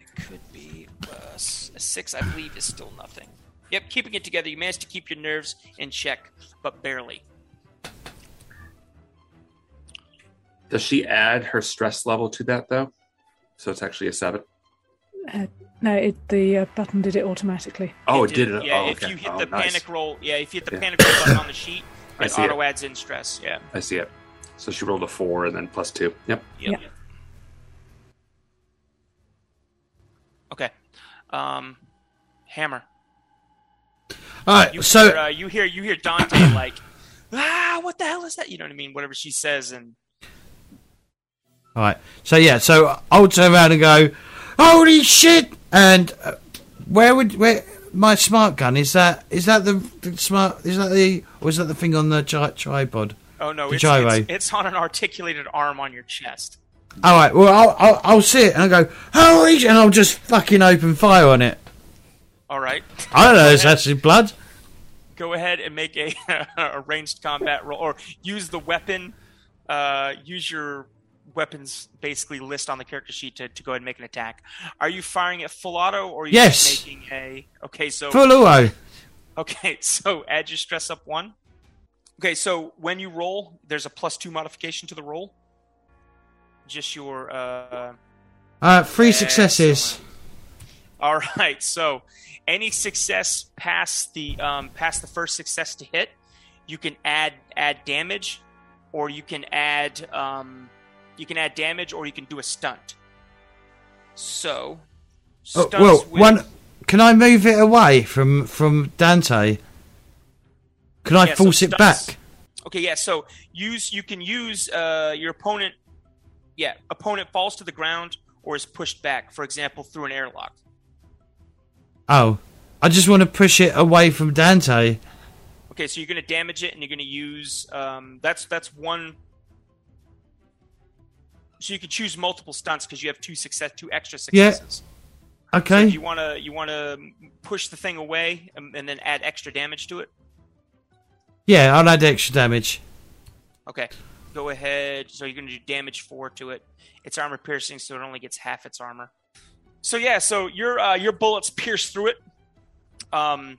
It could be worse. A six, I believe, is still nothing. Yep, keeping it together. You managed to keep your nerves in check, but barely. Does she add her stress level to that though? So it's actually a seven. Uh, no, it, the uh, button did it automatically. Oh, it, did, it. Yeah, oh, if okay. you hit oh, the nice. panic roll, yeah, if you hit the yeah. panic roll button on the sheet, (laughs) it auto it. adds in stress. Yeah, I see it. So she rolled a four and then plus two. Yep. Yep. yep. Okay. Um, hammer. All right. You so hear, uh, you hear you hear Dante like, (coughs) ah, what the hell is that? You know what I mean? Whatever she says, and all right. So yeah. So I'll turn around and go, holy shit! And uh, where would where my smart gun is that? Is that the, the smart? Is that the? Or is that the thing on the tri- tripod? Oh no, it's, it's, it's on an articulated arm on your chest. All right. Well, I'll, I'll, I'll sit and I'll go holy, and I'll just fucking open fire on it. All right. I don't know. Is that blood? Go ahead and make a, (laughs) a ranged combat roll, or use the weapon. Uh, use your weapons basically list on the character sheet to, to go ahead and make an attack. Are you firing at full auto, or are you yes. making a? Okay, so full auto. Okay, (laughs) so add your stress up one. Okay, so when you roll, there's a plus two modification to the roll just your uh, uh three successes. All right, so any success past the um, past the first success to hit, you can add add damage, or you can add um, you can add damage, or you can do a stunt. So, oh, well, with... one can I move it away from from Dante? Can I yeah, force so it back? Okay, yeah. So use you can use uh, your opponent yeah, opponent falls to the ground or is pushed back, for example, through an airlock. Oh, I just want to push it away from Dante. Okay, so you're going to damage it, and you're going to use um, that's that's one. So you can choose multiple stunts because you have two success, two extra successes. Yeah. Okay. So you want to you want to push the thing away and, and, then add extra damage to it. Yeah, I'll add extra damage. Okay. Go ahead. So you're going to do damage four to it. It's armor piercing, so it only gets half its armor. So yeah, so your uh, your bullets pierce through it. Um,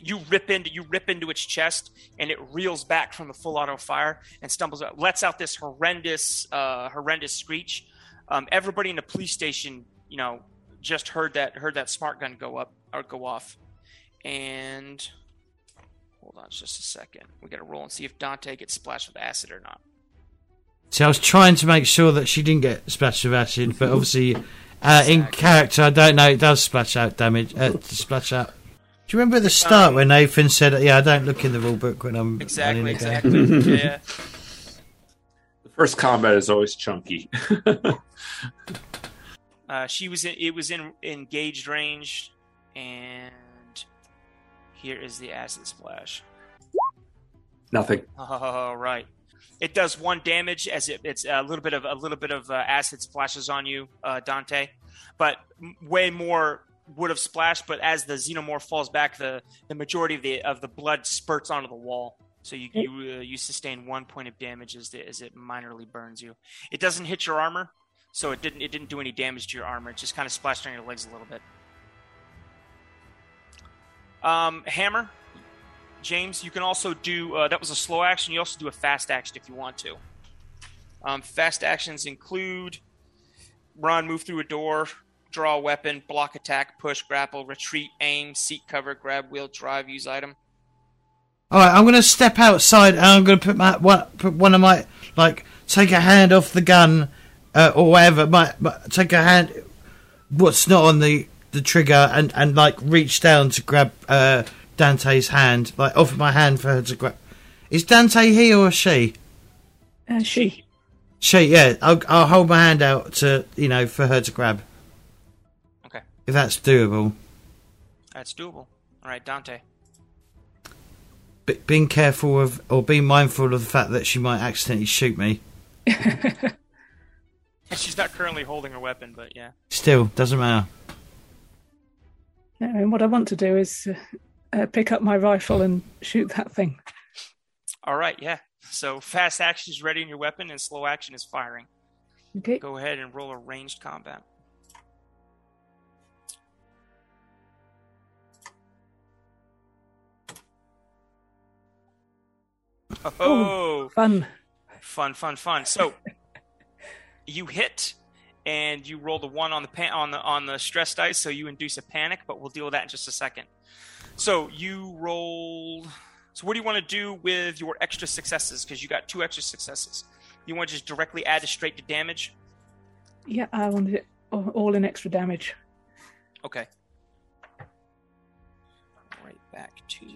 you rip into you rip into its chest and it reels back from the full auto fire and stumbles out lets out this horrendous uh, horrendous screech. Um, everybody in the police station you know just heard that heard that smart gun go up or go off. And hold on just a second. We gotta roll and see if dante gets splashed with acid or not. See i was trying to make sure that she didn't get splashed with acid but obviously uh, in character i don't know it does splash out damage uh, splash out do you remember at the start um, when Nathan said, "Yeah, I don't look in the rule book when I'm exactly exactly (laughs) yeah." The first combat is always chunky. (laughs) uh, she was in, it was in engaged range, and here is the acid splash. Nothing. Oh right. It does one damage as it, it's a little bit of a little bit of uh, acid splashes on you, uh, Dante, but way more would have splashed, but as the xenomorph falls back, the, the majority of the of the blood spurts onto the wall. So you you, uh, you sustain one point of damage as, the, as it minorly burns you. It doesn't hit your armor, so it didn't it didn't do any damage to your armor. It just kind of splashed on your legs a little bit. Um, hammer, James. You can also do uh, that was a slow action. You also do a fast action if you want to. Um, fast actions include run, move through a door, draw weapon, block attack, push, grapple, retreat, aim, seek cover, grab wheel, drive, use item. All right, I'm going to step outside and I'm going to put my one, put one of my like take a hand off the gun uh, or whatever. My, my, take a hand, what's not on the the trigger, and and like reach down to grab uh, Dante's hand, like offer my hand for her to grab. Is Dante he or she? Uh, she. She, yeah. I'll, I'll hold my hand out to you know for her to grab. If that's doable. That's doable. All right, Dante. But being careful of, or being mindful of the fact that she might accidentally shoot me. (laughs) She's not currently holding a weapon, but yeah. Still, doesn't matter. Yeah, I mean, what I want to do is uh, uh, pick up my rifle and shoot that thing. All right, yeah. So fast action is ready in your weapon, and slow action is firing. Okay. Go ahead and roll a ranged combat. Oh, oh, fun. Fun, fun, fun. So (laughs) you hit and you roll the one on the pan- on the on the stress dice, so you induce a panic, but we'll deal with that in just a second. So you rolled. So what do you want to do with your extra successes? Because you got two extra successes. You want to just directly add it straight to damage? Yeah, I wanted it all in extra damage. Okay. Right back to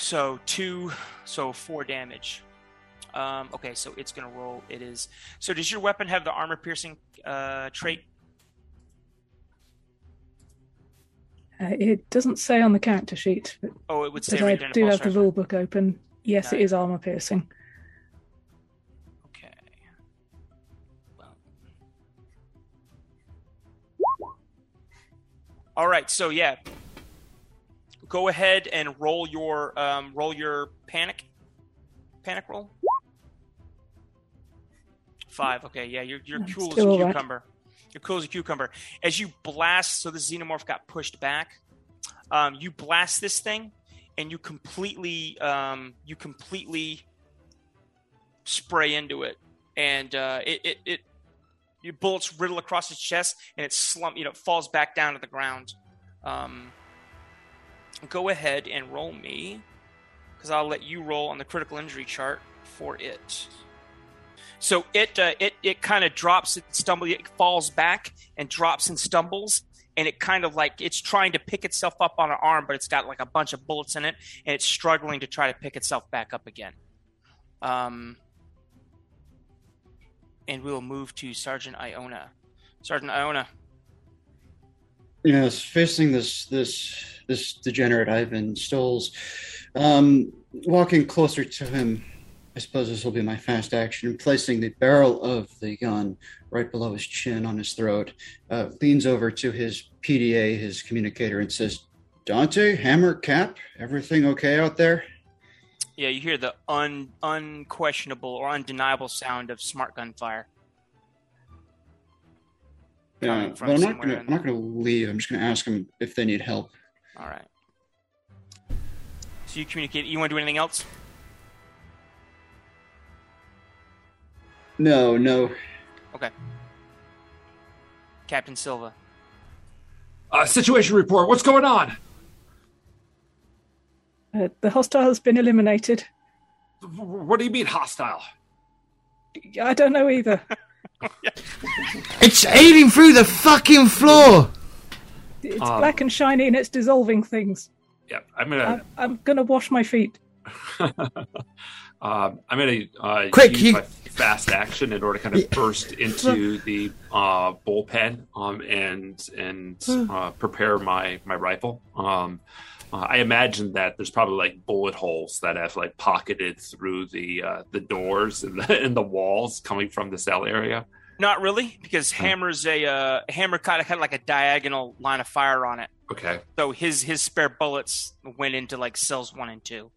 so two, so four damage. Um, okay, so it's gonna roll. It is. So does your weapon have the armor piercing uh, trait? Uh, it doesn't say on the character sheet. But, oh, it would say. Right I do have the rule book open. Yes, no. it is armor piercing. Okay. Well. All right. So yeah, go ahead and roll your um, roll your panic panic roll. Five. Okay, yeah, you're you're cool as a cucumber. You're cool as a cucumber. As you blast, so the xenomorph got pushed back. Um, you blast this thing, and you completely um, you completely spray into it, and uh, it, it it your bullets riddle across its chest, and it slump. You know, falls back down to the ground. Um, go ahead and roll me, because I'll let you roll on the critical injury chart for it. So it uh, it it kind of drops, it stumbles, it falls back and drops and stumbles, and it kind of like it's trying to pick itself up on an arm, but it's got like a bunch of bullets in it, and it's struggling to try to pick itself back up again. Um, and we'll move to Sergeant Iona. Sergeant Iona. Yes, facing this this this degenerate Ivan Stoles, um, walking closer to him, I suppose this will be my fast action. Placing the barrel of the gun right below his chin on his throat, uh, leans over to his PDA, his communicator, and says, Dante, Hammer, Cap, everything okay out there? Yeah, you hear the un unquestionable or undeniable sound of smart gunfire. Yeah, but I'm not gonna I'm not gonna leave. I'm just gonna ask them if they need help. All right. So you communicate. You want to do anything else? No, no. Okay. Captain Silva. Uh, situation report. What's going on? Uh, the hostile has been eliminated. What do you mean hostile? I don't know either. (laughs) (laughs) it's eating through the fucking floor. It's um, black and shiny and it's dissolving things. Yeah, I'm gonna. I'm, I'm gonna wash my feet. (laughs) Um, I'm gonna uh, quick use you... my fast action in order to kind of burst into the uh, bullpen um, and and (sighs) uh, prepare my my rifle. Um, uh, I imagine that there's probably like bullet holes that have like pocketed through the uh, the doors and the and the walls coming from the cell area. Not really, because Hammer's a uh, Hammer kind of had like a diagonal line of fire on it. Okay. So his his spare bullets went into like cells one and two.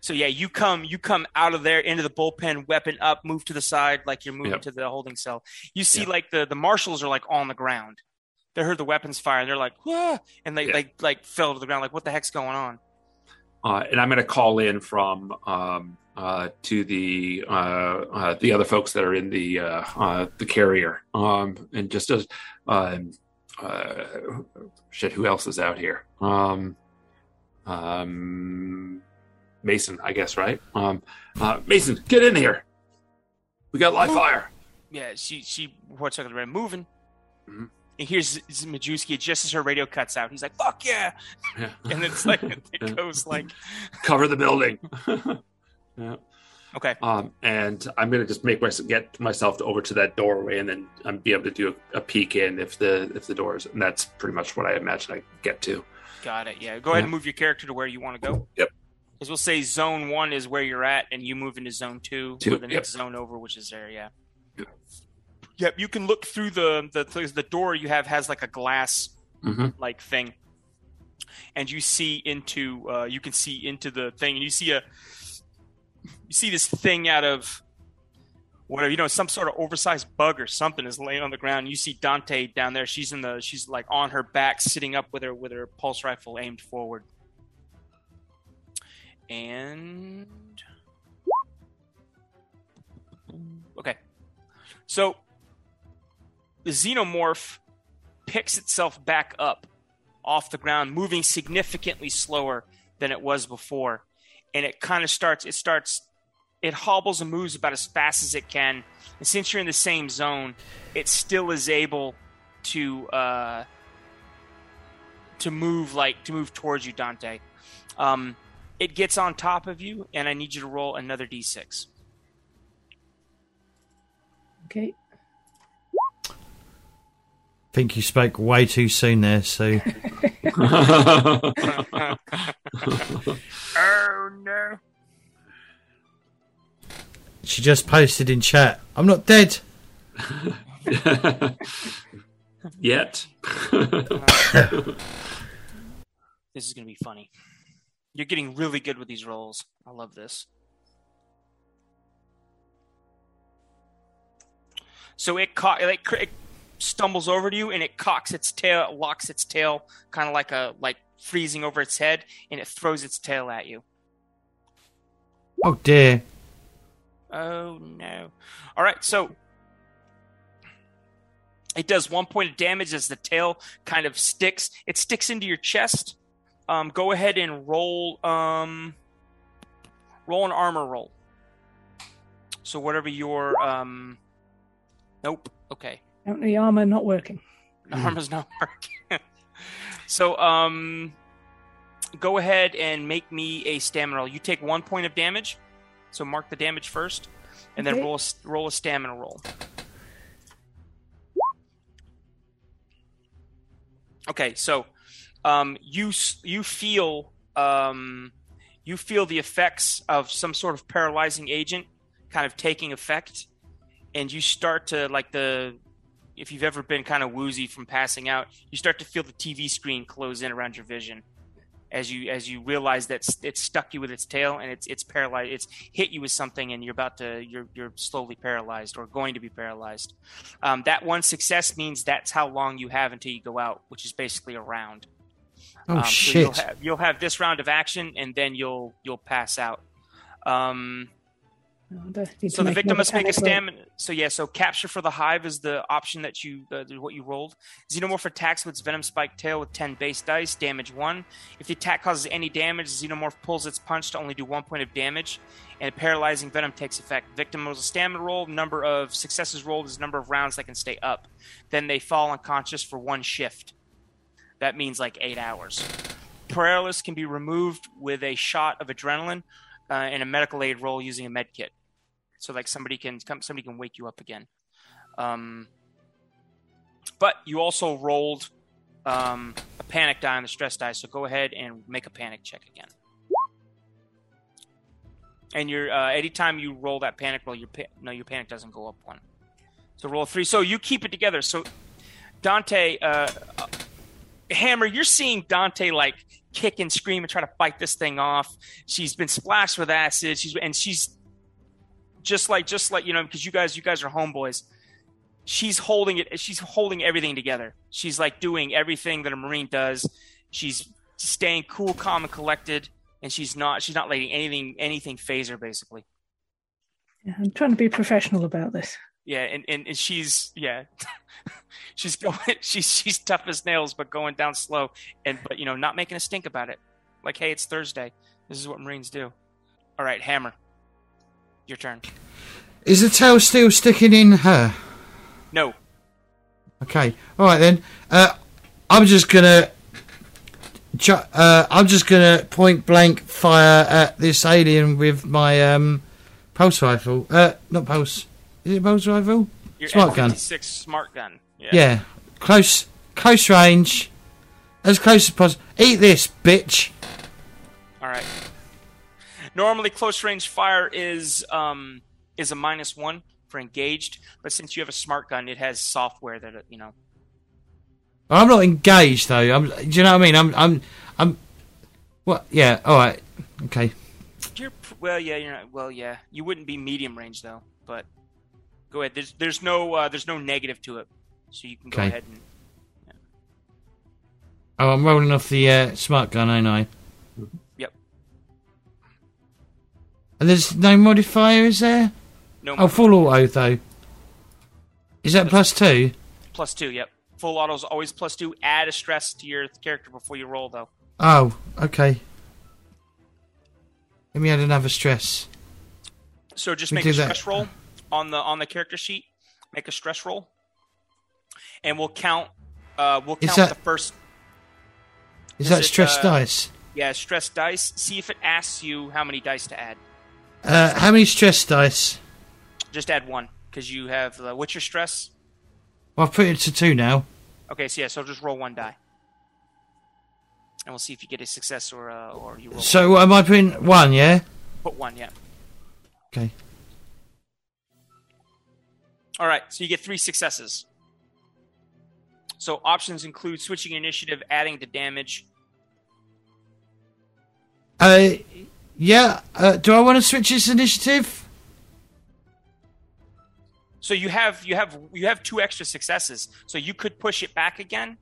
So yeah, you come you come out of there into the bullpen, weapon up, move to the side like you're moving yep. to the holding cell. You see yep. like the the marshals are like on the ground. They heard the weapons fire and they're like, Wah! and they yep. like like fell to the ground like what the heck's going on? Uh, and I'm going to call in from um, uh, to the uh, uh, the other folks that are in the uh, uh, the carrier, um, and just as um, shit, who else is out here? Um, um, Mason, I guess, right? Um, uh, Mason, get in here. We got live fire. Yeah, she she the red moving. Mm-hmm. And here's Majewski just as her radio cuts out. He's like, "Fuck yeah!" yeah. and it's like (laughs) it yeah. goes like, (laughs) "Cover the building." (laughs) yeah. Okay. Um, and I'm gonna just make myself get myself over to that doorway, and then I'm be able to do a, a, peek in if the if the doors, and that's pretty much what I imagine I get to. Got it. Yeah. Go ahead and move your character to where you want to go. Yep because we'll say zone one is where you're at, and you move into zone two, two the next zone over, which is there. Yeah. Yep. Yep. You can look through the the the door you have has like a glass mm-hmm. like thing, and you see into uh, you can see into the thing, and you see a you see this thing out of whatever you know some sort of oversized bug or something is laying on the ground you see dante down there she's in the she's like on her back sitting up with her with her pulse rifle aimed forward and okay so the xenomorph picks itself back up off the ground moving significantly slower than it was before and it kind of starts it starts it hobbles and moves about as fast as it can and since you're in the same zone it still is able to uh to move like to move towards you dante um it gets on top of you, and I need you to roll another d6. Okay. I think you spoke way too soon there, so. (laughs) oh no. She just posted in chat, I'm not dead. (laughs) Yet. (laughs) this is going to be funny. You're getting really good with these rolls. I love this. So it caught it, it stumbles over to you and it cocks its tail, locks its tail, kind of like a like freezing over its head, and it throws its tail at you. Oh dear. Oh no. All right, so it does one point of damage as the tail kind of sticks. It sticks into your chest um, go ahead and roll um, roll an armor roll. So whatever your um, nope. Okay. The armor not working. The armor's not working. (laughs) so um, go ahead and make me a stamina roll. You take one point of damage. So mark the damage first, and okay. then roll a, roll a stamina roll. Okay, so um, you you feel um, you feel the effects of some sort of paralyzing agent kind of taking effect, and you start to like the if you've ever been kind of woozy from passing out, you start to feel the TV screen close in around your vision as you as you realize that it's stuck you with its tail and it's it's paralyzed it's hit you with something and you're about to you're you're slowly paralyzed or going to be paralyzed. Um, that one success means that's how long you have until you go out which is basically a round. Oh um, shit so you'll, have, you'll have this round of action and then you'll you'll pass out. Um, so the victim must make a stamina. So yeah, so capture for the hive is the option that you uh, what you rolled. Xenomorph attacks with its venom spike tail with ten base dice, damage one. If the attack causes any damage, Xenomorph pulls its punch to only do one point of damage, and a paralyzing venom takes effect. Victim rolls a stamina roll. Number of successes rolled is number of rounds they can stay up. Then they fall unconscious for one shift. That means like eight hours. Paralysis can be removed with a shot of adrenaline uh, and a medical aid roll using a med kit so like somebody can come somebody can wake you up again. Um, but you also rolled um, a panic die on the stress die so go ahead and make a panic check again. And your uh, anytime you roll that panic roll your pa- no your panic doesn't go up one. So roll three. So you keep it together. So dante uh, uh, hammer you're seeing dante like kick and scream and try to fight this thing off. She's been splashed with acid. She's and she's just like just like you know because you guys you guys are homeboys. She's holding it she's holding everything together. She's like doing everything that a marine does. She's staying cool calm and collected and she's not she's not letting anything anything phase her basically. Yeah, i'm trying to be professional about this. Yeah and and, and she's yeah (laughs) she's going (laughs) she's she's tough as nails but going down slow and but you know not making a stink about it. Like hey it's thursday. This is what marines do. All right hammer your turn. Is the tail still sticking in her? No. Okay. All right then. Uh, I'm just gonna. Uh, I'm just gonna point blank fire at this alien with my um, pulse rifle. Uh, not pulse. Is it pulse rifle? Your smart gun. Six smart gun. Yeah. yeah. Close, close range, as close as possible. Eat this, bitch. All right. Normally, close range fire is um, is a minus one for engaged, but since you have a smart gun, it has software that you know. I'm not engaged though. I'm. Do you know what I mean? I'm. I'm. I'm. What? Yeah. All right. Okay. You're well. Yeah. You're not. Well. Yeah. You wouldn't be medium range though. But go ahead. There's. There's no. Uh, there's no negative to it, so you can go okay. ahead and. Yeah. Oh, I'm rolling off the uh, smart gun, ain't I? And there's no modifier, is there? No. Oh, full auto though. Is that plus two? Plus two. Yep. Full auto is always plus two. Add a stress to your character before you roll, though. Oh, okay. Let me add another stress. So just make a stress that. roll on the on the character sheet. Make a stress roll, and we'll count. Uh, we'll count that, the first. Is, is that it, stress uh, dice? Yeah, stress dice. See if it asks you how many dice to add. Uh, how many stress dice? Just add one because you have. Uh, what's your stress? Well, I've put it to two now. Okay, so yeah, so just roll one die, and we'll see if you get a success or uh, or you roll. So one. am I putting one? Yeah. Put one, yeah. Okay. All right, so you get three successes. So options include switching initiative, adding to damage. Uh, yeah. Uh, do I want to switch this initiative? So you have you have you have two extra successes. So you could push it back again,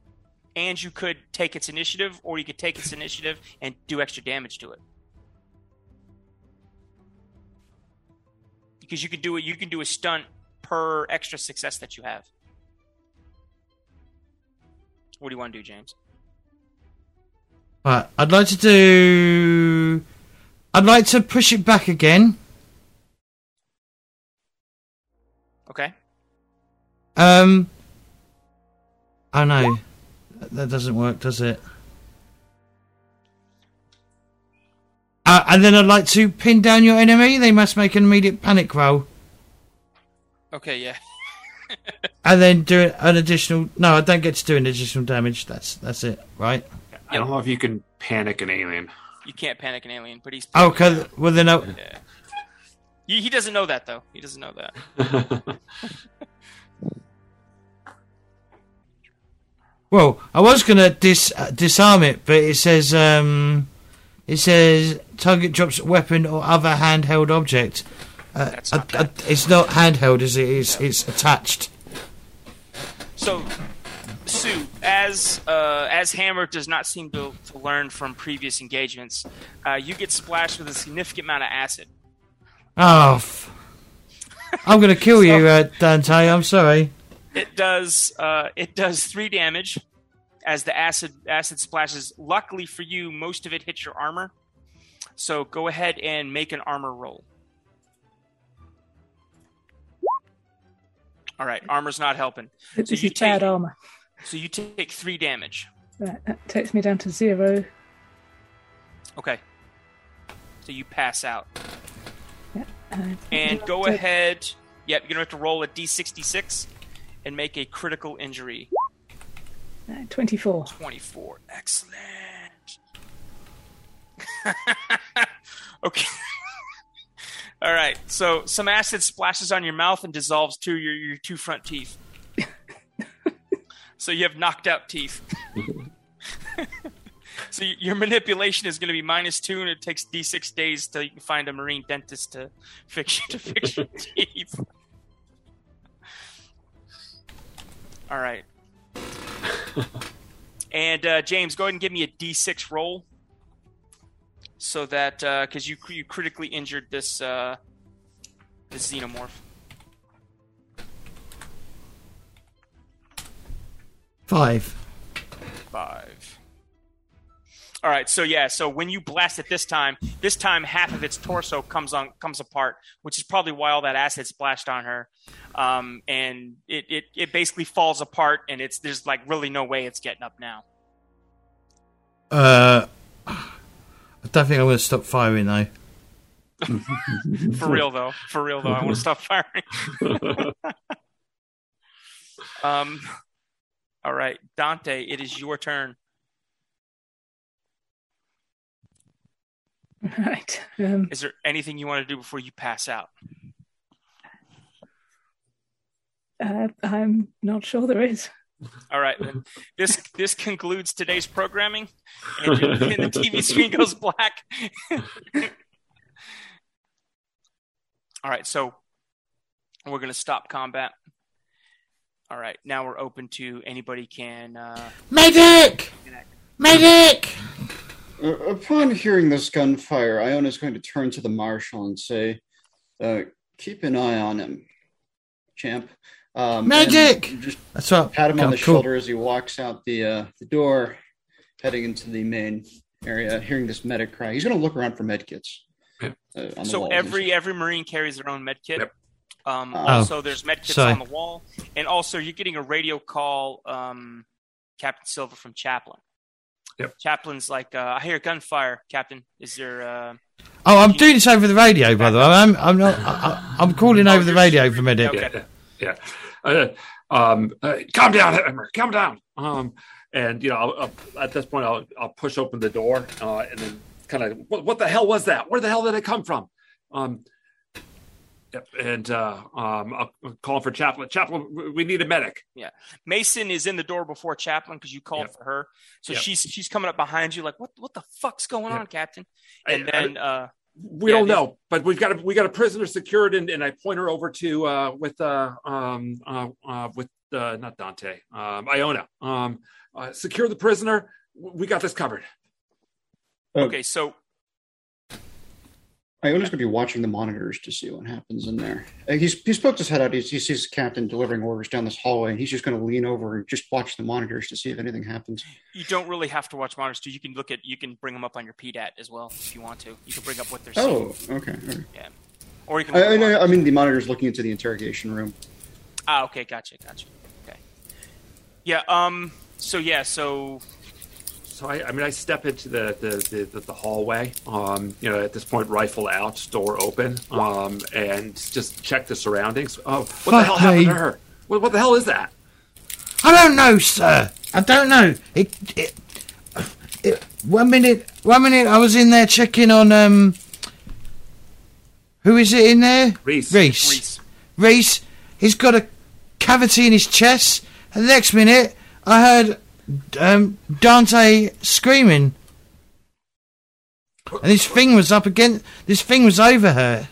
and you could take its initiative, or you could take its initiative and do extra damage to it. Because you could do it, you can do a stunt per extra success that you have. What do you want to do, James? Right, I'd like to do I'd like to push it back again. Okay. Um. Oh no, that doesn't work, does it? Uh, and then I'd like to pin down your enemy. They must make an immediate panic roll. Okay, yeah. (laughs) and then do an additional. No, I don't get to do an additional damage. That's that's it, right? I don't know if you can panic an alien. You can't panic an alien, but he's. Oh, cause Well, then. I... Yeah. He, he doesn't know that though. He doesn't know that. (laughs) well, I was gonna dis uh, disarm it, but it says um, it says target drops weapon or other handheld object. Uh, not I, I, it's not handheld, is it? It's, it's attached. So, Sue, as uh, as Hammer does not seem to, to learn from previous engagements, uh, you get splashed with a significant amount of acid. Oh, f- I'm going to kill you, uh, Dante. I'm sorry. It does uh, it does three damage as the acid acid splashes. Luckily for you, most of it hits your armor. So go ahead and make an armor roll. All right, armor's not helping. This is you bad take- armor. So you take three damage. Right, that takes me down to zero. Okay. So you pass out. Uh, And go to- ahead. Yep, you're gonna have to roll a d66 and make a critical injury. uh, Twenty-four. 24. Excellent. (laughs) okay. (laughs) All right. So some acid splashes on your mouth and dissolves two your your two front teeth. So you have knocked out teeth. (laughs) so your manipulation is going to be minus two, and it takes d6 days till you can find a marine dentist to fix you, to fix your (laughs) teeth. All right. And uh, James, go ahead and give me a D6 roll, so that because you you critically injured this uh, this xenomorph. Five. Five. All right, so yeah, so when you blast it this time, this time half of its torso comes on comes apart, which is probably why all that acid splashed on her, um, and it, it it basically falls apart, and it's there's like really no way it's getting up now. Uh, I don't think I'm going to stop firing though. (laughs) For real though, for real though, I want to stop firing. (laughs) (laughs) um, all right, Dante, it is your turn. (laughs) All right. Um, Is there anything you want to do before you pass out? uh, I'm not sure there is. All right, then. This this concludes today's programming, and, and the TV screen goes black. (laughs) All right, so we're going to stop combat. All right, now we're open to anybody can. Uh, Medic! Medic! Uh, upon hearing this gunfire, Iona's going to turn to the marshal and say, uh, "Keep an eye on him, champ." Um, and Medic! Just That's right. pat him on the Cool. shoulder as he walks out the uh, the door, heading into the main area. Hearing this medic cry, he's going to look around for med kits. Uh, so every every marine carries their own medkit. Yep. Um, Oh. also, there's medkits Sorry. on the wall, and also you're getting a radio call, um, Captain Silver from Chaplain. Yep. Chaplain's like, uh, I hear gunfire, Captain. Is there? Uh... Oh, I'm doing this over the radio, by the way. I'm, I'm not. I, I- I'm calling Oh, over the radio for medic. Okay. yeah, yeah. Uh, um, uh, calm down, Edmer, calm down. Um, and you know, I'll, I'll, at this point, I'll, I'll push open the door, uh, and then kind of, what, what the hell was that? Where the hell did it come from? Um, yep, and uh, um, I'll I'll call for Chaplain. Chaplain, we- we need a medic. Yeah. Mason is in the door before Chaplain because you called Yep. for her. So Yep. she's she's coming up behind you, like, what what the fuck's going Yep. on, Captain? I- And then uh, We Yeah, don't these- know, but we've got a, we got a prisoner secured, and, and I point her over to uh, with uh, um, uh, uh, with uh, not Dante, um, Iona. Um, uh, secure the prisoner. We got this covered. Uh, okay, so Iona's going to be watching the monitors to see what happens in there. Uh, he's he's poked his head out. He's, he sees the captain delivering orders down this hallway, and he's just going to lean over and just watch the monitors to see if anything happens. you don't really have to watch monitors too. You can look at you can bring them up on your PDAT as well if you want to. You can bring up what they're Oh, seeing, okay. Yeah, or you can. I, I, know- I mean, the monitors looking into the interrogation room. Ah, okay, gotcha, gotcha. Okay. Yeah. Um. So yeah. So So I, I mean, I step into the the, the, the hallway. Um, you know, at this point, rifle out, door open, um, and just check the surroundings. Oh, what the hell happened me. to her? What, what the hell is that? I don't know, sir. I don't know. It, it, it, one minute, one minute. I was in there checking on um. Who is it in there? Reese. Reese. Reese. Reese. He's got a cavity in his chest. And the next minute, I heard um, Dante screaming, and this thing was up against. This thing was over her.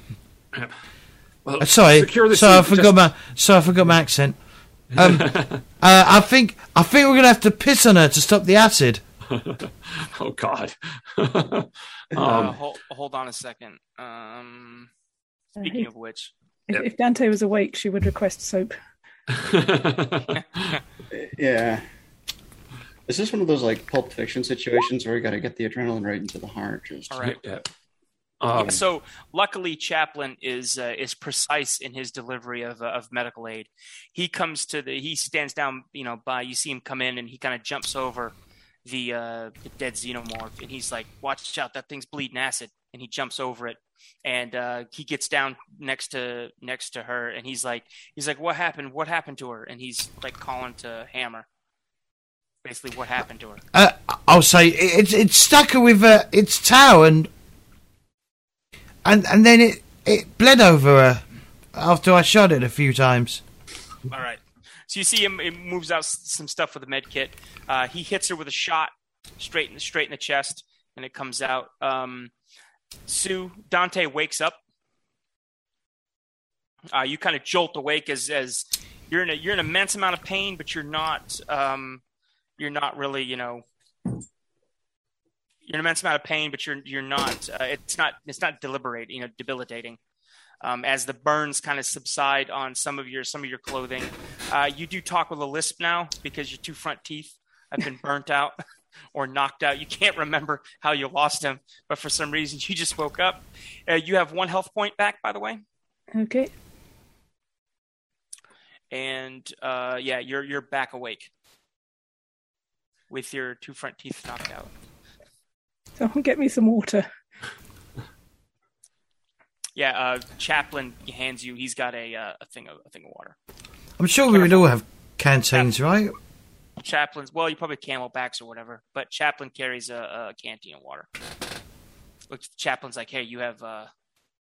Well, Uh, sorry, secure sorry, I forgot just- my. Sorry, I forgot my accent. Um, (laughs) uh, I think I think we're gonna have to piss on her to stop the acid. (laughs) Oh God. Uh, um, hold, hold on a second. Um, Uh, speaking he- of which, If, Yep. if Dante was awake, she would request soap. (laughs) Yeah. Is this one of those like Pulp Fiction situations where we got to get the adrenaline right into the heart? Just all right. yeah. Yeah, Um, so luckily, Chaplain is uh, is precise in his delivery of uh, of medical aid. He comes to the he stands down, you know, by you see him come in and he kind of jumps over the uh, the dead xenomorph and he's like, "Watch out, that thing's bleeding acid!" And he jumps over it and uh, he gets down next to next to her and he's like, he's like, "What happened? What happened to her?" And he's like calling to Hammer, basically, what happened to her. Uh, I'll say it, it's it's stuck her with uh, its tail and and and then it it bled over her after I shot it a few times. All right. So you see him. It moves out some stuff with the med kit. Uh, he hits her with a shot straight in straight in the chest, and it comes out. Um, Sue Dante wakes up. Uh, you kind of jolt awake as as you're in a you're in an immense amount of pain, but you're not um, you're not really you know you're an immense amount of pain, but you're you're not uh, it's not it's not deliberate you know debilitating um, as the burns kind of subside on some of your some of your clothing. Uh, you do talk with a lisp now because your two front teeth have been burnt out (laughs) or knocked out. You can't remember how you lost them, but for some reason you just woke up. Uh, you have one health point back, by the way, Okay. and uh, yeah, you're you're back awake with your two front teeth knocked out. Someone get me some water. Yeah, uh, Chaplain hands you. He's got a uh, a thing of a thing of water. I'm sure we would all have canteens, right? Chaplain's well, you probably camelbacks or whatever, but Chaplain carries a, a canteen of water. Looks Chaplain's like, hey, you have uh,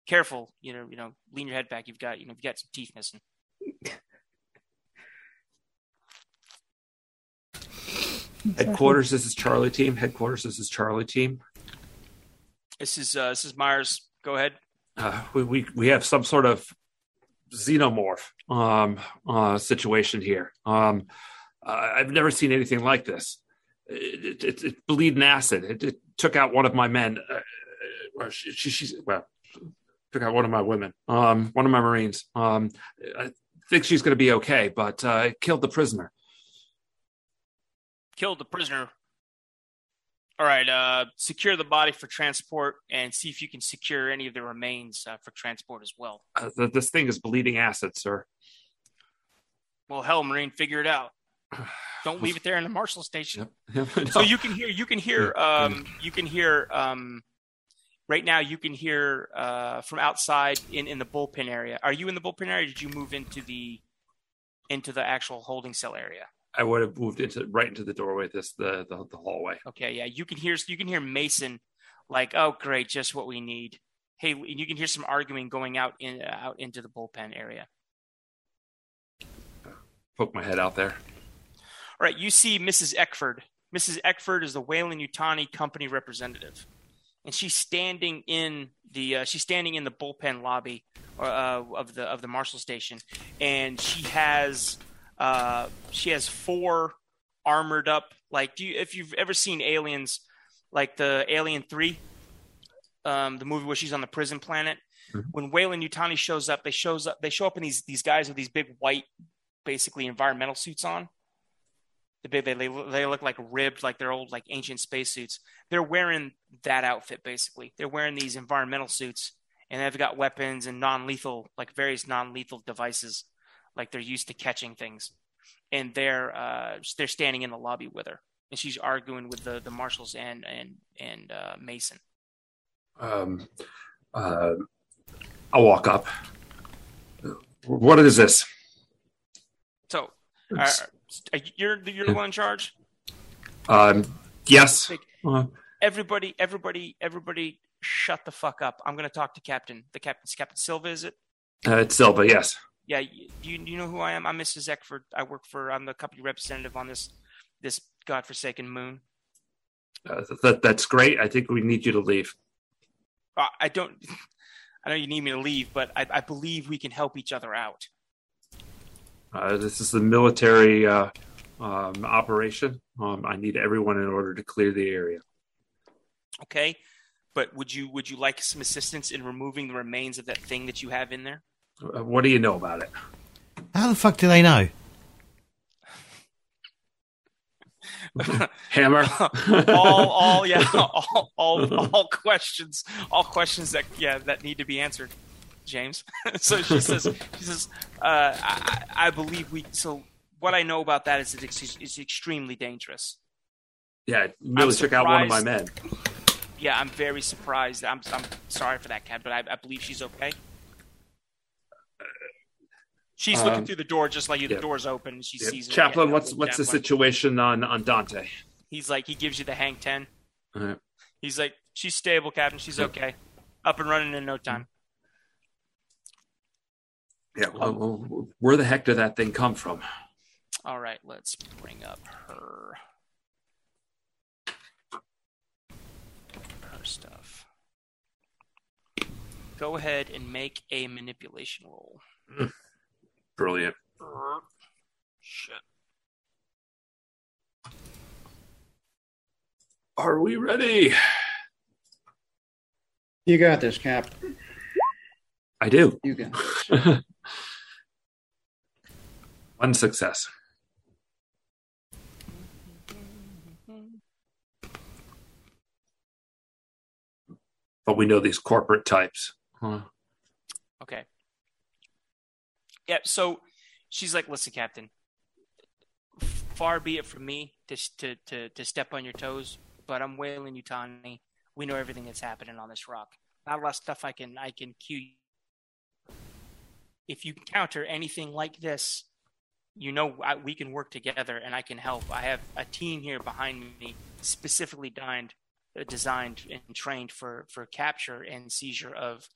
careful, you know, you know, lean your head back. You've got you know, you've got some teeth missing. Headquarters. This is Charlie team. Headquarters. This is Charlie team. This is uh, this is Myers. Go ahead. Uh, we, we we have some sort of xenomorph um, uh, situation here. Um, I've never seen anything like this. It, it, it, bleeding acid. It, it took out one of my men. Uh, well, she, she, she's well, took out one of my women. Um, one of my Marines. Um, I think she's going to be okay, but uh, it killed the prisoner. Killed the prisoner. All right. Uh, secure the body for transport and see if you can secure any of the remains uh, for transport as well. Uh, th- this thing is bleeding acid, sir. Well, hell, Marine, figure it out. (sighs) Don't leave it there in the Marshal Station. Yep. (laughs) So you can hear, you can hear, um, you can hear, um, right now you can hear uh, from outside in, in the bullpen area. Are you in the bullpen area? Or did you move into the into the actual holding cell area? I would have moved into right into the doorway. This the the, the hallway. Okay, yeah, you can hear you can hear Mason like, oh great, just what we need. Hey, and you can hear some arguing going out in out into the bullpen area. Poke my head out there. All right, you see Mrs. Eckford. Mrs. Eckford is the Weyland-Yutani company representative, and she's standing in the uh, she's standing in the bullpen lobby uh, of the of the Marshal Station, and she has uh, she has four armored up like do you if you've ever seen Aliens, like the Alien Three, um, the movie where she's on the prison planet. Mhm. When Weyland-Yutani shows up, they shows up they show up in these these guys with these big white, basically environmental suits on the big they, they they look like ribbed like they're old like ancient spacesuits they're wearing that outfit basically they're wearing these environmental suits and they've got weapons and non-lethal like various non-lethal devices like they're used to catching things and they're uh they're standing in the lobby with her and she's arguing with the the marshals and and and uh mason Um, uh, I'll walk up. What is this? so uh, you're you're the one in charge Um, yes. Uh, everybody, everybody, everybody, shut the fuck up. I'm going to talk to Captain. The Captain, Captain Silva, is it? Uh, it's Silva, yes. Yeah, you you know who I am? I'm Mrs. Eckford. I work for. I'm the company representative on this this godforsaken moon. Uh, that that's great. I think we need you to leave. Uh, I don't. (laughs) I know you need me to leave, but I, I believe we can help each other out. Uh, this is a military uh, um, operation. Um, I need everyone in order to clear the area. Okay, but would you would you like some assistance in removing the remains of that thing that you have in there? Uh, what do you know about it? How the fuck do they know? (laughs) Hammer. (laughs) all, all, yeah, (laughs) all, all, all questions, all questions that, yeah, that need to be answered. James. so she says, she says, uh, I, I, believe we. So what I know about that is it's, it's extremely dangerous. Yeah, it really took out one of my men. Yeah, I'm very surprised. I'm, I'm sorry for that, Cat, but I, I believe she's okay. She's um, looking through the door just like you. The door's open. She yeah. sees. Chaplain, what's what's Chaplain. the situation on on Dante? He's like he gives you the hang 10 uh-huh. He's like she's stable, Captain. She's okay, up and running in no time. Yeah. Well, where the heck did that thing come from? All right, let's bring up her her stuff. Go ahead and make a manipulation roll. Brilliant. Shit. Are we ready? You got this, Cap. I do. You got this. (laughs) One success. But we know these corporate types. Huh. Yeah, so she's like, listen, Captain, far be it from me to, to, to, to step on your toes, but I'm Weyland Yutani. We know everything that's happening on this rock. Not a lot of stuff I can I can cue. If you encounter anything like this, you know I, we can work together and I can help. I have a team here behind me specifically designed, uh, designed and trained for for capture and seizure of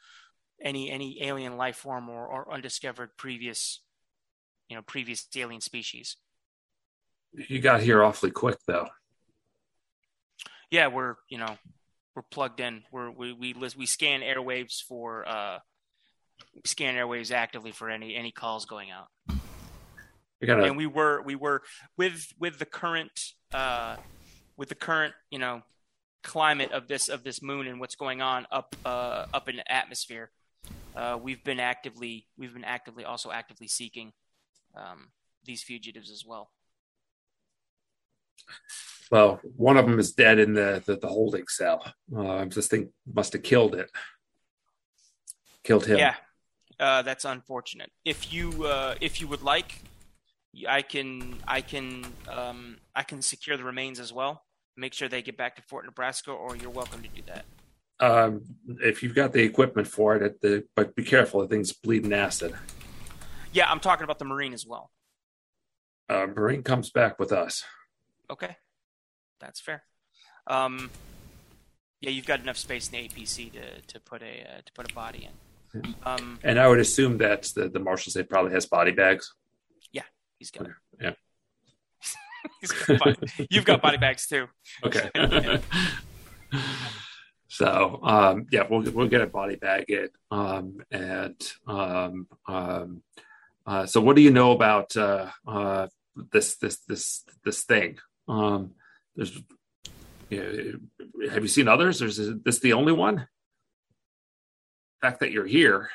any any alien life form or, or undiscovered previous you know previous alien species. You got here awfully quick though. Yeah, we're you know we're plugged in. We're we we we scan airwaves for uh scan airwaves actively for any any calls going out. Gotta... And we were we were with with the current uh with the current you know climate of this of this moon and what's going on up uh up in the atmosphere uh, we've been actively we've been actively also actively seeking um, these fugitives as well. Well, one of them is dead in the the, the holding cell. Uh, this thing must have killed it, killed him. Yeah, uh, that's unfortunate. If you uh, if you would like, I can I can um, I can secure the remains as well. Make sure they get back to Fort Nebraska, or you're welcome to do that um, if you've got the equipment for it, the, but be careful, the thing's bleeding acid. Yeah, I'm talking about the Marine as well. Uh, Marine comes back with us. Okay, that's fair. Um, yeah, you've got enough space in the APC to, to put a uh, to put a body in. Um, and I would assume that the the marshal say probably has body bags. Yeah, he's got. Yeah. (laughs) got body, you've got body bags too. Okay. (laughs) (laughs) So um, yeah, we'll we'll get a body bag it. Um, and um, um, uh, so, what do you know about uh, uh, this this this this thing? Um, there's, you know, have you seen others? Or is this the only one? The fact that you're here.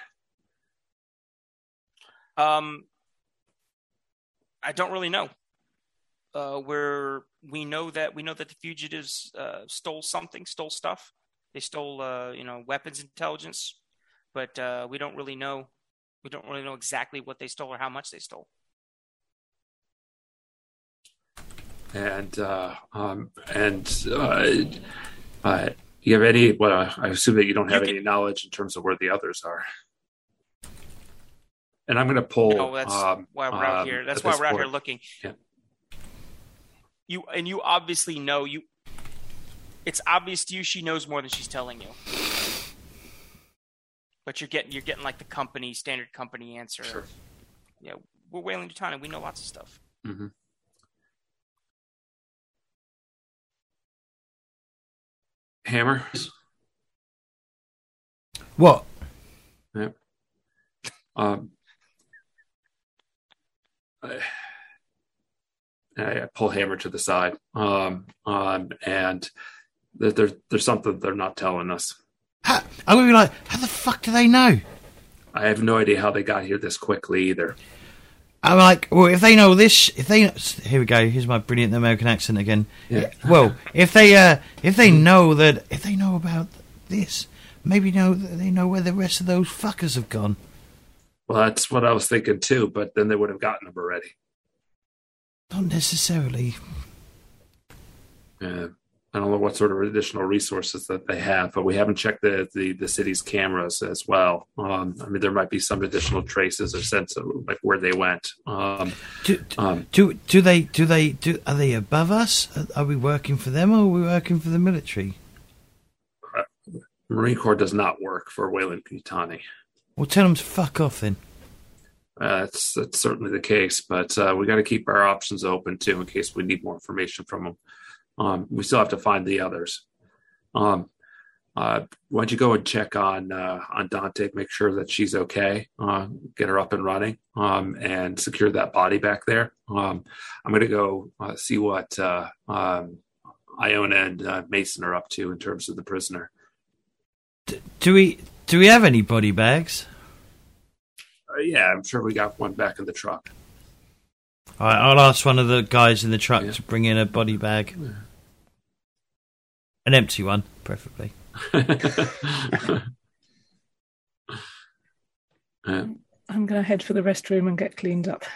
Um, I don't really know. Uh, where we know that we know that the fugitives uh, stole something, stole stuff. They stole, uh, you know, weapons intelligence, but uh, we don't really know. We don't really know exactly what they stole or how much they stole. And uh, um, and uh, uh, you have any? Well, I assume that you don't have you can, any knowledge in terms of where the others are. And I'm going to pull. No, that's um, why we're out um, here. That's why we're out here looking. Yeah. You and you obviously know you It's obvious to you she knows more than she's telling you. But you're getting you're getting like the company standard company answer. Sure. Yeah, we're Weyland-Yutani. We know lots of stuff. Mm-hmm. Hammer. What? Yep. Um, I, I pull Hammer to the side, um, um, and there's there's something they're not telling us. How, I'm gonna be like, how the fuck do they know? I have no idea how they got here this quickly either. I'm like, well, if they know this, if they here we go. Here's my brilliant American accent again. Yeah. (laughs) Well, if they uh, if they know that, if they know about this, maybe know they know where the rest of those fuckers have gone. Well, that's what I was thinking too, but then they would have gotten them already. Not necessarily. Yeah. I don't know what sort of additional resources that they have, but we haven't checked the the, the city's cameras as well. Um, I mean, there might be some additional traces or sense of like where they went. Um, Do, um, do do they do they do are they above us? Are we working for them or are we working for the military? Marine Corps does not work for Weyland-Yutani. Well, tell them to fuck off then. Uh, that's that's certainly the case, but uh, we got to keep our options open too in case we need more information from them. Um, we still have to find the others. Um, uh, why don't you go and check on uh, on Dante, make sure that she's okay, uh, get her up and running, um, and secure that body back there. Um, I'm going to go uh, see what uh, um, Iona and uh, Mason are up to in terms of the prisoner. Do we do we have any body bags? Uh, yeah, I'm sure we got one back in the truck. All right, I'll ask one of the guys in the truck Yeah. to bring in a body bag, an empty one, preferably. Uh, (laughs) I'm going to head for the restroom and get cleaned up. (laughs)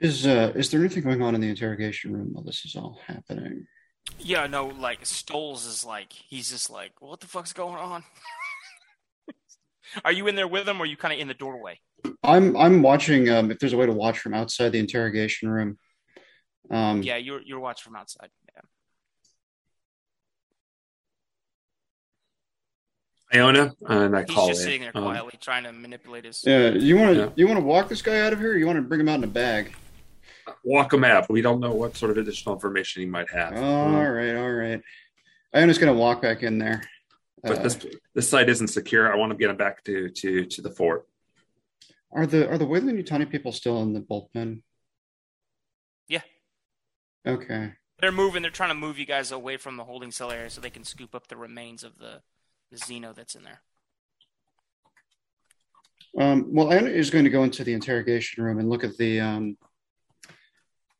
Is uh, is there anything going on in the interrogation room while this is all happening? Yeah, no, like Stoles is like he's just like, what the fuck's going on? (laughs) are you in there with him, or are you kind of in the doorway? I'm I'm watching. Um, if there's a way to watch from outside the interrogation room. Um, Yeah, you're you're watching from outside. Yeah. Iona, and I He's call just in. sitting there Um, quietly trying to manipulate his. Yeah, you want to Yeah. you want to walk this guy out of here? Or you want to bring him out in a bag? walk him out. We don't know what sort of additional information he might have. All Um, right, all right. Iona's gonna walk back in there. but Uh, this this site isn't secure. I want to get him back to to to the fort. are the are the Weyland-Yutani people still in the bullpen? Yeah. Okay. They're moving. They're trying to move you guys away from the holding cell area so they can scoop up the remains of the the Xeno that's in there. Um, well, Iona is going to go into the interrogation room and look at the um,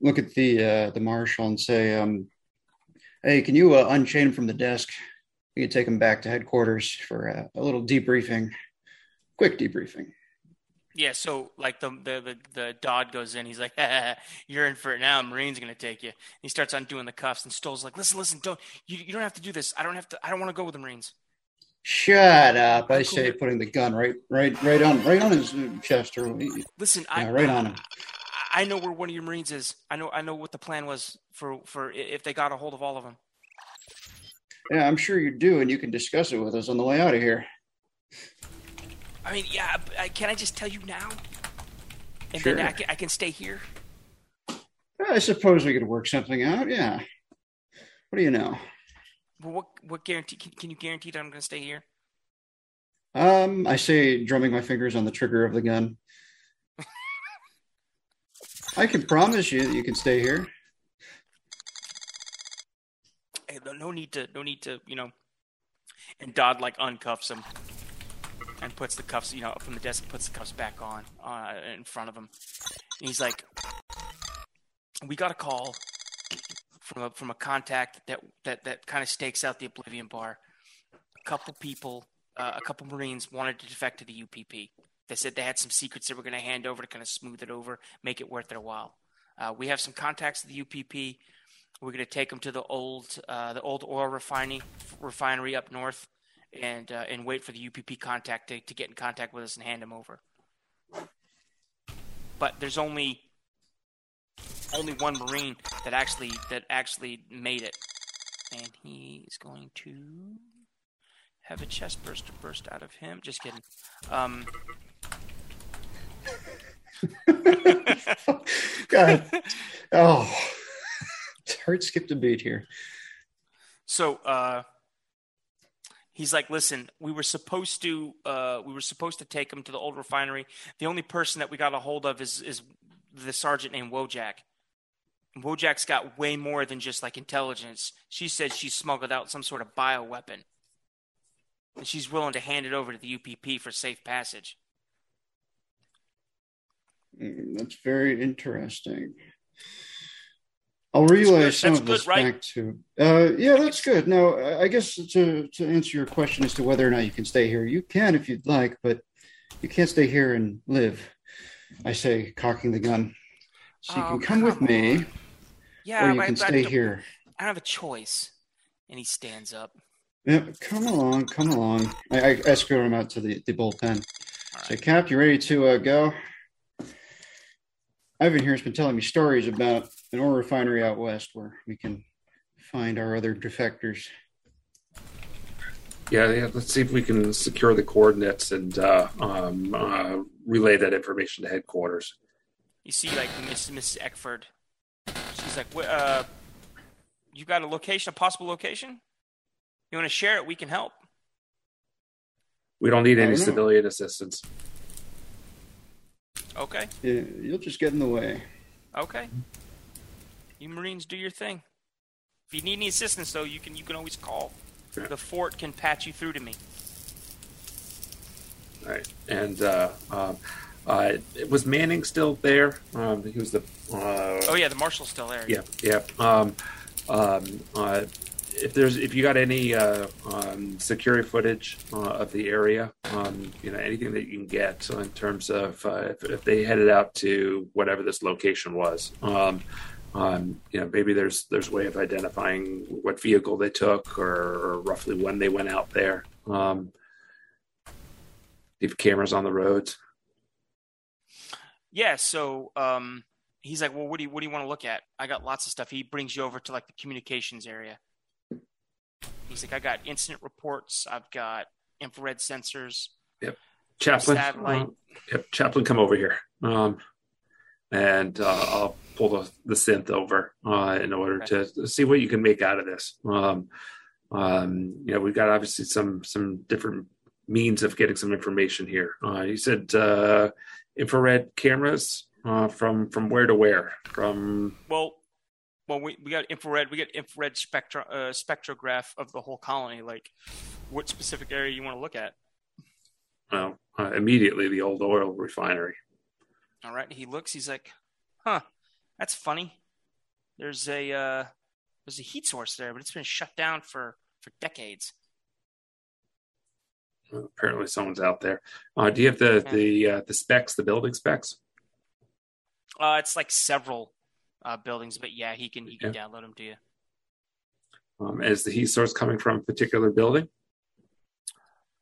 look at the uh, the marshal and say, um, "Hey, can you uh, unchain him from the desk? You can take him back to headquarters for uh, a little debriefing, quick debriefing." Yeah, so like the the the, the Dodd goes in, he's like, "You're in for it now. Marine's gonna take you." He starts undoing the cuffs, and Stoll's like, "Listen, listen, don't you, you don't have to do this. I don't have to. I don't want to go with the Marines." Shut up! I Cool. say, putting the gun right, right, right on, right on his chest, or Listen, I Yeah, right on him. I I know where one of your Marines is. I know I know what the plan was for for if they got a hold of all of them. yeah, I'm sure you do, and you can discuss it with us on the way out of here. I mean, yeah. but, Can I just tell you now? And Sure. then I can, I can stay here. I suppose we could work something out. Yeah. What do you know? What what guarantee? Can, can you guarantee that I'm going to stay here? Um, I say, drumming my fingers on the trigger of the gun. (laughs) I can promise you that you can stay here. Hey, no- no need to no need to you know. And Dodd like uncuffs him and puts the cuffs you know from the desk puts the cuffs back on uh, in front of him. And he's like, "We got a call from a from a contact that that that kind of stakes out the Oblivion Bar. A couple people, uh, a couple Marines wanted to defect to the UPP. They said they had some secrets they were going to hand over to kind of smooth it over, make it worth their while. Uh, we have some contacts at the UPP. We're going to take them to the old uh, the old oil refinery refinery up north, and uh, and wait for the UPP contact to, to get in contact with us and hand them over. But there's only only one Marine that actually that actually made it. and he is going to have a chest burster burst out of him. Just kidding. Um, (laughs) God. Oh, heart skipped a beat here. So uh, he's like, "Listen, we were supposed to uh, we were supposed to take him to the old refinery. The only person that we got a hold of is is the sergeant named Wojak. Wojak's got way more than just like intelligence. She said she smuggled out some sort of bio weapon, and she's willing to hand it over to the UPP for safe passage." Mm, that's very interesting. I'll relay some of this right? back to. Uh, yeah, that's good. Now, I guess to to answer your question as to whether or not you can stay here, you can if you'd like, but you can't stay here and live. I say, cocking the gun. So you oh, can come, with on. Me. Yeah, or you can I, stay I here. I don't have a choice. And he stands up. Yeah, come along, come along. I, I escort him out to the, the bullpen. Right. Say, Cap, you ready to uh, go? Ivan here has been telling me stories about an ore refinery out west where we can find our other defectors. Yeah, yeah let's see if we can secure the coordinates and uh, um, uh, relay that information to headquarters. You see, like Miss Miss Eckford, she's like, uh, "You got a location, a possible location? You want to share it? We can help." We don't need any civilian assistance. Okay. Yeah, you'll just get in the way. Okay. You Marines do your thing. If you need any assistance, though, you can you can always call. Yeah. The fort can patch you through to me. All right. And uh, um, uh, was Manning still there? Um, he was the. Uh, oh yeah, the marshal's still there. Yeah, yeah. Um, um, uh, if there's if you got any uh, um, security footage uh, of the area, um, you know anything that you can get in terms of uh, if, if, they headed out to whatever this location was, um, um you know maybe there's there's a way of identifying what vehicle they took or, or roughly when they went out there. Um, have cameras on the roads. Yeah, so um, he's like, "Well, what do you what do you want to look at? I got lots of stuff." He brings you over to like the communications area. He's like, I got incident reports. I've got infrared sensors. Yep. Chaplain. Uh, yep. Chaplain, come over here. Um, and uh, I'll pull the, the synth over uh, in order okay. to see what you can make out of this. Um, um, you know, we've got obviously some some different means of getting some information here. Uh, you said uh, infrared cameras uh, from from where to where? From well, well, we, we got infrared, we got infrared spectra, uh, spectrograph of the whole colony. Like, what specific area you want to look at? Well, uh, immediately the old oil refinery. All right. He looks. He's like, "Huh, that's funny. There's a uh, there's a heat source there, but it's been shut down for for decades." Apparently, someone's out there. Uh, do you have the yeah. the uh, the specs, the building specs? Uh, it's like several uh, buildings. But yeah, he can he can yeah. download them to you. Um, is the heat source coming from a particular building?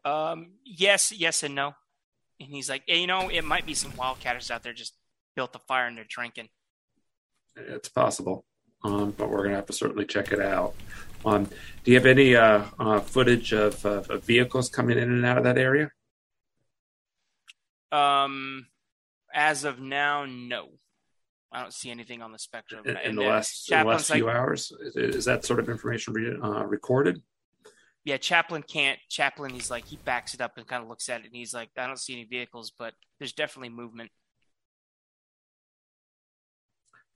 Um, yes, yes, and no. And he's like, hey, you know, it might be some wildcatters out there just built the fire and they're drinking. It's possible, um, but we're gonna have to certainly check it out. Um, do you have any uh, uh, footage of, of, of, vehicles coming in and out of that area? Um, as of now, no. I don't see anything on the spectrum. In, in the last, in the last few like, hours, is, is, that sort of information re- uh, recorded? Yeah, Chaplain can't. Chaplain, he's like he backs it up and kind of looks at it, and he's like, I don't see any vehicles, but there's definitely movement.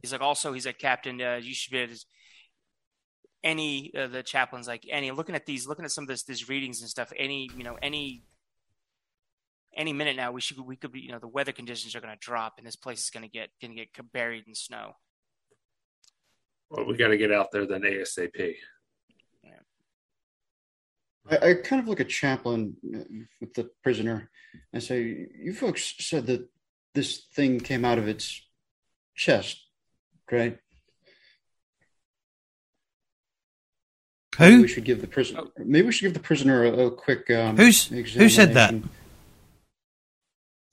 He's like, also, he's like, Captain, uh, you should be able to, any uh, the chaplain's like any looking at these, looking at some of this, these readings and stuff. Any you know any any minute now we should we could be you know the weather conditions are going to drop and this place is going to get going to get buried in snow. Well, we got to get out there then ASAP. I, I, kind of look at Chaplain uh, with the prisoner and say, "You folks said that this thing came out of its chest, right?" Who? Maybe we should give the prisoner. Maybe we should give the prisoner a, a quick. Um, Who's who said that?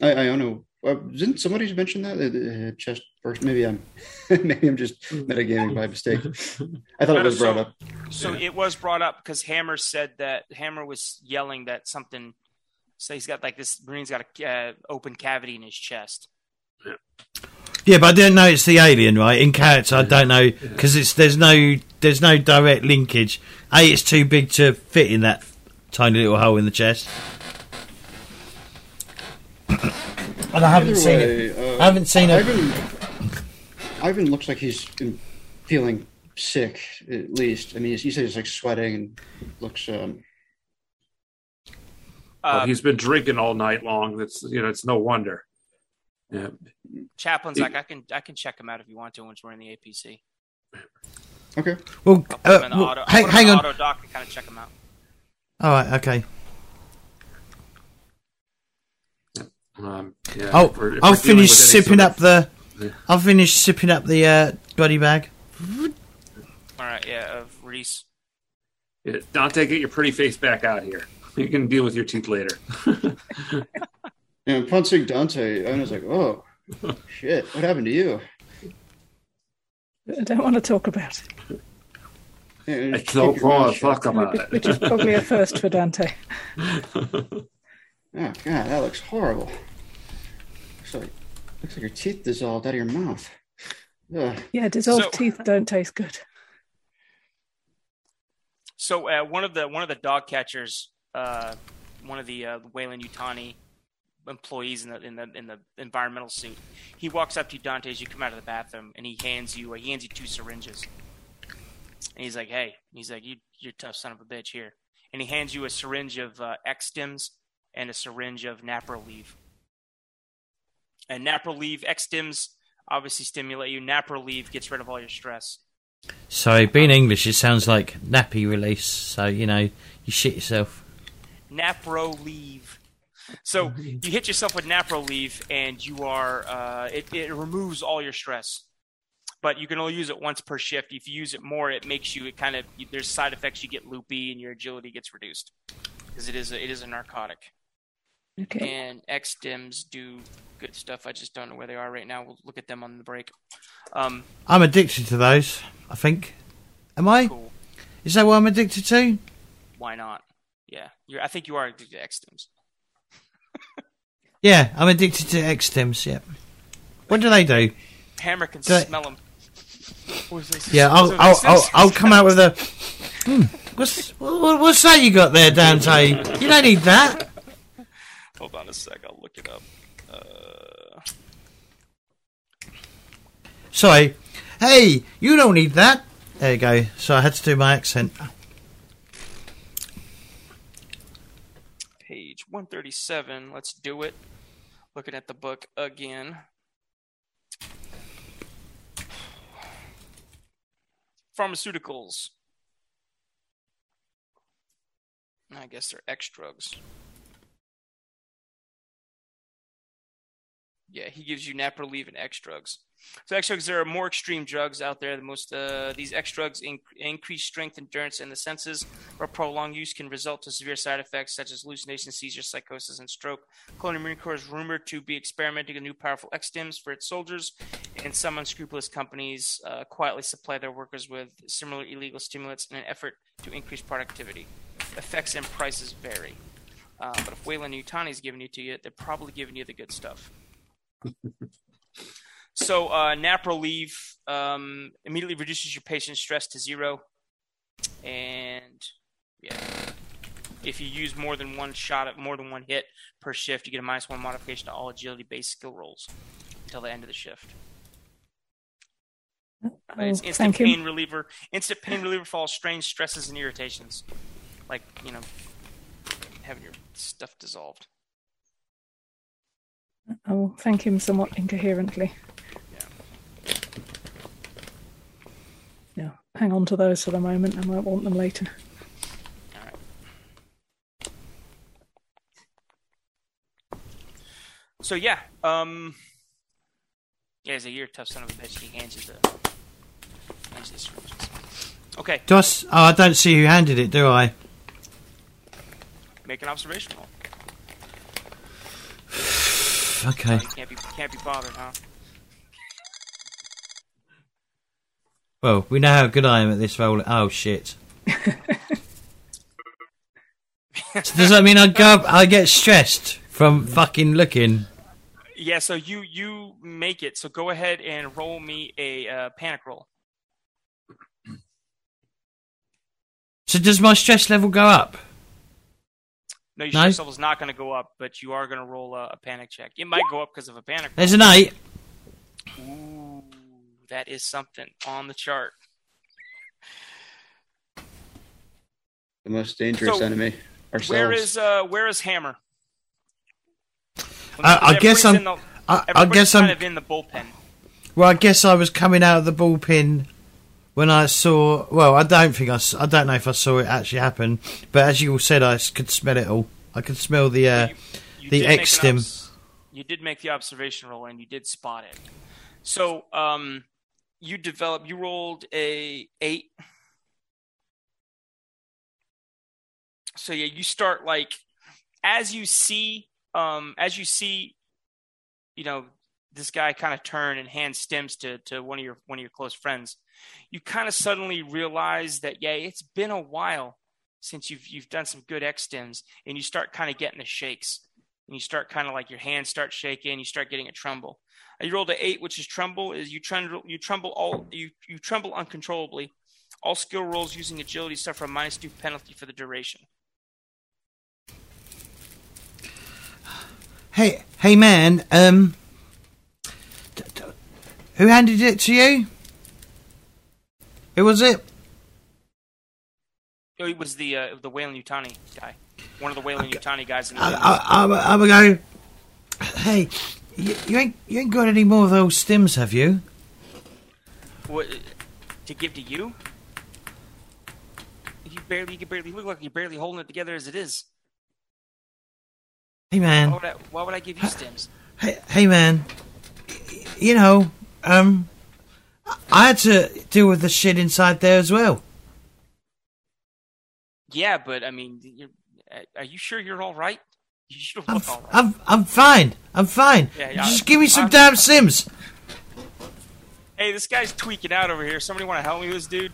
I, I don't know uh, didn't somebody mention that uh, chest first? Maybe I'm (laughs) maybe I'm just metagaming by mistake. I thought it was brought up. So it was brought up because Hammer said that Hammer was yelling that something. So he's got like this Marine's got a uh, open cavity in his chest. Yeah, but I don't know it's the alien, right? In character, I don't know because it's there's no there's no direct linkage. A, it's too big to fit in that tiny little hole in the chest. and I haven't Either seen way, it. uh, I haven't seen it. Ivan, Ivan looks like he's feeling sick, at least. I mean, he said he's like sweating and looks. Um, Well, Uh, he's been drinking all night long. That's you know, it's no wonder. Yeah. Chaplain's like, I can I can check him out if you want to once we're in the APC. okay. Well, uh, him in the well, auto, hang, hang on. auto dock and kind of check him out. All right, okay. Um, yeah, I'll if we're- if I'll finish sipping sort up the. Yeah. I'll finish sipping up the uh, bloody bag. All right, yeah, of Reese. Yeah, Dante, get your pretty face back out here. (laughs) You can deal with your teeth later. (laughs) And upon seeing Dante, I was like, "Oh, shit! What happened to you?" I don't want to talk about it, Yeah, I just don't keep your mouth want to talk about it. which is probably a first for Dante. (laughs) Oh God, that looks horrible. Looks like looks like your teeth dissolved out of your mouth. Ugh. Yeah, dissolved So- teeth don't taste good. So uh, one of the one of the dog catchers, uh, one of the uh, Weyland-Yutani employees in the in the in the environmental suit, he walks up to you, Dante, as you come out of the bathroom, and he hands you he hands you two syringes, and he's like, "Hey," he's like, "You you're a tough son of a bitch here," and he hands you a syringe of uh, X-Stims and a syringe of Naproleve. And Naproleve, X-Stims obviously stimulate you. Naproleve gets rid of all your stress. So, being English, it sounds like nappy release. So, you know, you shit yourself. Napro leave. So (laughs) you hit yourself with Naproleve, and you are uh, it, it removes all your stress. But you can only use it once per shift. If you use it more, it makes you it kind of there's side effects. You get loopy, and your agility gets reduced because it is a, it is a narcotic. Okay. And X-Stims do good stuff. I just don't know where they are right now. We'll look at them on the break. Um, I'm addicted to those, I think. Am I? cool. Is that what I'm addicted to? Why not? Yeah, you're, I think you are addicted to X-Stims. Yeah, I'm addicted to X-Stims, yep. What do they do? Hammer can Do I- smell them. What is this? Yeah, I'll, I'll, I'll, I'll come out with a. Hmm, what's, what, what's that you got there, Dante? You don't need that. Hold on a sec. I'll look it up. Uh, Sorry. Hey, you don't need that. There you go. So I had to do my accent. page 137. Let's do it. Looking at the book again. Pharmaceuticals. I guess they're X drugs. Yeah, he gives you Naproleve and X drugs. So X drugs, there are more extreme drugs out there. The most uh, these X drugs inc- increase strength, endurance, and the senses, but prolonged use can result to severe side effects such as hallucinations, seizures, psychosis, and stroke. Colonial Marine Corps is rumored to be experimenting with new powerful X-Stims for its soldiers, and some unscrupulous companies uh, quietly supply their workers with similar illegal stimulants in an effort to increase productivity. Effects and prices vary. Uh, but if Weyland-Yutani is giving it to you, they're probably giving you the good stuff. (laughs) So uh, um, immediately reduces your patient's stress to zero, and yeah, if you use more than one shot at more than one hit per shift, you get a minus one modification to all agility-based skill rolls until the end of the shift. It's Oh, instant thank you. pain reliever. Instant pain reliever for all strains, stresses, and irritations, like you know, having your stuff dissolved. I will thank him somewhat incoherently. Yeah. Yeah, hang on to those for the moment. I might want them later. All right. So yeah, um, yeah, he's a year tough son of a bitch. He hands you the hands you the syringes. Okay, Do I, s- oh, I don't see who handed it, do I? make an observation roll. Okay. can't be can't be bothered, huh? Well, we know how good I am at this role. Oh shit. (laughs) so does that mean I go? Up, I get stressed from fucking looking. Yeah. So you you make it. So go ahead and roll me a uh, panic roll. So does my stress level go up? No, your No? stress level's not going to go up, but you are going to roll a, a panic check. It might go up because of a panic. There's an eight. Ooh, that is something on the chart. The most dangerous So, enemy. Ourselves. Where is uh where is Hammer? I- I guess I'm- the- I, I guess kind I'm. of in the bullpen. Well, I guess I was coming out of the bullpen when I saw. Well, I don't think I, I don't know if I saw it actually happen, but as you all said, I could smell it all. I could smell the. Uh, You- you the did make an X-stim. obs- you did make the observation roll and you did spot it. So, um, you developed. You rolled a eight. So yeah, you start like as you see, um, as you see, you know, this guy kind of turn and hand stems to to one of your one of your close friends. You kind of suddenly realize that yeah, it's been a while since you've you've done some good stems, and you start kind of getting the shakes, and you start kind of like your hands start shaking, you start getting a tremble. You rolled an eight, which is tremble. Is you tremble you tremble all you you tremble uncontrollably. All skill rolls using agility suffer a minus two penalty for the duration. hey, hey, man. Um, who handed it to you? Who was it? It was the uh, the Weyland-Yutani guy, one of the Weyland-Yutani guys in the I, I, I'm, I'm gonna. Hey, you, you ain't you ain't got any more of those stims, have you? What, to give to you? You barely, you can barely look like you're barely holding it together as it is. Hey, Why man. would I, why would I give you stems? Hey, hey, man. You know, um, I had to deal with the shit inside there as well. Yeah, but I mean, you're, are you sure you're all right? You should I'm, look f- all right. I'm, I'm fine. I'm fine. Yeah, yeah, Just give me some I'm- damn sims. hey, this guy's tweaking out over here. Somebody want to help me with this dude?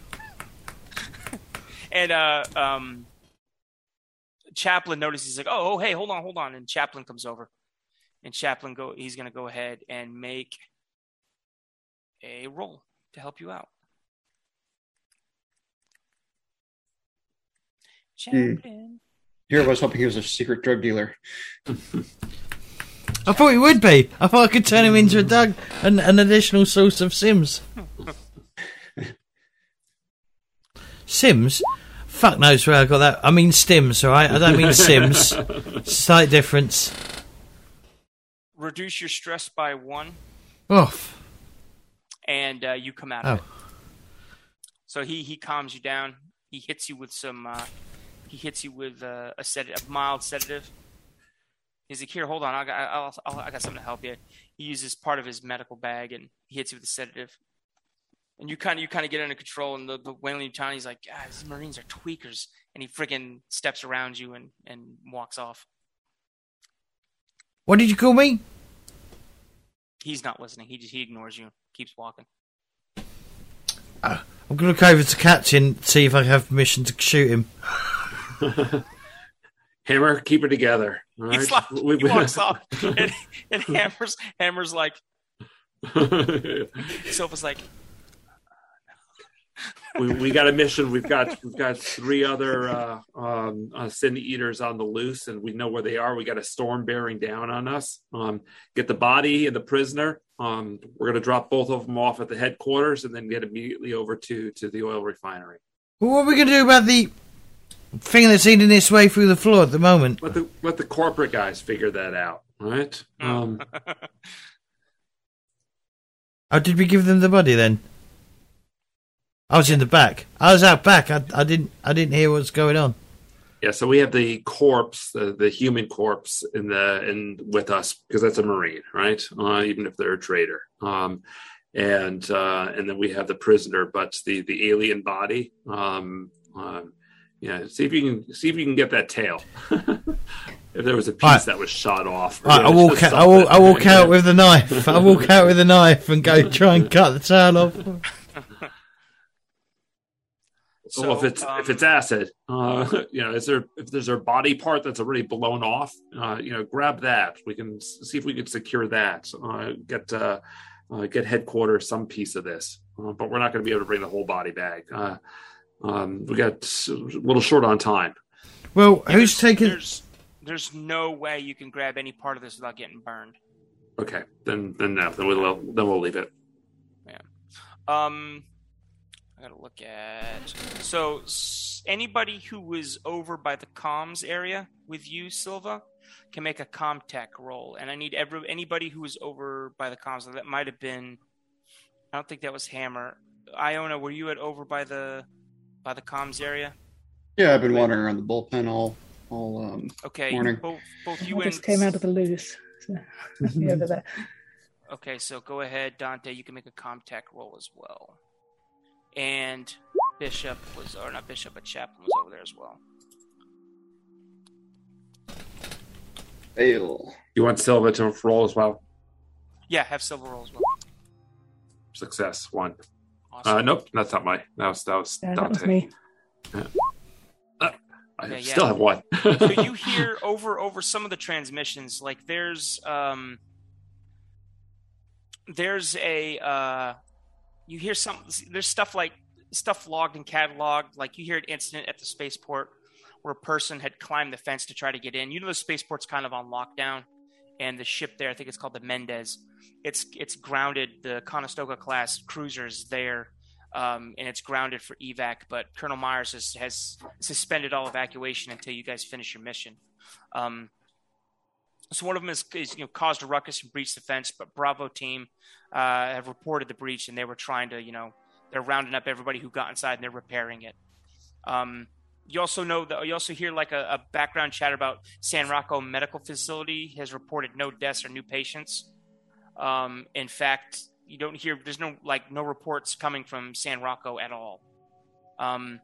and uh, um, Chaplain notices. He's like, "Oh, oh, hey, hold on, hold on." And Chaplain comes over, and Chaplain go. He's going to go ahead and make a roll to help you out. Chaplain. Hmm. Here I was hoping he was a secret drug dealer. I thought he would be. I thought I could turn him into a dog, an, an additional source of sims. Sims? Fuck knows where I got that. I mean stims, alright? I don't mean sims. Slight difference. Reduce your stress by one, Off. And uh, you come out of Oh. it. So he he calms you down. He hits you with some. Uh, he hits you with uh, a sedative, a mild sedative. He's like, "Here, hold on. I got, I'll, I'll, I got something to help you." He uses part of his medical bag and he hits you with a sedative. And you kind of you kind of get under control. And the the Weyland-Yutani's like, "God, these Marines are tweakers." And he friggin' steps around you and and walks off. What did you call me? He's not listening. He just he ignores you. Keeps walking. I'm going to look over to Captain, see if I have permission to shoot him. (laughs) Hammer, keep it together. All He's like, We- he walks off, (laughs) and, and Hammer's Hammer's like, (laughs) Silva's like, we, we got a mission. We've got we've got three other uh, um, uh, sin eaters on the loose, and we know where they are. We got a storm bearing down on us. Um, get the body and the prisoner. Um, we're going to drop both of them off at the headquarters, and then get immediately over to to the oil refinery. Well, what are we going to do about the thing that's eating its way through the floor at the moment? Let the let the corporate guys figure that out. right? Um, (laughs) Oh, did we give them the body then? I was in the back. I was out back. I, I didn't. I didn't hear what's going on. Yeah, so we have the corpse, the, the human corpse, in the in with us because that's a marine, right? Uh, even if they're a traitor, um, and uh, and then we have the prisoner, but the the alien body. Um, um, yeah, see if you can see if you can get that tail. (laughs) if there was a piece right. that was shot off. Right, I walk out. I walk, I walk (laughs) out with the knife. I walk out with a knife and go try and cut the tail off. So well, if it's um, if it's acid, uh, (laughs) you know, is there if there's a body part that's already blown off, uh, you know, grab that. We can see if we can secure that. Uh, get uh, uh, get headquarters some piece of this, uh, but we're not going to be able to bring the whole body back. Um, we got a little short on time. Well, who's taking? There's, there's no way you can grab any part of this without getting burned. Okay, then then no, then we'll then we'll leave it. Yeah. Um, I gotta look at. So anybody who was over by the comms area with you, Silva, can make a comtech roll, and I need every anybody who was over by the comms. That might have been. I don't think that was Hammer. Iona, were you at over by the by the comms area? Yeah, I've been wandering around the bullpen all all um, okay. Morning. Both both you I just came out of the loose. So (laughs) over (laughs) there. Okay, so go ahead, Dante. You can make a comtech roll as well and Bishop was, or not Bishop, but Chaplain was over there as well. Fail. You want Silva to roll as well? Yeah, have Silva roll as well. Success one. Awesome. Uh, nope, that's not my. That was that was yeah, That was me. Yeah. Uh, I yeah, still have one. so (laughs) you hear over over some of the transmissions, like there's um there's a uh you hear some there's stuff like stuff logged and cataloged like you hear an incident at the spaceport where a person had climbed the fence to try to get in. You know the spaceport's kind of on lockdown and the ship there i think it's called the mendez it's it's grounded the conestoga class cruisers there um, and it's grounded for evac but colonel myers has, has suspended all evacuation until you guys finish your mission. Um, so one of them is, is, you know caused a ruckus and breached the fence, but Bravo team uh, have reported the breach and they were trying to you know they're rounding up everybody who got inside and they're repairing it. Um, you also know that you also hear like a, a, background chatter about San Rocco Medical Facility has reported no deaths or new patients. Um, in fact, you don't hear there's no like no reports coming from San Rocco at all. Um,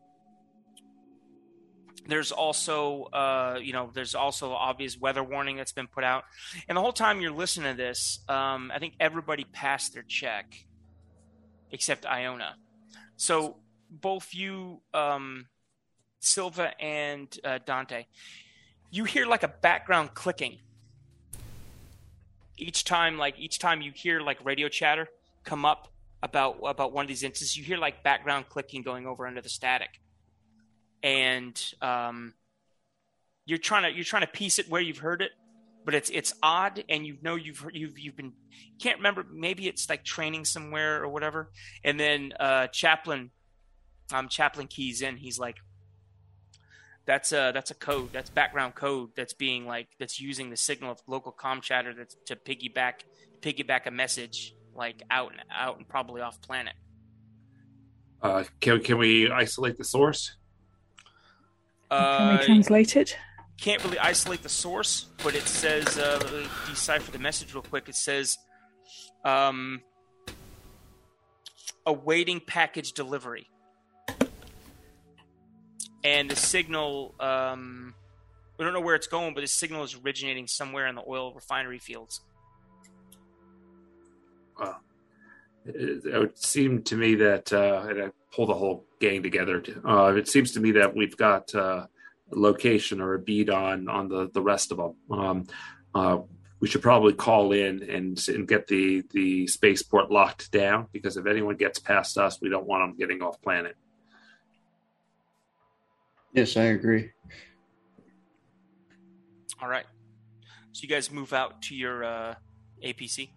there's also uh, you know there's also obvious weather warning that's been put out. And the whole time you're listening to this um, i think everybody passed their check except iona. So both you um, silva and uh, dante you hear like a background clicking. Each time like each time you hear like radio chatter come up about about one of these instances you hear like background clicking going over under the static and um, you're trying to you're trying to piece it where you've heard it, but it's it's odd, and you know you've you've you've been can't remember. Maybe it's like training somewhere or whatever. And then uh, Chaplain, um, Chaplain keys in. He's like, that's a that's a code. That's background code that's being like that's using the signal of local com chatter that's to piggyback piggyback a message like out and out and probably off planet. Uh, can can we isolate the source? Can we uh, translate it? Can't really isolate the source, but it says, uh, let me decipher the message real quick. It says, um, awaiting package delivery. And the signal, um, we don't know where it's going, but the signal is originating somewhere in the oil refinery fields. Wow. It, it would seem to me that, uh, and I pull the whole gang together. Uh, it seems to me that we've got uh, a location or a bead on on the the rest of them. Um, uh, we should probably call in and and get the the spaceport locked down because if anyone gets past us, we don't want them getting off planet. Yes, I agree. All right. So you guys move out to your uh, APC.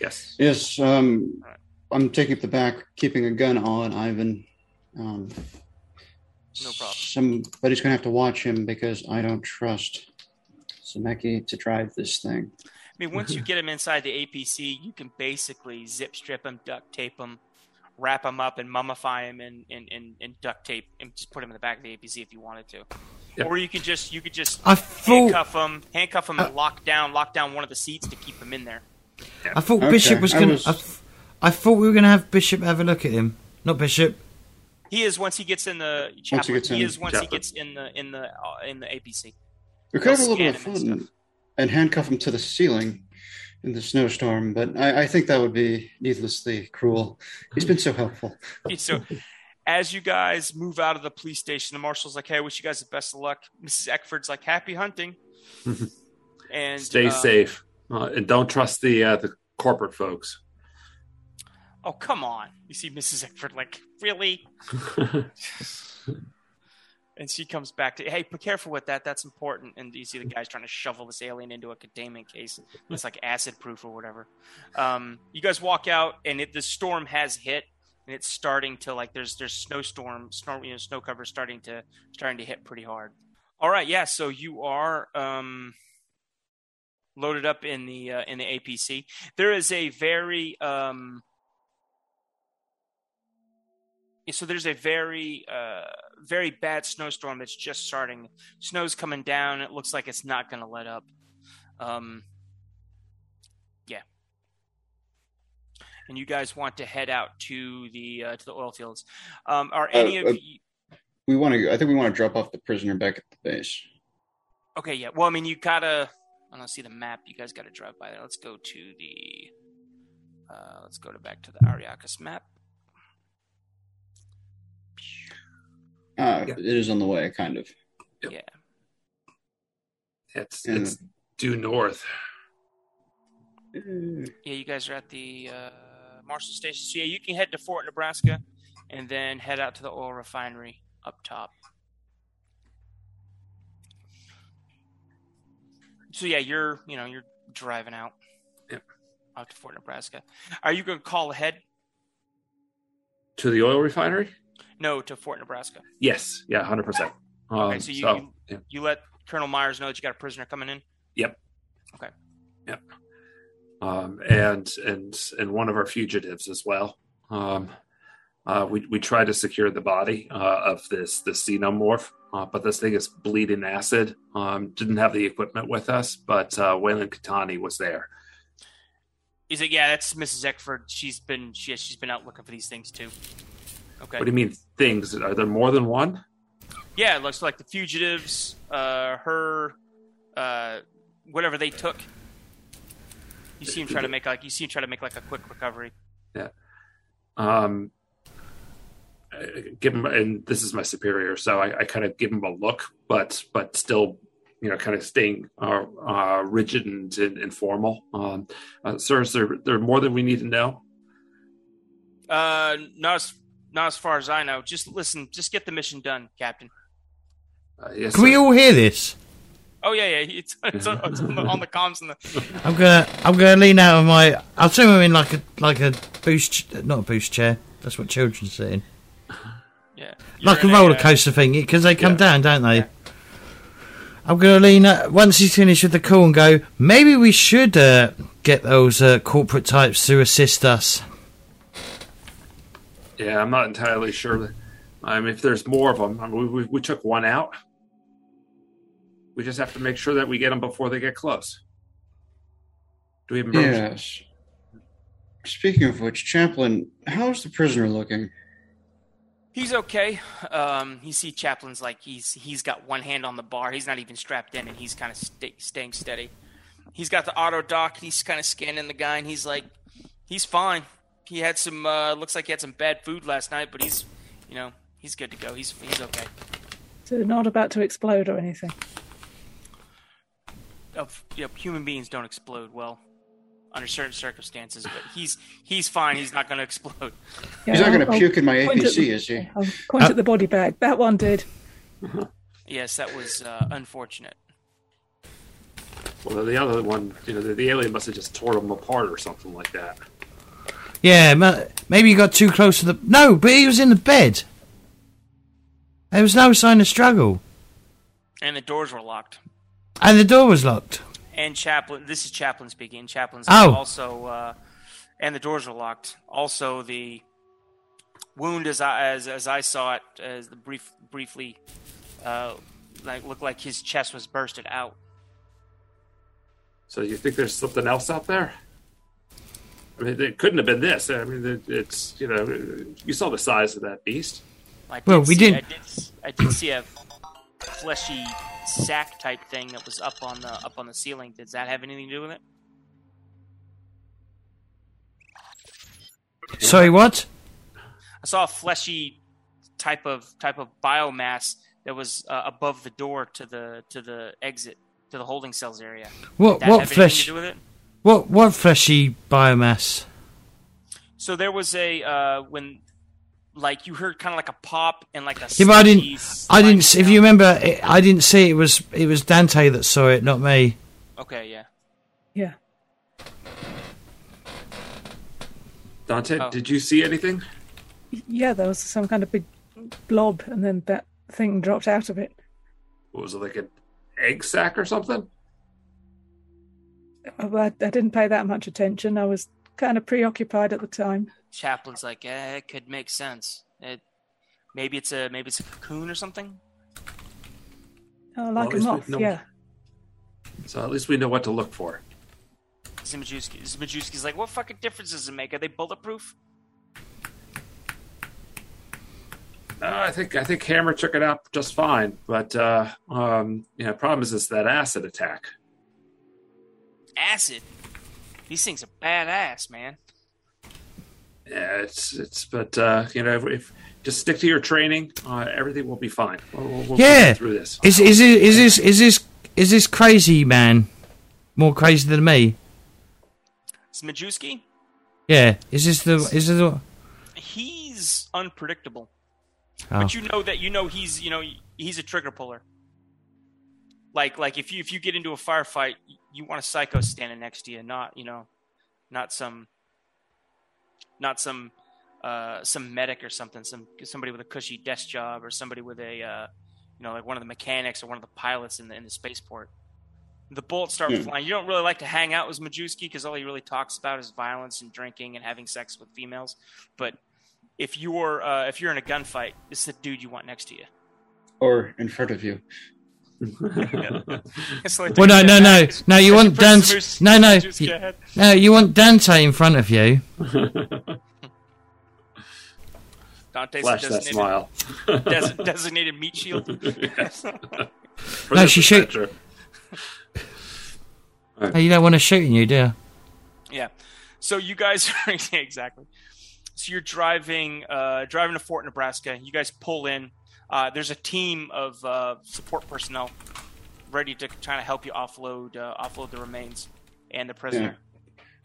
Yes. Yes. Um, right. I'm taking up the back, keeping a gun on Ivan. Um, no problem. Somebody's going to have to watch him because I don't trust Zemeki to drive this thing. I mean, once you get him inside the APC, you can basically zip strip him, duct tape him, wrap him up, and mummify him and, and, and, and duct tape and just put him in the back of the APC if you wanted to. Yep. Or you could just you could just I handcuff him, handcuff him, and lock down lock down one of the seats to keep him in there. I thought okay. Bishop was going to. I thought we were going to have Bishop have a look at him. Not Bishop. He is once he gets in the chaplain. He, he, is once chaplain. he gets in the in the uh, in the APC. We could have a little bit of fun and, and, handcuff him to the ceiling in the snowstorm, but I, I, think that would be needlessly cruel. He's been so helpful. (laughs) so, as you guys move out of the police station, the marshal's like, "Hey, I wish you guys the best of luck." Mrs. Eckford's like, "Happy hunting," (laughs) and stay uh, safe, uh, and don't trust the uh, the corporate folks. Oh come on! You see Mrs. Eckford like, really? (laughs) and she comes back to, hey, be careful with that. That's important. And you see the guy's trying to shovel this alien into a containment case. It's like acid proof or whatever. Um, you guys walk out, and it, the storm has hit, and it's starting to like there's there's snowstorm, snow you know snow cover starting to starting to hit pretty hard. All right, yeah. So you are um, loaded up in the uh, in the APC. There is a very um, so there's a very uh, very bad snowstorm that's just starting. Snow's coming down. It looks like it's not going to let up. Um, yeah. And you guys want to head out to the uh, to the oil fields. Um, are any uh, of you we want to i think we want to drop off the prisoner back at the base. Okay yeah. Well i mean you gotta i don't see the map you guys gotta drive by there let's go to the uh, let's go to back to the Ariarcus map Uh, yeah. It is on the way, kind of. Yep. Yeah. It's and, it's due north. Yeah, you guys are at the uh, Marshal Station. So yeah, you can head to Fort Nebraska, and then head out to the oil refinery up top. So yeah, you're you know you're driving out. Yep. Out to Fort Nebraska. Are you going to call ahead? To the oil refinery? No, to Fort Nebraska. Yes. Yeah. Hundred percent. Um, okay. So you so, you, yeah. you, let Colonel Myers know that you got a prisoner coming in. Yep. Okay. Yep. Um, and and and one of our fugitives as well. Um, uh, we we tried to secure the body uh, of this this xenomorph, uh, but this thing is bleeding acid. Um, didn't have the equipment with us, but uh, Weyland-Yutani was there. Is it? Yeah, that's Mrs. Eckford. She's been she she's been out looking for these things too. Okay. What do you mean things? Are there more than one? Yeah, it looks like the fugitives, uh, her, uh, whatever they took. You see him try to make like you see him try to make like a quick recovery. Yeah. Um. Give him, and this is my superior, so I, I kind of give him a look, but but still, you know, kind of staying uh, uh, rigid and, and, and formal. Um, uh, sir, is there, there more than we need to know? Uh, not as not as far as I know. Just listen. Just get the mission done, Captain. Uh, yes, Can we all hear this? Oh yeah, yeah. It's, it's, on, it's on, the, on, the, comms. And the... (laughs) I'm gonna I'm gonna lean out of my. I'll turn him in like a like a boost, not a boost chair. That's what children sit in. Yeah, like a roller coaster thing because they come yeah. down, don't they? Yeah. I'm gonna lean out, once he's finished with the call and go. Maybe we should uh, get those uh, corporate types to assist us. Yeah, I'm not entirely sure. I mean, if there's more of them, I mean, we, we, we took one out. We just have to make sure that we get them before they get close. Do we have Yes. Speaking of which, Chaplain, how's the prisoner looking? He's okay. Um, you see, Chaplain's like he's he's got one hand on the bar. He's not even strapped in, and he's kind of st- staying steady. He's got the autodoc. He's kind of scanning the guy, and he's like, he's fine he had some. Uh, looks like he had some bad food last night, but he's, you know, he's good to go. He's he's okay. So not about to explode or anything. Of you know, human beings don't explode well under certain circumstances, but he's he's fine. He's not going to explode. Yeah, he's not going to puke in my APC, the, is he? I'll point uh, at the body bag. That one did. yes, that was uh, unfortunate. Well, the other one, you know, the, the alien must have just tore them apart or something like that. Yeah, maybe he got too close to the. No, but he was in the bed. There was no sign of struggle. And the doors were locked. And the door was locked. And Chaplain, this is Chaplain speaking. Chaplain's oh. also, uh, and the doors are locked. Also, the wound, as I as, as I saw it, as the brief briefly, uh, like looked like his chest was bursted out. So you think there's something else out there? I mean, it couldn't have been this. I mean, it's you know, you saw the size of that beast. well, we see, didn't. I did, I did see a fleshy sack type thing that was up on the up on the ceiling. Does that have anything to do with it? Sorry, what? I saw a fleshy type of type of biomass that was uh, above the door to the to the exit to the holding cells area. What what have flesh? to do with it? What what fleshy biomass? So there was a uh, when like you heard kind of like a pop and like a Yeah, but I didn't. I didn't. slimy s- If you remember, it, I didn't see it. it was it was Dante that saw it, not me. Okay, yeah. Yeah. Dante, Oh. did you see anything? Yeah, there was some kind of big blob, and then that thing dropped out of it. What was it like an egg sack or something? Oh, I, I didn't pay that much attention. I was kind of preoccupied at the time. Chaplain's like, eh, it could make sense. It maybe it's a maybe it's a cocoon or something. Oh, like Well, a it- moth, no. yeah. So at least we know what to look for. Zimajewski, Zimajewski's like, what fucking difference does it make? Are they bulletproof? Uh, I think I think Hammer took it out just fine, but uh, um, you know, problem is it's that acid attack. Acid. These things are badass, man. Yeah, it's it's but uh, you know if, if just stick to your training, uh, everything will be fine. We'll, we'll, we'll Yeah. through this. Is is it, is this is this is this crazy man more crazy than me? Zimajewski, Yeah. Is this the is this the? he's unpredictable. Oh. But you know that you know he's you know he's a trigger puller. Like like if you if you get into a firefight, you want a psycho standing next to you, not you know, not some, not some, uh, some medic or something, some somebody with a cushy desk job or somebody with a, uh, you know, like one of the mechanics or one of the pilots in the in the spaceport. The bullets start Hmm. flying. You don't really like to hang out with Majewski because all he really talks about is violence and drinking and having sex with females. But if you're uh, if you're in a gunfight, this is the dude you want next to you. or in front of you. (laughs) It's like Well, no, no, no, no. You want Dante? No, no, Majewski you- ahead. no. You want Dante in front of you. (laughs) Dante's Flash that smile. (laughs) des- designated meat shield. Yes. No, she should- adventure. No, you don't want to shooting you, do you? Yeah. So you guys are exactly. So you're driving uh, driving to Fort Nebraska. You guys pull in. Uh, there's a team of uh, support personnel ready to try to help you offload uh, offload the remains and the prisoner.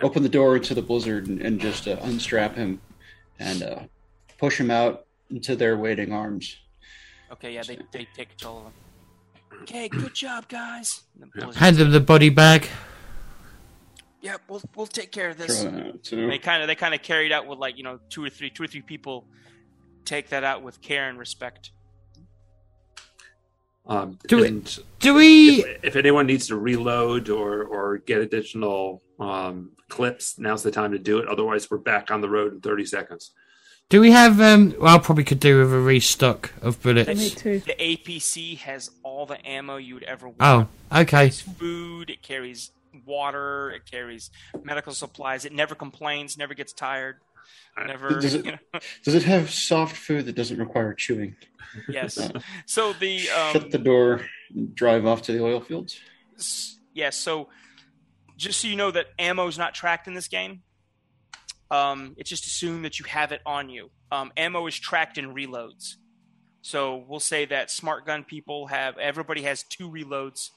Open the door to the blizzard and, and just uh, unstrap him and uh, push him out into their waiting arms. Okay, yeah, they, they take control of them. Okay, good job, guys. The blizzard- Hand them the body bag. Yeah, we'll we'll take care of this. They kind of they kind of carried out with like you know two or three two or three people take that out with care and respect. Um, Do we- and Do we? if, if anyone needs to reload or or get additional um, clips, now's the time to do it. Otherwise, we're back on the road in 30 seconds. Do we have? Um. Well, I probably could do with a restock of bullets. Me bullets. too. The APC has all the ammo you would ever want. Oh, okay. It food, it carries water, it carries medical supplies. It never complains, never gets tired, never. Does it- (laughs) you know, Does it have soft food that doesn't require chewing? yes. So the Shut um, the door and drive off to the oil fields. Yes. yeah. So just so you know that ammo is not tracked in this game. Um, it's just assumed that you have it on you. Um, ammo is tracked in reloads. So we'll say that smart gun people have everybody has two reloads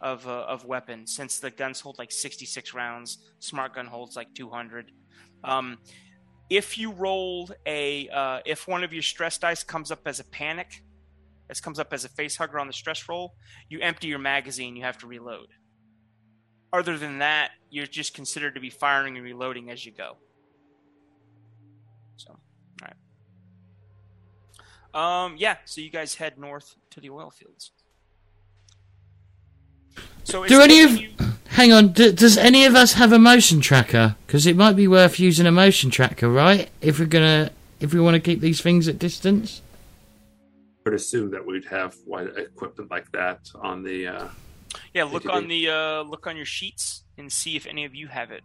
of uh, of weapons. Since the guns hold like 66 rounds, smart gun holds like 200. Um, if you rolled a uh, if one of your stress dice comes up as a panic, this comes up as a face hugger on the stress roll, you empty your magazine. You have to reload. Other than that, you're just considered to be firing and reloading as you go. So, all right. Um, yeah. So you guys head north to the oil fields. So Do any of- you- Hang on. D- does any of us have a motion tracker? Because it might be worth using a motion tracker, right? If we're gonna, if we want to keep these things at distance. I would assume that we'd have what, equipment like that on the. Uh, Yeah, look ATV. on the uh, look on your sheets and see if any of you have it.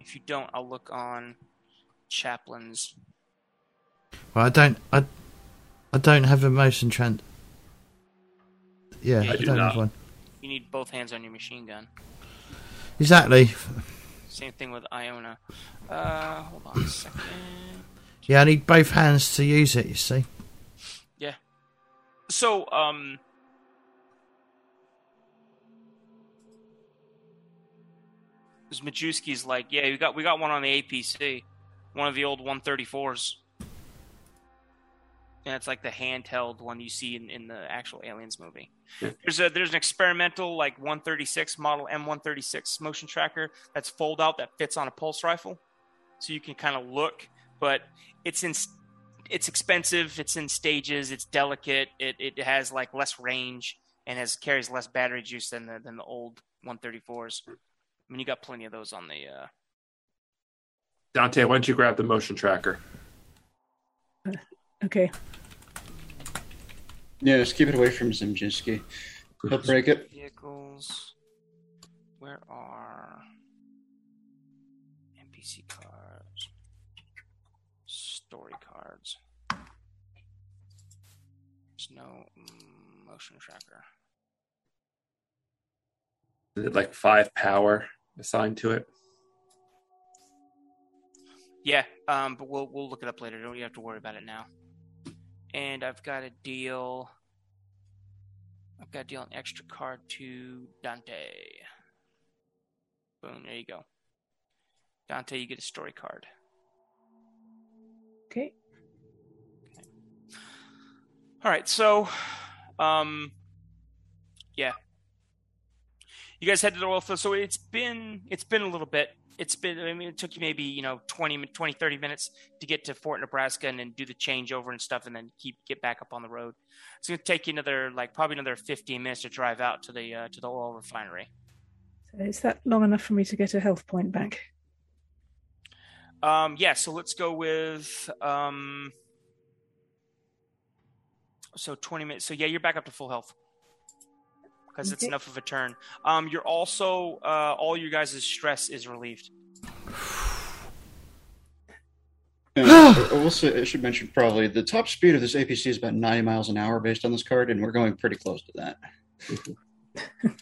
If you don't, I'll look on chaplains. Well, I don't. I, I don't have a motion tran. Yeah, I, I do don't not. have one. You need both hands on your machine gun. Exactly. Same thing with Iona. Uh, hold on a second. Yeah, I need both hands to use it. You see. Yeah. So, um, Majewski's like, yeah, we got we got one on the APC, one of the old 134s, and it's like the handheld one you see in, in the actual Aliens movie. There's a there's an experimental like 136 model M136 motion tracker that's fold out that fits on a pulse rifle, so you can kind of look, but it's in it's expensive. It's in stages. It's delicate. It it has like less range and has carries less battery juice than the than the old 134s. I mean, you got plenty of those on the. Uh... Dante, why don't you grab the motion tracker? (laughs) Okay. Yeah, just keep it away from Zimajewski. He'll break it. Vehicles. Where are NPC cards? Story cards. There's no motion tracker. Is it like five power? assigned to it? Yeah, um, but we'll we'll look it up later. Don't you have to worry about it now. And I've got a deal. I've got a deal an extra card to Dante. Boom, there you go. Dante, you get a story card. Okay. okay. All right, so um yeah, you guys head to the oil field. So it's been it's been a little bit. It's been I mean it took you maybe you know 20, 20 30 minutes to get to Fort Nebraska and then do the changeover and stuff, and then keep get back up on the road. It's going to take you another like probably another fifteen minutes to drive out to the uh, to the oil refinery. So is that long enough for me to get a health point back? Um, yeah. So let's go with um. So twenty minutes. So yeah, you're back up to full health because it's enough of a turn. Um, you're also uh, all you guys' stress is relieved. (sighs) I will say, I should mention probably the top speed of this APC is about 90 miles an hour based on this card, and we're going pretty close to that. (laughs)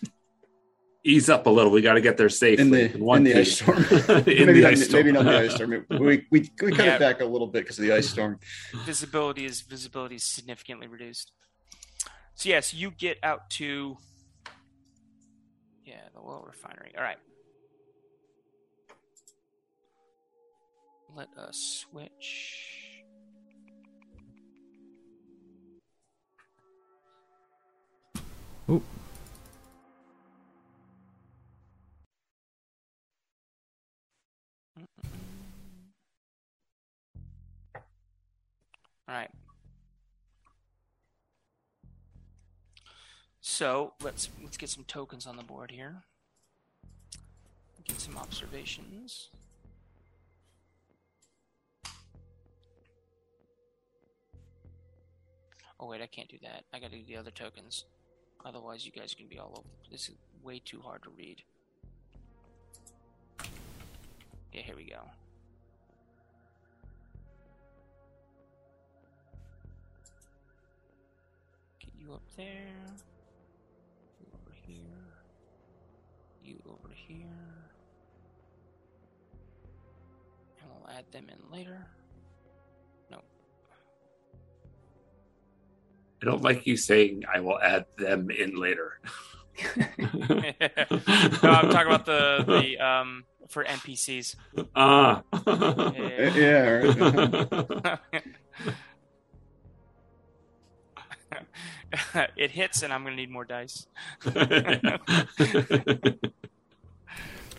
Ease up a little. We got to get there safely. In the, in, in the ice storm. (laughs) in maybe, the not, ice storm. maybe not the ice storm. We, we, we cut yeah. it back a little bit because of the ice storm. Visibility is visibility is significantly reduced. So yes, you get out to yeah, the oil refinery. All right. Let us switch. Ooh. All right. So let's let's get some tokens on the board here. Get some observations. Oh wait, I can't do that. I gotta do the other tokens. Otherwise you guys can be all over. This is way too hard to read. Yeah, here we go. Get you up there. Here. And we'll add them in later. No. I don't like you saying I will add them in later. (laughs) (laughs) no, I'm talking about the the um for NPCs. Ah. yeah. yeah (laughs) (laughs) it hits, and I'm going to need more dice. (laughs)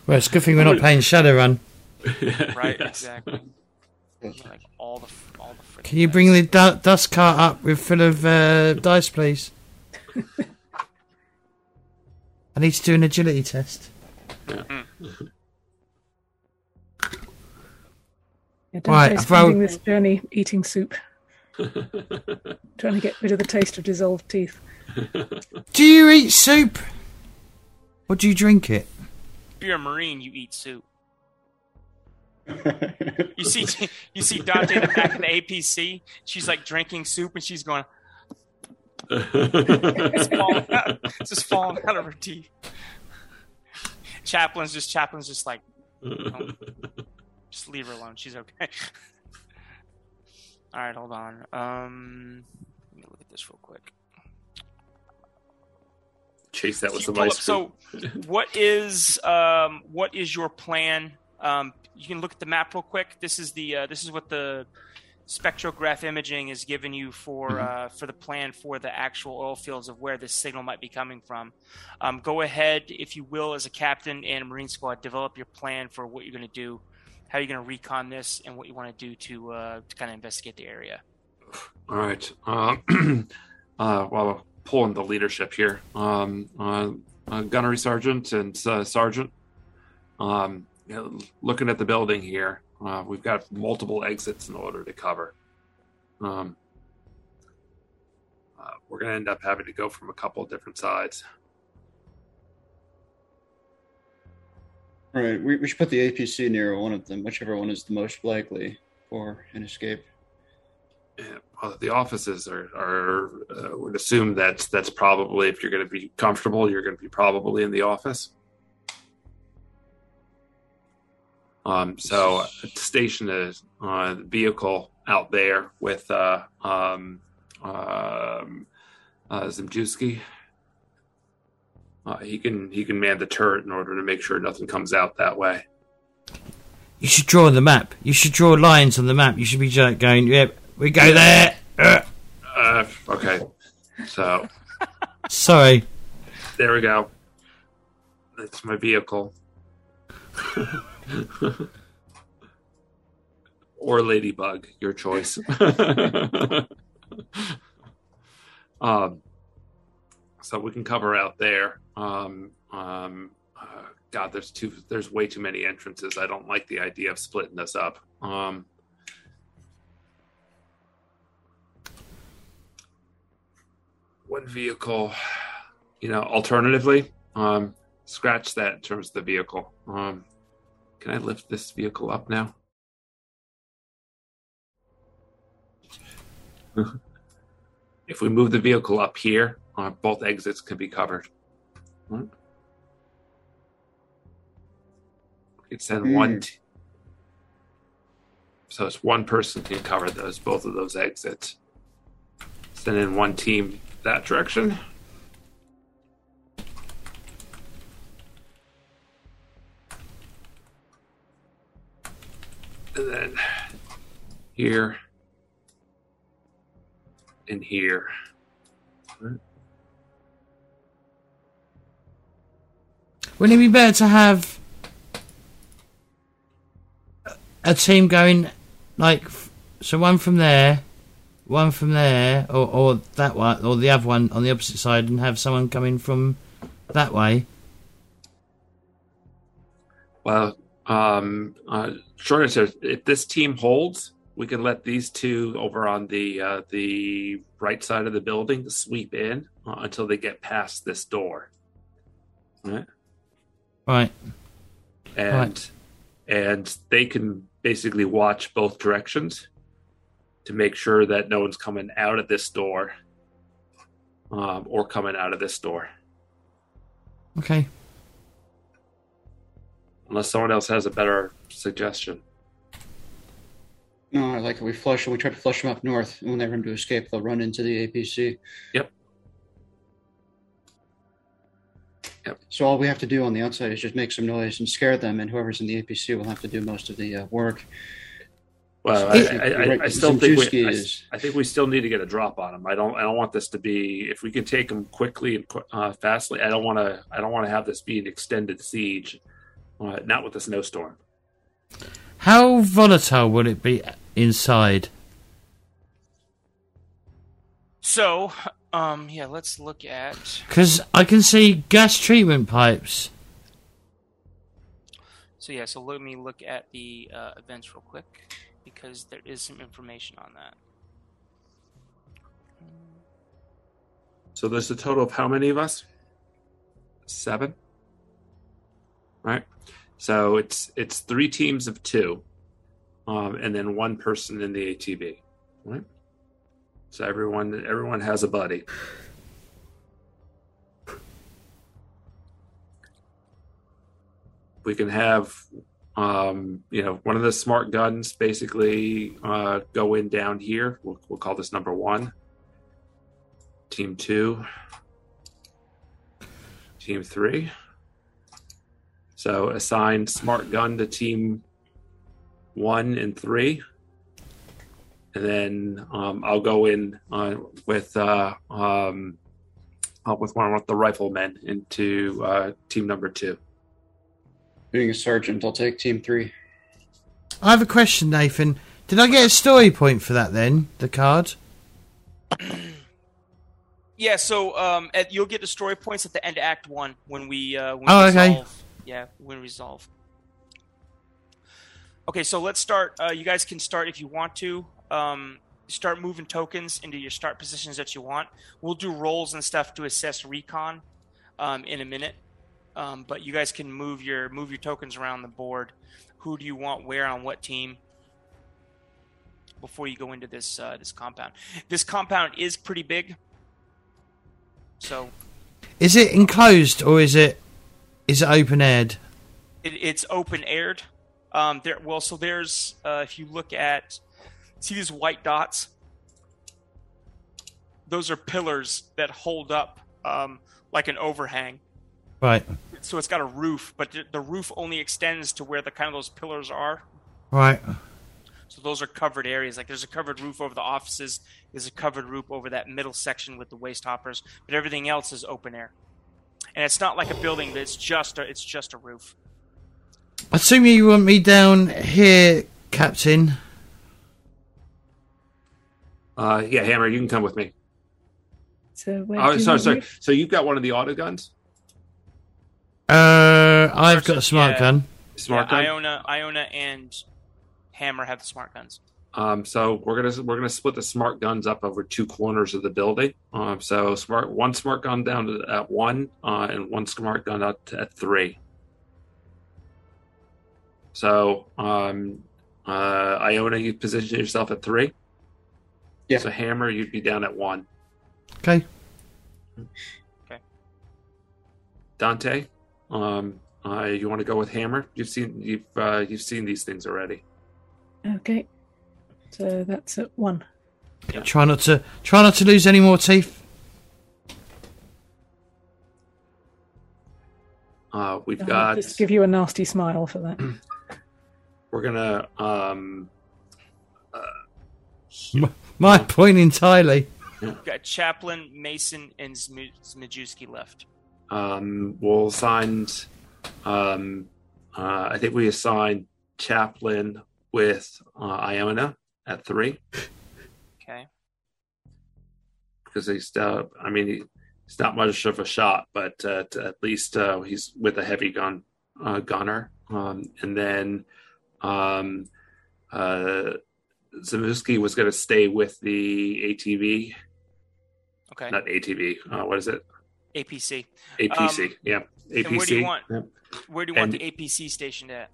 Well, it's a good thing we're not playing Shadowrun. (laughs) right, exactly. Like all the, all the Can you bring the du- dust cart up with full of uh, dice, please? I need to do an agility test. Yeah, right, spending this journey eating soup, (laughs) trying to get rid of the taste of dissolved teeth. (laughs) Do you eat soup, or do you drink it? if you're a Marine, you eat soup. (laughs) you see, you see Dante in the back of the APC. She's like drinking soup, and she's going. it's, falling out, it's just falling out of her teeth. Chaplain's just Chaplain's just like, oh, just leave her alone. She's okay. All right, hold on. Um, let me look at this real quick. Chase that with So some ice. So, what is um, what is your plan? Um, you can look at the map real quick. This is the uh, this is what the spectrograph imaging is giving you for Mhm. uh, for the plan for the actual oil fields of where this signal might be coming from. Um, go ahead, if you will, as a captain and a marine squad, develop your plan for what you're going to do, how are you're going to recon this, and what you want to do to uh, to kind of investigate the area. All right. Uh, (clears throat) uh, well, pulling the leadership here. Um, uh, uh, gunnery sergeant and uh, sergeant. Um, you know, looking at the building here, uh, we've got multiple exits in order to cover. Um, uh, we're going to end up having to go from a couple of different sides. Right, we, we should put the APC near one of them, whichever one is the most likely for an escape. Yeah, well, the offices are, are uh, would assume that that's probably if you're going to be comfortable, you're going to be probably in the office. Um, so station a uh, the vehicle out there with uh, um, um, uh, Zimajewski. Uh, he can he can man the turret in order to make sure nothing comes out that way. You should draw the map. You should draw lines on the map. You should be going, yep, we go there. Uh, Uh, okay, so (laughs) sorry. There we go. That's my vehicle. (laughs) or Ladybug, your choice. (laughs) um, so we can cover out there. Um, um, uh, God, there's too. There's way too many entrances. I don't like the idea of splitting this up. Um, one vehicle you know alternatively um scratch that in terms of the vehicle um can i lift this vehicle up now (laughs) if we move the vehicle up here uh, both exits can be covered Right. could send Hmm. one t- so it's one person can cover those both of those exits send in one team that direction and then here and here. Wouldn't it be better to have a team going like so one from there, one from there, or or that one, or the other one on the opposite side, and have someone coming from that way? Well, um, uh, short answer: if this team holds, we can let these two over on the uh, the right side of the building sweep in uh, until they get past this door, right? Right. And Right. and they can basically watch both directions to make sure that no one's coming out of this door um, or coming out of this door, Okay. unless someone else has a better suggestion. No, I like it. We flush them. We try to flush them up north, and when they run to escape, they'll run into the APC. Yep. Yep. So all we have to do on the outside is just make some noise and scare them, and whoever's in the APC will have to do most of the uh, work. Well, I, It- I, I, I still think we, I, I think we still need to get a drop on them. I don't I don't want this to be if we can take them quickly and uh, fastly. I don't want to I don't want to have this be an extended siege, uh, not with the snowstorm. How volatile will it be inside? So, um, yeah, let's look at. Because I can see gas treatment pipes. So yeah, so let me look at the uh, events real quick because there is some information on that. So there's a total of how many of us? Seven. Right. So it's it's three teams of two, um, and then one person in the ATV. Right. So everyone everyone has a buddy. We can have um, you know, one of the smart guns basically uh, go in down here. We'll, we'll call this number one. Team two. Team three. So assign smart gun to team one and three. And then um, I'll go in uh, with uh, um, uh, with one of the riflemen into uh, team number two. Being a sergeant, I'll take team three. I have a question, Nathan. Did I get a story point for that then? The card? (clears throat) yeah. So um, at, you'll get the story points at the end of Act One when we uh, when oh, we okay. Resolve. Yeah, when we resolve. Okay, so let's start. Uh, you guys can start if you want to. Um, start moving tokens into your start positions that you want. We'll do rolls and stuff to assess recon um, in a minute. Um, but you guys can move your move your tokens around the board. Who do you want where on what team? Before you go into this uh, this compound, this compound is pretty big. So, is it enclosed or is it is it open aired? It, it's open aired. Um, there, well, so there's uh, if you look at see these white dots, those are pillars that hold up um, like an overhang. Right. So it's got a roof, but the roof only extends to where the kind of those pillars are. Right. So those are covered areas. Like there's a covered roof over the offices. There's a covered roof over that middle section with the waste hoppers, but everything else is open air. And it's not like a building, but it's just a, it's just a roof. Assume you want me down here, Captain. Uh, yeah, Hammer, you can come with me. So where oh, do sorry, you sorry. move? So you've got one of the auto guns, Uh, I've got a smart yeah. gun. smart yeah, gun. Iona, Iona, and Hammer have the smart guns. Um, so we're gonna we're gonna split the smart guns up over two corners of the building. Um, so smart one smart gun down to, at one, uh, and one smart gun up to, at three. So um, uh, Iona, you position yourself at three. Yeah. So Hammer, you'd be down at one. Okay. Okay. Dante, um, uh, you want to go with Hammer? You've seen you've uh, you've seen these things already. Okay. So that's at one. Yeah. Try not to try not to lose any more teeth. Uh, we've I'll got just give you a nasty smile for that. (clears throat) we're gonna um, (laughs) My point entirely. We've got Chaplain, Mason, and Zm- Zimajewski left. Um, we'll assign. Um, uh, I think we assigned Chaplain with uh, Iona at three Okay. because he's. Uh, I mean, he, he's not much of a shot, but uh, t- at least uh, he's with a heavy gun uh, gunner. Um, and then um, uh, was going to stay with the ATV, Okay. not ATV. Uh, what is it? APC. APC. Um, yeah, APC. where do you want-. Where do you want And- the APC stationed at?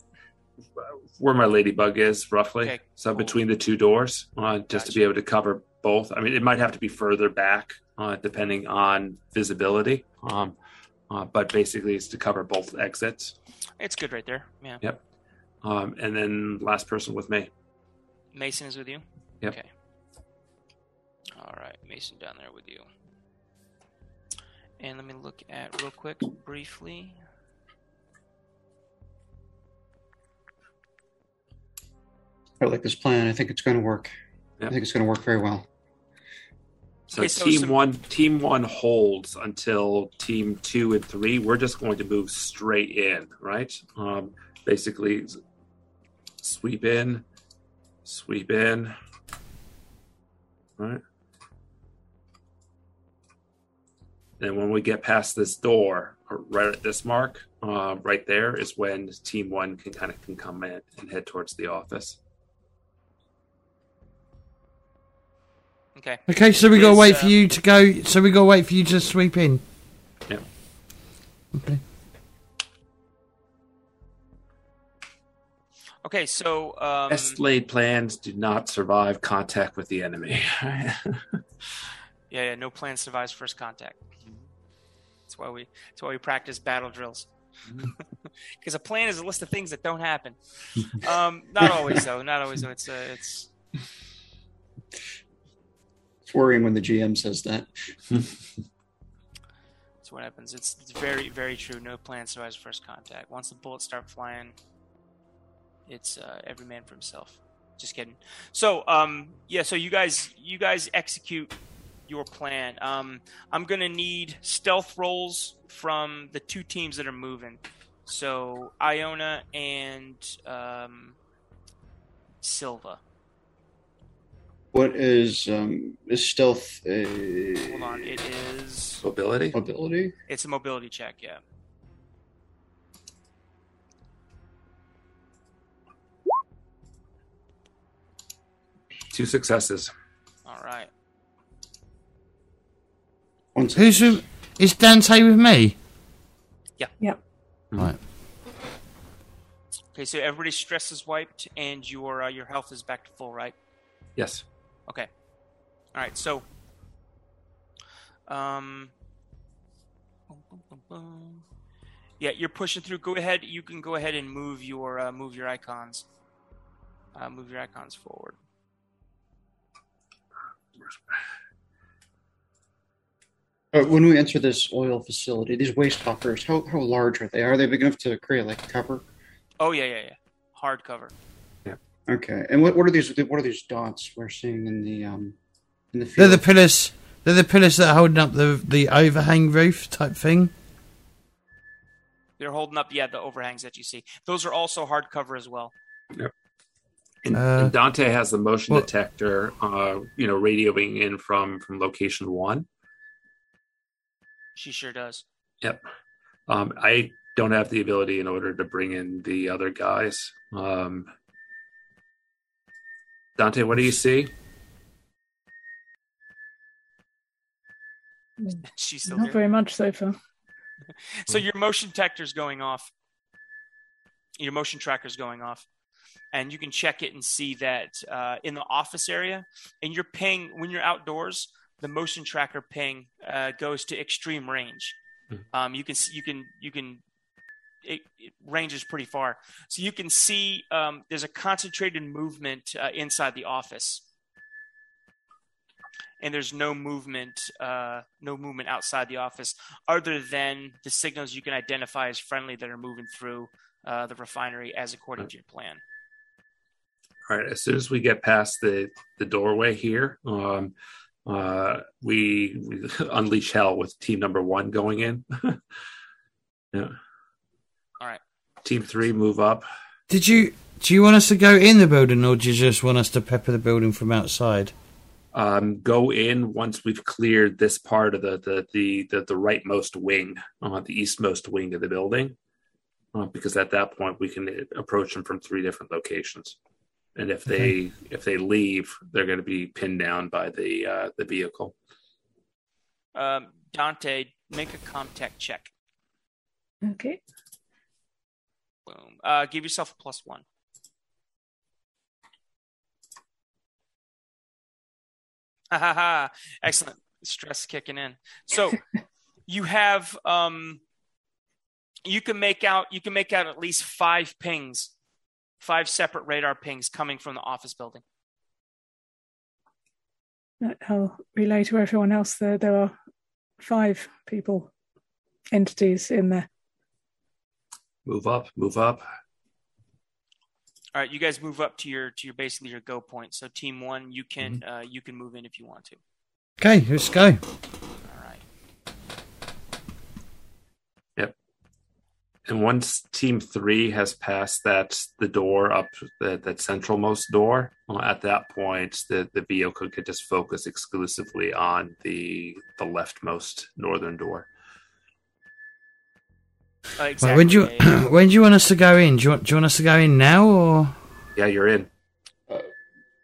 where my ladybug is roughly Okay, so cool. between the two doors uh, just to be able to cover both i mean it might have to be further back uh, depending on visibility um, uh, but basically it's to cover both exits It's good right there. Yeah. Yep. um, and then last person with me Mason is with you? Yep. Okay. All right. Mason down there with you. And let me look at real quick, briefly. I like this plan. I think it's going to work. Yep. I think it's going to work very well. so Okay, so team some- one team one holds until team two and three we're just going to move straight in right um, basically sweep in sweep in right and when we get past this door right at this mark uh, right there is when team one can kind of can come in and head towards the office Okay. Okay, so we gotta Is, wait uh, for you to go. So we gotta wait for you to sweep in. Yeah. Okay. Okay, so um, best laid plans do not survive contact with the enemy. yeah, yeah, no plan survives first contact. That's why we that's why we practice battle drills. (laughs) Because a plan is a list of things that don't happen. Um, not always though. Not always though. It's uh, it's It's worrying when the GM says that. That's what happens. It's, it's very, very true. No plan survives first contact. Once the bullets start flying, it's uh, every man for himself. Just kidding. So, um, yeah. So you guys, you guys execute your plan. Um, I'm gonna need stealth rolls from the two teams that are moving. So Iona and um, Silva. What is um is stealth a Hold on. It is. Mobility. ability? It's a mobility check. Yeah. Two successes. All right. One. Who's with, is Dante with me? Yep. Right. Okay, so everybody's stress is wiped and your uh, your health is back to full, right? Yes. Okay. All right. So, um, boom, boom, boom, boom. yeah, you're pushing through. Go ahead. You can go ahead and move your uh, move your icons. Uh, move your icons forward. Uh, when we enter this oil facility, these waste hoppers, how, how large are they? Are they big enough to create like a cover? Oh yeah, yeah, yeah. Hardcover. Yeah. Okay. And what, what are these what are these dots we're seeing in the um in the field? They're the pillars. They're the pillars that are holding up the the overhang roof type thing. They're holding up, yeah, the overhangs that you see. Those are also hardcover as well. And, Uh, and Dante has the motion well- detector, uh, you know, radioing in from from location one. She sure does. Yep. Um, I don't have the ability in order to bring in the other guys. Um, Dante, what do you see? (laughs) She's still Not here. very much so far. (laughs) So your motion detector's going off. Your motion tracker's going off. And you can check it and see that uh, in the office area, and your ping, when you're outdoors, the motion tracker ping uh, goes to extreme range. Mhm. Um, you can you can, you can, it, it ranges pretty far. So you can see um, there's a concentrated movement uh, inside the office. And there's no movement, uh, no movement outside the office other than the signals you can identify as friendly that are moving through uh, the refinery as according to your plan. All right. As soon as we get past the the doorway here, um, uh, we, we (laughs) unleash hell with team number one going in. (laughs) yeah. All right. Team three move up. Did you do you want us to go in the building or do you just want us to pepper the building from outside? um, go in once we've cleared this part of the the the the, the rightmost wing, uh, the eastmost wing of the building, uh, because at that point we can approach them from three different locations. And if they if they leave, they're going to be pinned down by the uh, the vehicle. Um, Dante, make a contact check. Okay. Boom. Uh, give yourself a plus one. (laughs) Ha ha ha! Excellent. Stress kicking in. So (laughs) you have um, you can make out you can make out at least five pings, five separate radar pings coming from the office building. I'll relay to everyone else that there are five people, entities in there. Move up, move up. All right, you guys move up to your to your basically your go point. So team one, you can uh, you can move in if you want to. Okay, let's go. All right. And once Team Three has passed that the door up that that centralmost door, well, at that point the the vehicle could just focus exclusively on the the leftmost northern door. Uh, Right, exactly. when do you yeah, (clears throat) yeah. when do you want us to go in? Do you want, do you want us to go in now or? Yeah, you're in.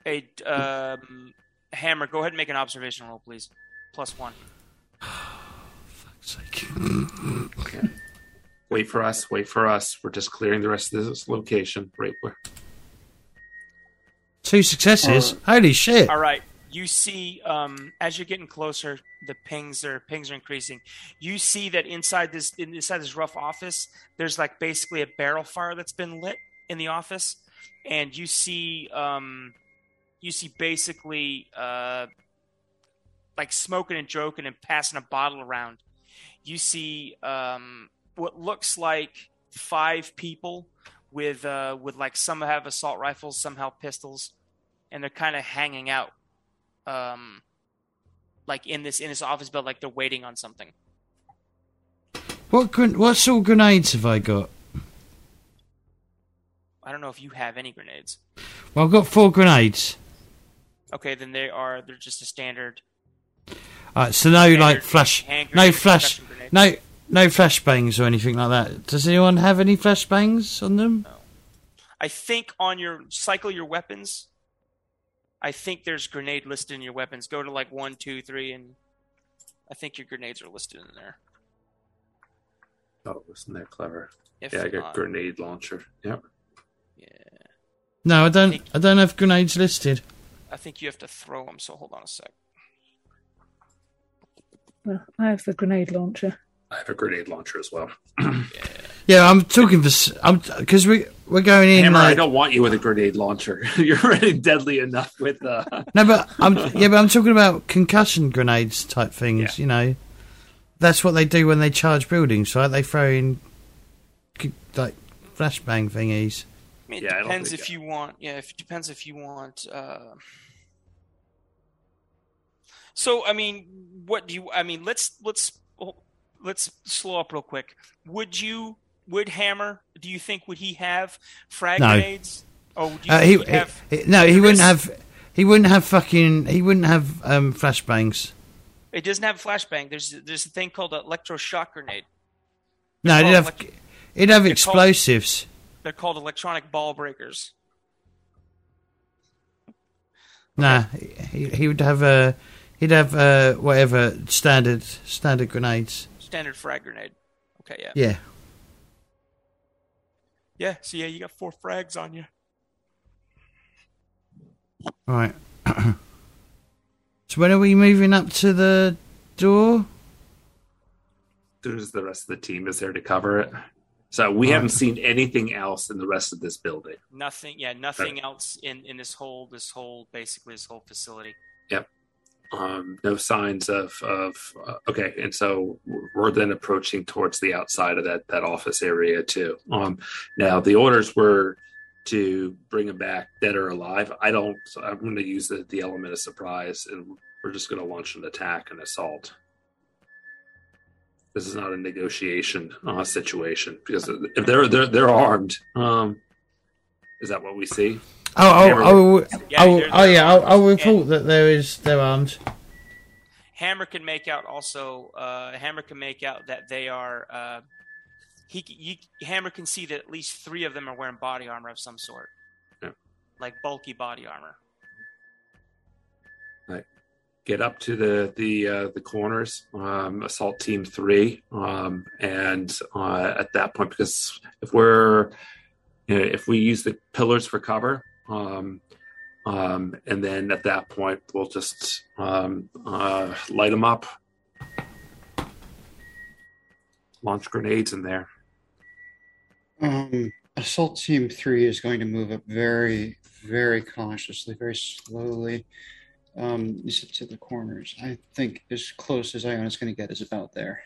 Hey, um, Hammer, go ahead and make an observation roll, please. Plus one. (sighs) Fuck's sake. (laughs) Wait for us. Wait for us. We're just clearing the rest of this location. Right where. Two successes. Holy shit! All right. You see, um, as you're getting closer, the pings are pings are increasing. You see that inside this inside this rough office, there's like basically a barrel fire that's been lit in the office, and you see um, you see basically uh, like smoking and joking and passing a bottle around. You see um, what looks like five people with uh, with like some have assault rifles, some have pistols, and they're kind of hanging out, um, like in this in this office building, like they're waiting on something. What what sort of grenades have I got? I don't know if you have any grenades. Well, I've got four grenades. Okay, then they are they're just a standard. Alright, so no like flash, no flash, no no flashbangs or anything like that. Does anyone have any flashbangs on them? No. I think on your cycle your weapons. I think there's grenade listed in your weapons. Go to like one, two, three, and I think your grenades are listed in there. Oh, isn't that clever? If yeah, I got not, grenade launcher. Yep. Yeah. No, I don't. I, think, I don't have grenades listed. I think you have to throw them. So hold on a sec. Well, I have the grenade launcher. I have a grenade launcher as well. yeah. (clears throat) yeah, I'm talking for I'm because we we're going in. Hammer, like, I don't want you with a grenade launcher. (laughs) You're already deadly enough with. Uh... (laughs) no, but I'm (laughs) yeah, but I'm talking about concussion grenades type things. Yeah. You know, that's what they do when they charge buildings, right? They throw in like flashbang thingies. I mean, it yeah, depends if you want. Yeah, if it depends if you want. Uh... So I mean, what do you? I mean, let's let's let's slow up real quick. Would you would Hammer? Do you think would he have frag no. grenades? Oh, uh, he, he, have, he, no, he wouldn't have. He wouldn't have fucking. He wouldn't have um, flashbangs. It doesn't have flashbang. There's there's a thing called an electroshock grenade. No, it'd have, elect- it'd have explosives. Called, they're called electronic ball breakers. Nah, he, he would have a he'd have uh, whatever standard standard grenades standard frag grenade. Okay, yeah. Yeah. Yeah, so yeah, you got four frags on you. All right. (clears throat) so when are we moving up to the door? There's the rest of the team is there to cover it. So we All haven't right. seen anything else in the rest of this building. Nothing, yeah, nothing right. else in in this whole this whole basically this whole facility. Yep um, no signs of of uh, okay, and so we're then approaching towards the outside of that that office area too. Um, now the orders were to bring them back dead or alive. I don't. So I'm going to use the, the element of surprise, and we're just going to launch an attack and assault. This is not a negotiation uh, situation because if they're they're they're armed, um, is that what we see? Oh, oh, oh, yeah, oh, oh, yeah. I, I would thought that there is their arms. Hammer can make out also. Uh, Hammer can make out that they are. Uh, he, you, Hammer can see that at least three of them are wearing body armor of some sort, yeah. like bulky body armor. Right. Get up to the the uh, the corners, um, assault team three, um, and uh, at that point, because if we're you know, if we use the pillars for cover, um, um, and then at that point, we'll just um, uh, light them up, launch grenades in there. Um, assault team three is going to move up very, very cautiously, very slowly. Um, you said to the corners. I think as close as Iona's going to get is about there.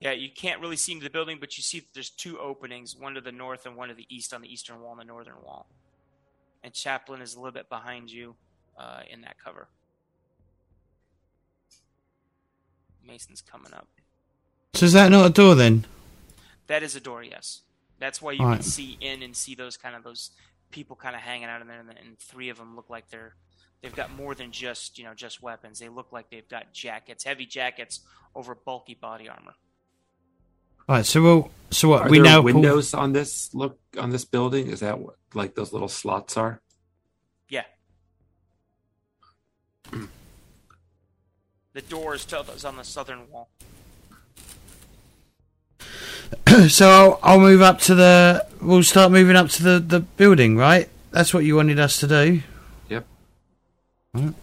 Yeah, you can't really see into the building, but you see that there's two openings, one to the north and one to the east on the eastern wall and the northern wall. And Chaplain is a little bit behind you uh, in that cover. Mason's coming up. So is that not a door then? That is a door, yes. That's why you All can right. see in and see those kind of those people kind of hanging out in there, and three of them look like they're they've got more than just you know just weapons. They look like they've got jackets, heavy jackets over bulky body armor. All right, so we'll so what are we now windows pull... on this look on this building? Is that what like those little slots are? Yeah. the doors is, is on the southern wall. (clears throat) so I'll, I'll move up to the. We'll start moving up to the the building, right? that's what you wanted us to do. Yep. Right.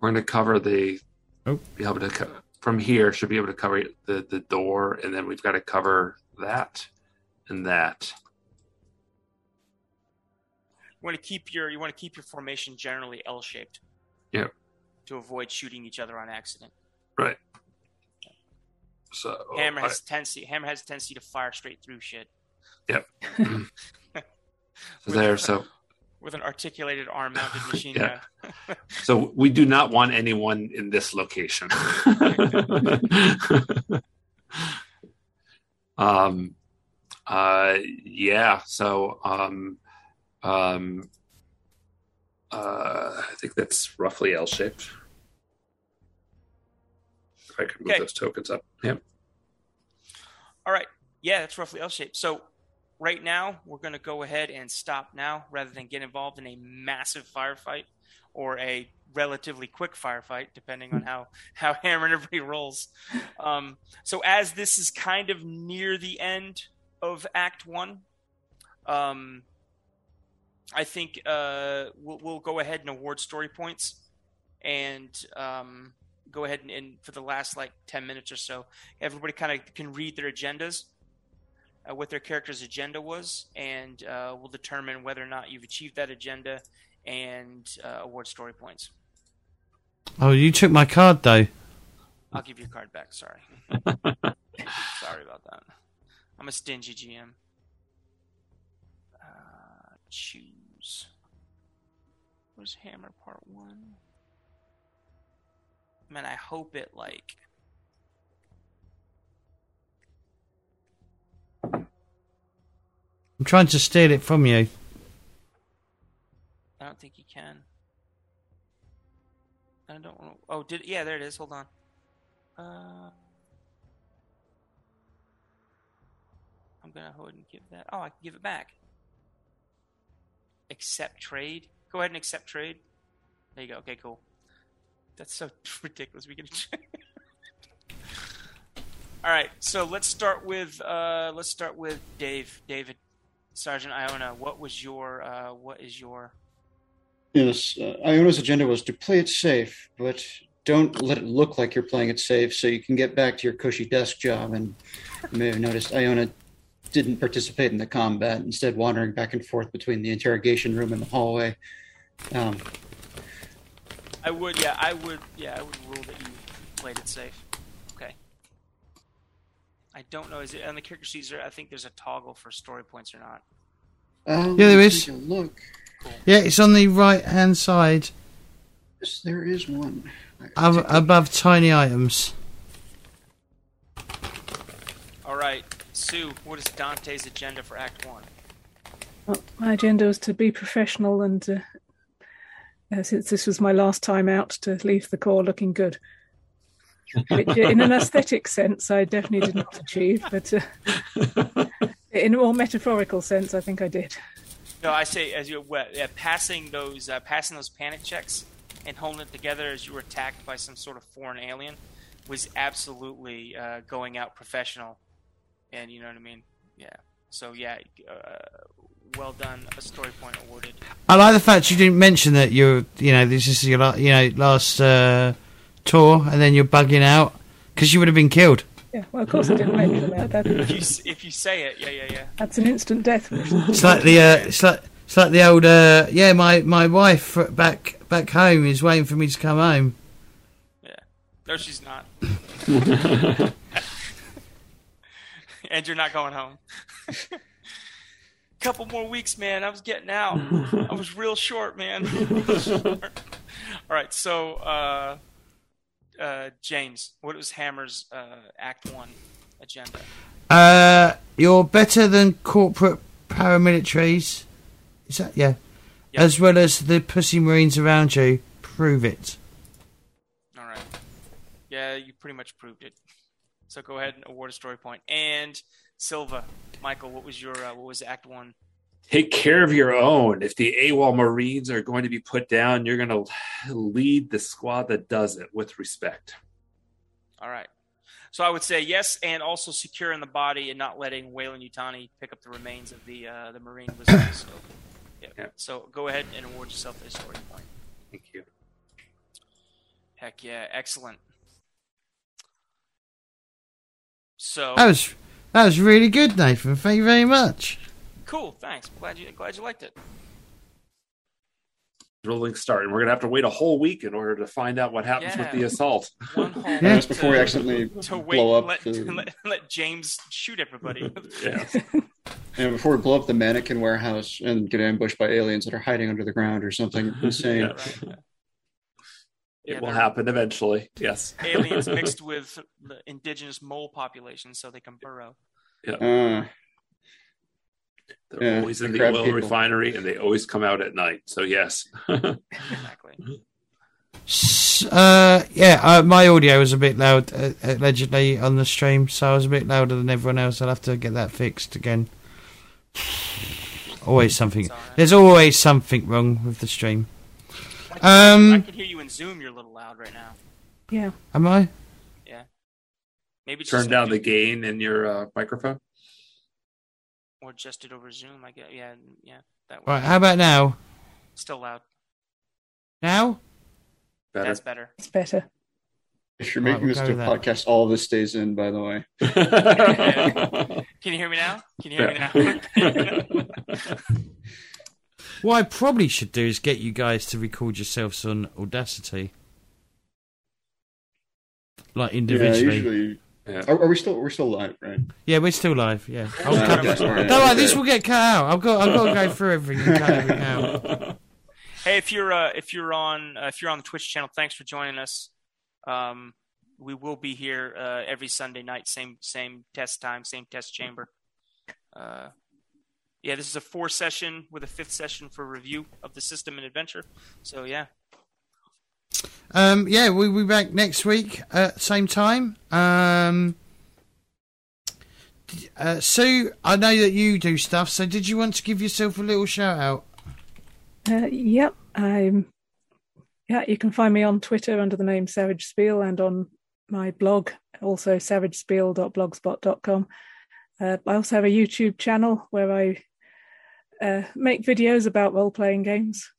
We're going to cover the. Oh. Be able to co- from here should be able to cover the the door, and then we've got to cover that and that. You want to keep your you want to keep your formation generally L shaped. yeah To avoid shooting each other on accident. Right. So Hammer has I, tendency. Hammer has tendency to fire straight through shit. Yep. (laughs) there, so with an articulated arm-mounted (laughs) machine yeah. gun. (laughs) so we do not want anyone in this location. (laughs) um, uh, yeah. So, um, um, uh, I think that's roughly L-shaped. If I could move okay. those tokens up. Yep. All right. Yeah, that's roughly L-shaped. So right now, we're going to go ahead and stop now rather than get involved in a massive firefight or a relatively quick firefight, depending on how, (laughs) how Hammer and everybody rolls. Um, so, as this is kind of near the end of Act One, um, I think uh, we'll, we'll, go ahead and award story points and um, go ahead and, and, for the last like 10 minutes or so, everybody kind of can read their agendas uh, what their character's agenda was, and uh, we'll determine whether or not you've achieved that agenda and uh, award story points. Oh, you took my card though. I'll give you a card back. Sorry. (laughs) Sorry about that. I'm a stingy GM. Uh, choose. Where's Hammer Part One? Man, I hope it like I'm trying to steal it from you. I don't think you can. I don't want to. Oh, did yeah, there it is. Hold on. Uh, I'm gonna go ahead and give that. Oh, I can give it back. Accept trade. Go ahead and accept trade. There you go. Okay, cool. That's so (laughs) ridiculous. We can. (laughs) All right, so let's start with uh, let's start with Dave. David. Sergeant Iona, what was your uh, what is your? Yes, uh, Iona's agenda was to play it safe, but don't let it look like you're playing it safe, so you can get back to your cushy desk job. And you may have noticed Iona didn't participate in the combat, instead wandering back and forth between the interrogation room and the hallway. Um, I would, yeah, I would, yeah, I would rule that you played it safe. I don't know. Is it on the character sheets? I think there's a toggle for story points or not. Um, yeah, there is. Look. Cool. Yeah, it's on the right hand side. Yes, there is one. Ab- above tiny items. All right, Sue. What is Dante's agenda for Act One? Well, my agenda was to be professional and, uh, uh, since this was my last time out, to leave the Corps looking good which in an aesthetic sense I definitely did not achieve, but uh, (laughs) in a more metaphorical sense, I think I did. No, I say as you were yeah, passing those uh, passing those panic checks and holding it together as you were attacked by some sort of foreign alien was absolutely uh, going out professional, and you know what I mean. Yeah. So yeah, uh, well done. A story point awarded. I like the fact you didn't mention that you're, you know, this is your, you know, last uh, tour and then you're bugging out because you would have been killed. Yeah, well, of course I didn't mention that. that if, you, if you say it, yeah, yeah, yeah. That's an instant death. it's like the uh, it's like it's like the old uh, yeah. My my wife back back home is waiting for me to come home. Yeah, no, she's not. (laughs) (laughs) and you're not going home. (laughs) Couple more weeks, man. I was getting out. I was real short, man. All right, so. Uh, uh, James, what was Hammer's uh, Act One agenda? Uh, you're better than corporate paramilitaries. Is that yeah? Yep. As well as the pussy marines around you. Prove it. All right. Yeah, you pretty much proved it. So go ahead and award a story point. And Silva, Michael, what was your uh, what was Act One? Take care of your own. If the AWOL Marines are going to be put down, you're going to lead the squad that does it with respect. All right. So I would say yes, and also securing the body and not letting Weyland-Yutani pick up the remains of the uh, the Marine (coughs) was. so, yeah. yeah. So go ahead and award yourself a story point. Thank you. Heck yeah, excellent. So that was that was really good, Nathan. Thank you very much. Cool, thanks. Glad you glad you liked it. Drilling start, and we're gonna have to wait a whole week in order to find out what happens yeah. with the assault. One whole yeah. That's before we accidentally to wait, blow up. Let, the... (laughs) let, let, James shoot everybody. (laughs) yeah. And before we blow up the mannequin warehouse and get ambushed by aliens that are hiding under the ground or something (laughs) insane. yeah, right. It yeah, will happen eventually. Yes. Aliens mixed with the indigenous mole population so they can burrow. Yeah. Uh, they're yeah, always in the oil people. refinery and they always come out at night. So, yes. (laughs) exactly. Uh, yeah, uh, my audio was a bit loud uh, allegedly on the stream, so I was a bit louder than everyone else. I'll have to get that fixed again. Always something. There's always something wrong with the stream. Um, I can hear you in Zoom. You're a little loud right now. Yeah. Am I? Yeah. Maybe turn down the gain in your uh, microphone. Or just it over Zoom. I guess. Yeah. Yeah. That. Right. How about now? Still loud. Now. Better. That's better. It's better. If you're making right, we'll this to a podcast, all of this stays in. By the way. Can you hear me now? Can you hear yeah. me now? (laughs) What I probably should do is get you guys to record yourselves on Audacity, like individually. Yeah, usually. Yeah. Are, are, we still? We're still live, right? Yeah, we're still live. Yeah. I'll cut this. Don't worry, this will get cut out. I've got. I've got to go through everything and cut everything out. (laughs) Hey, if you're uh, if you're on uh, if you're on the Twitch channel, thanks for joining us. Um, we will be here uh, every Sunday night, same same test time, same test chamber. Uh, yeah, this is a four session with a fifth session for review of the system and adventure. So yeah. Um, yeah, we'll be back next week at the same time. Um, uh, Sue, I know that you do stuff, so did you want to give yourself a little shout out? Uh, yep, I'm. Yeah, you can find me on Twitter under the name Savage Spiel and on my blog, also savagespiel.blogspot.com. Uh, I also have a YouTube channel where I uh, make videos about role playing games.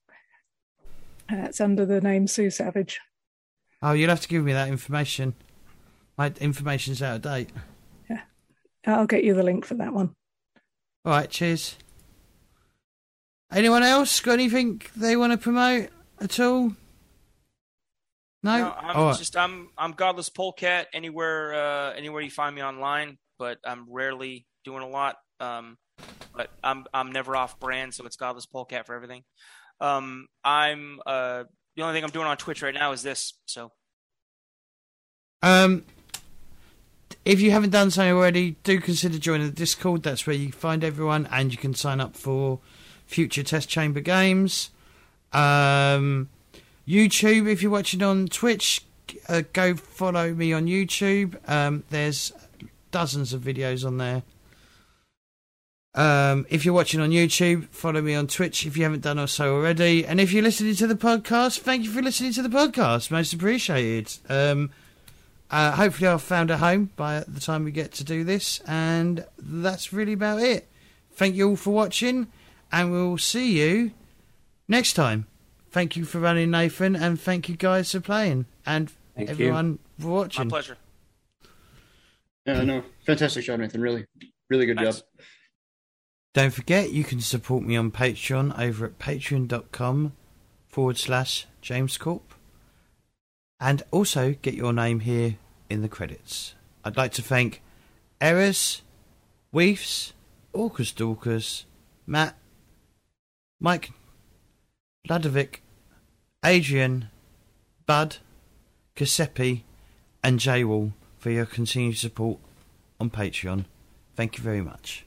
Uh, it's under the name Sue Savage. Oh, you'll have to give me that information. My information's out of date. Yeah, I'll get you the link for that one. All right, cheers. Anyone else got anything they want to promote at all? No, no I'm just I'm I'm godless polecat anywhere uh, anywhere you find me online, but I'm rarely doing a lot. Um, but I'm I'm never off brand, so it's Godless Polecat for everything. Um, I'm uh, the only thing I'm doing on Twitch right now is this. So, um, if you haven't done so already, do consider joining the Discord. That's where you find everyone, and you can sign up for future test chamber games. Um, YouTube, if you're watching on Twitch, uh, go follow me on YouTube. Um, there's dozens of videos on there. Um, if you're watching on YouTube, follow me on Twitch if you haven't done so already. And if you're listening to the podcast, thank you for listening to the podcast. Most appreciated. Um, uh, hopefully, I've found a home by the time we get to do this. And that's really about it. Thank you all for watching, and we'll see you next time. Thank you for running, Nathan, and thank you guys for playing, and thank everyone you. for watching. My pleasure. Yeah, no, fantastic job, Nathan. Really, really good Thanks. job. Don't forget, you can support me on Patreon over at patreon.com forward slash James Corp. And also get your name here in the credits. I'd like to thank Eris, Weefs, Orcus Dorcas, Matt, Mike, Ludovic, Adrian, Bud, Giuseppe, and Jaywall for your continued support on Patreon. Thank you very much.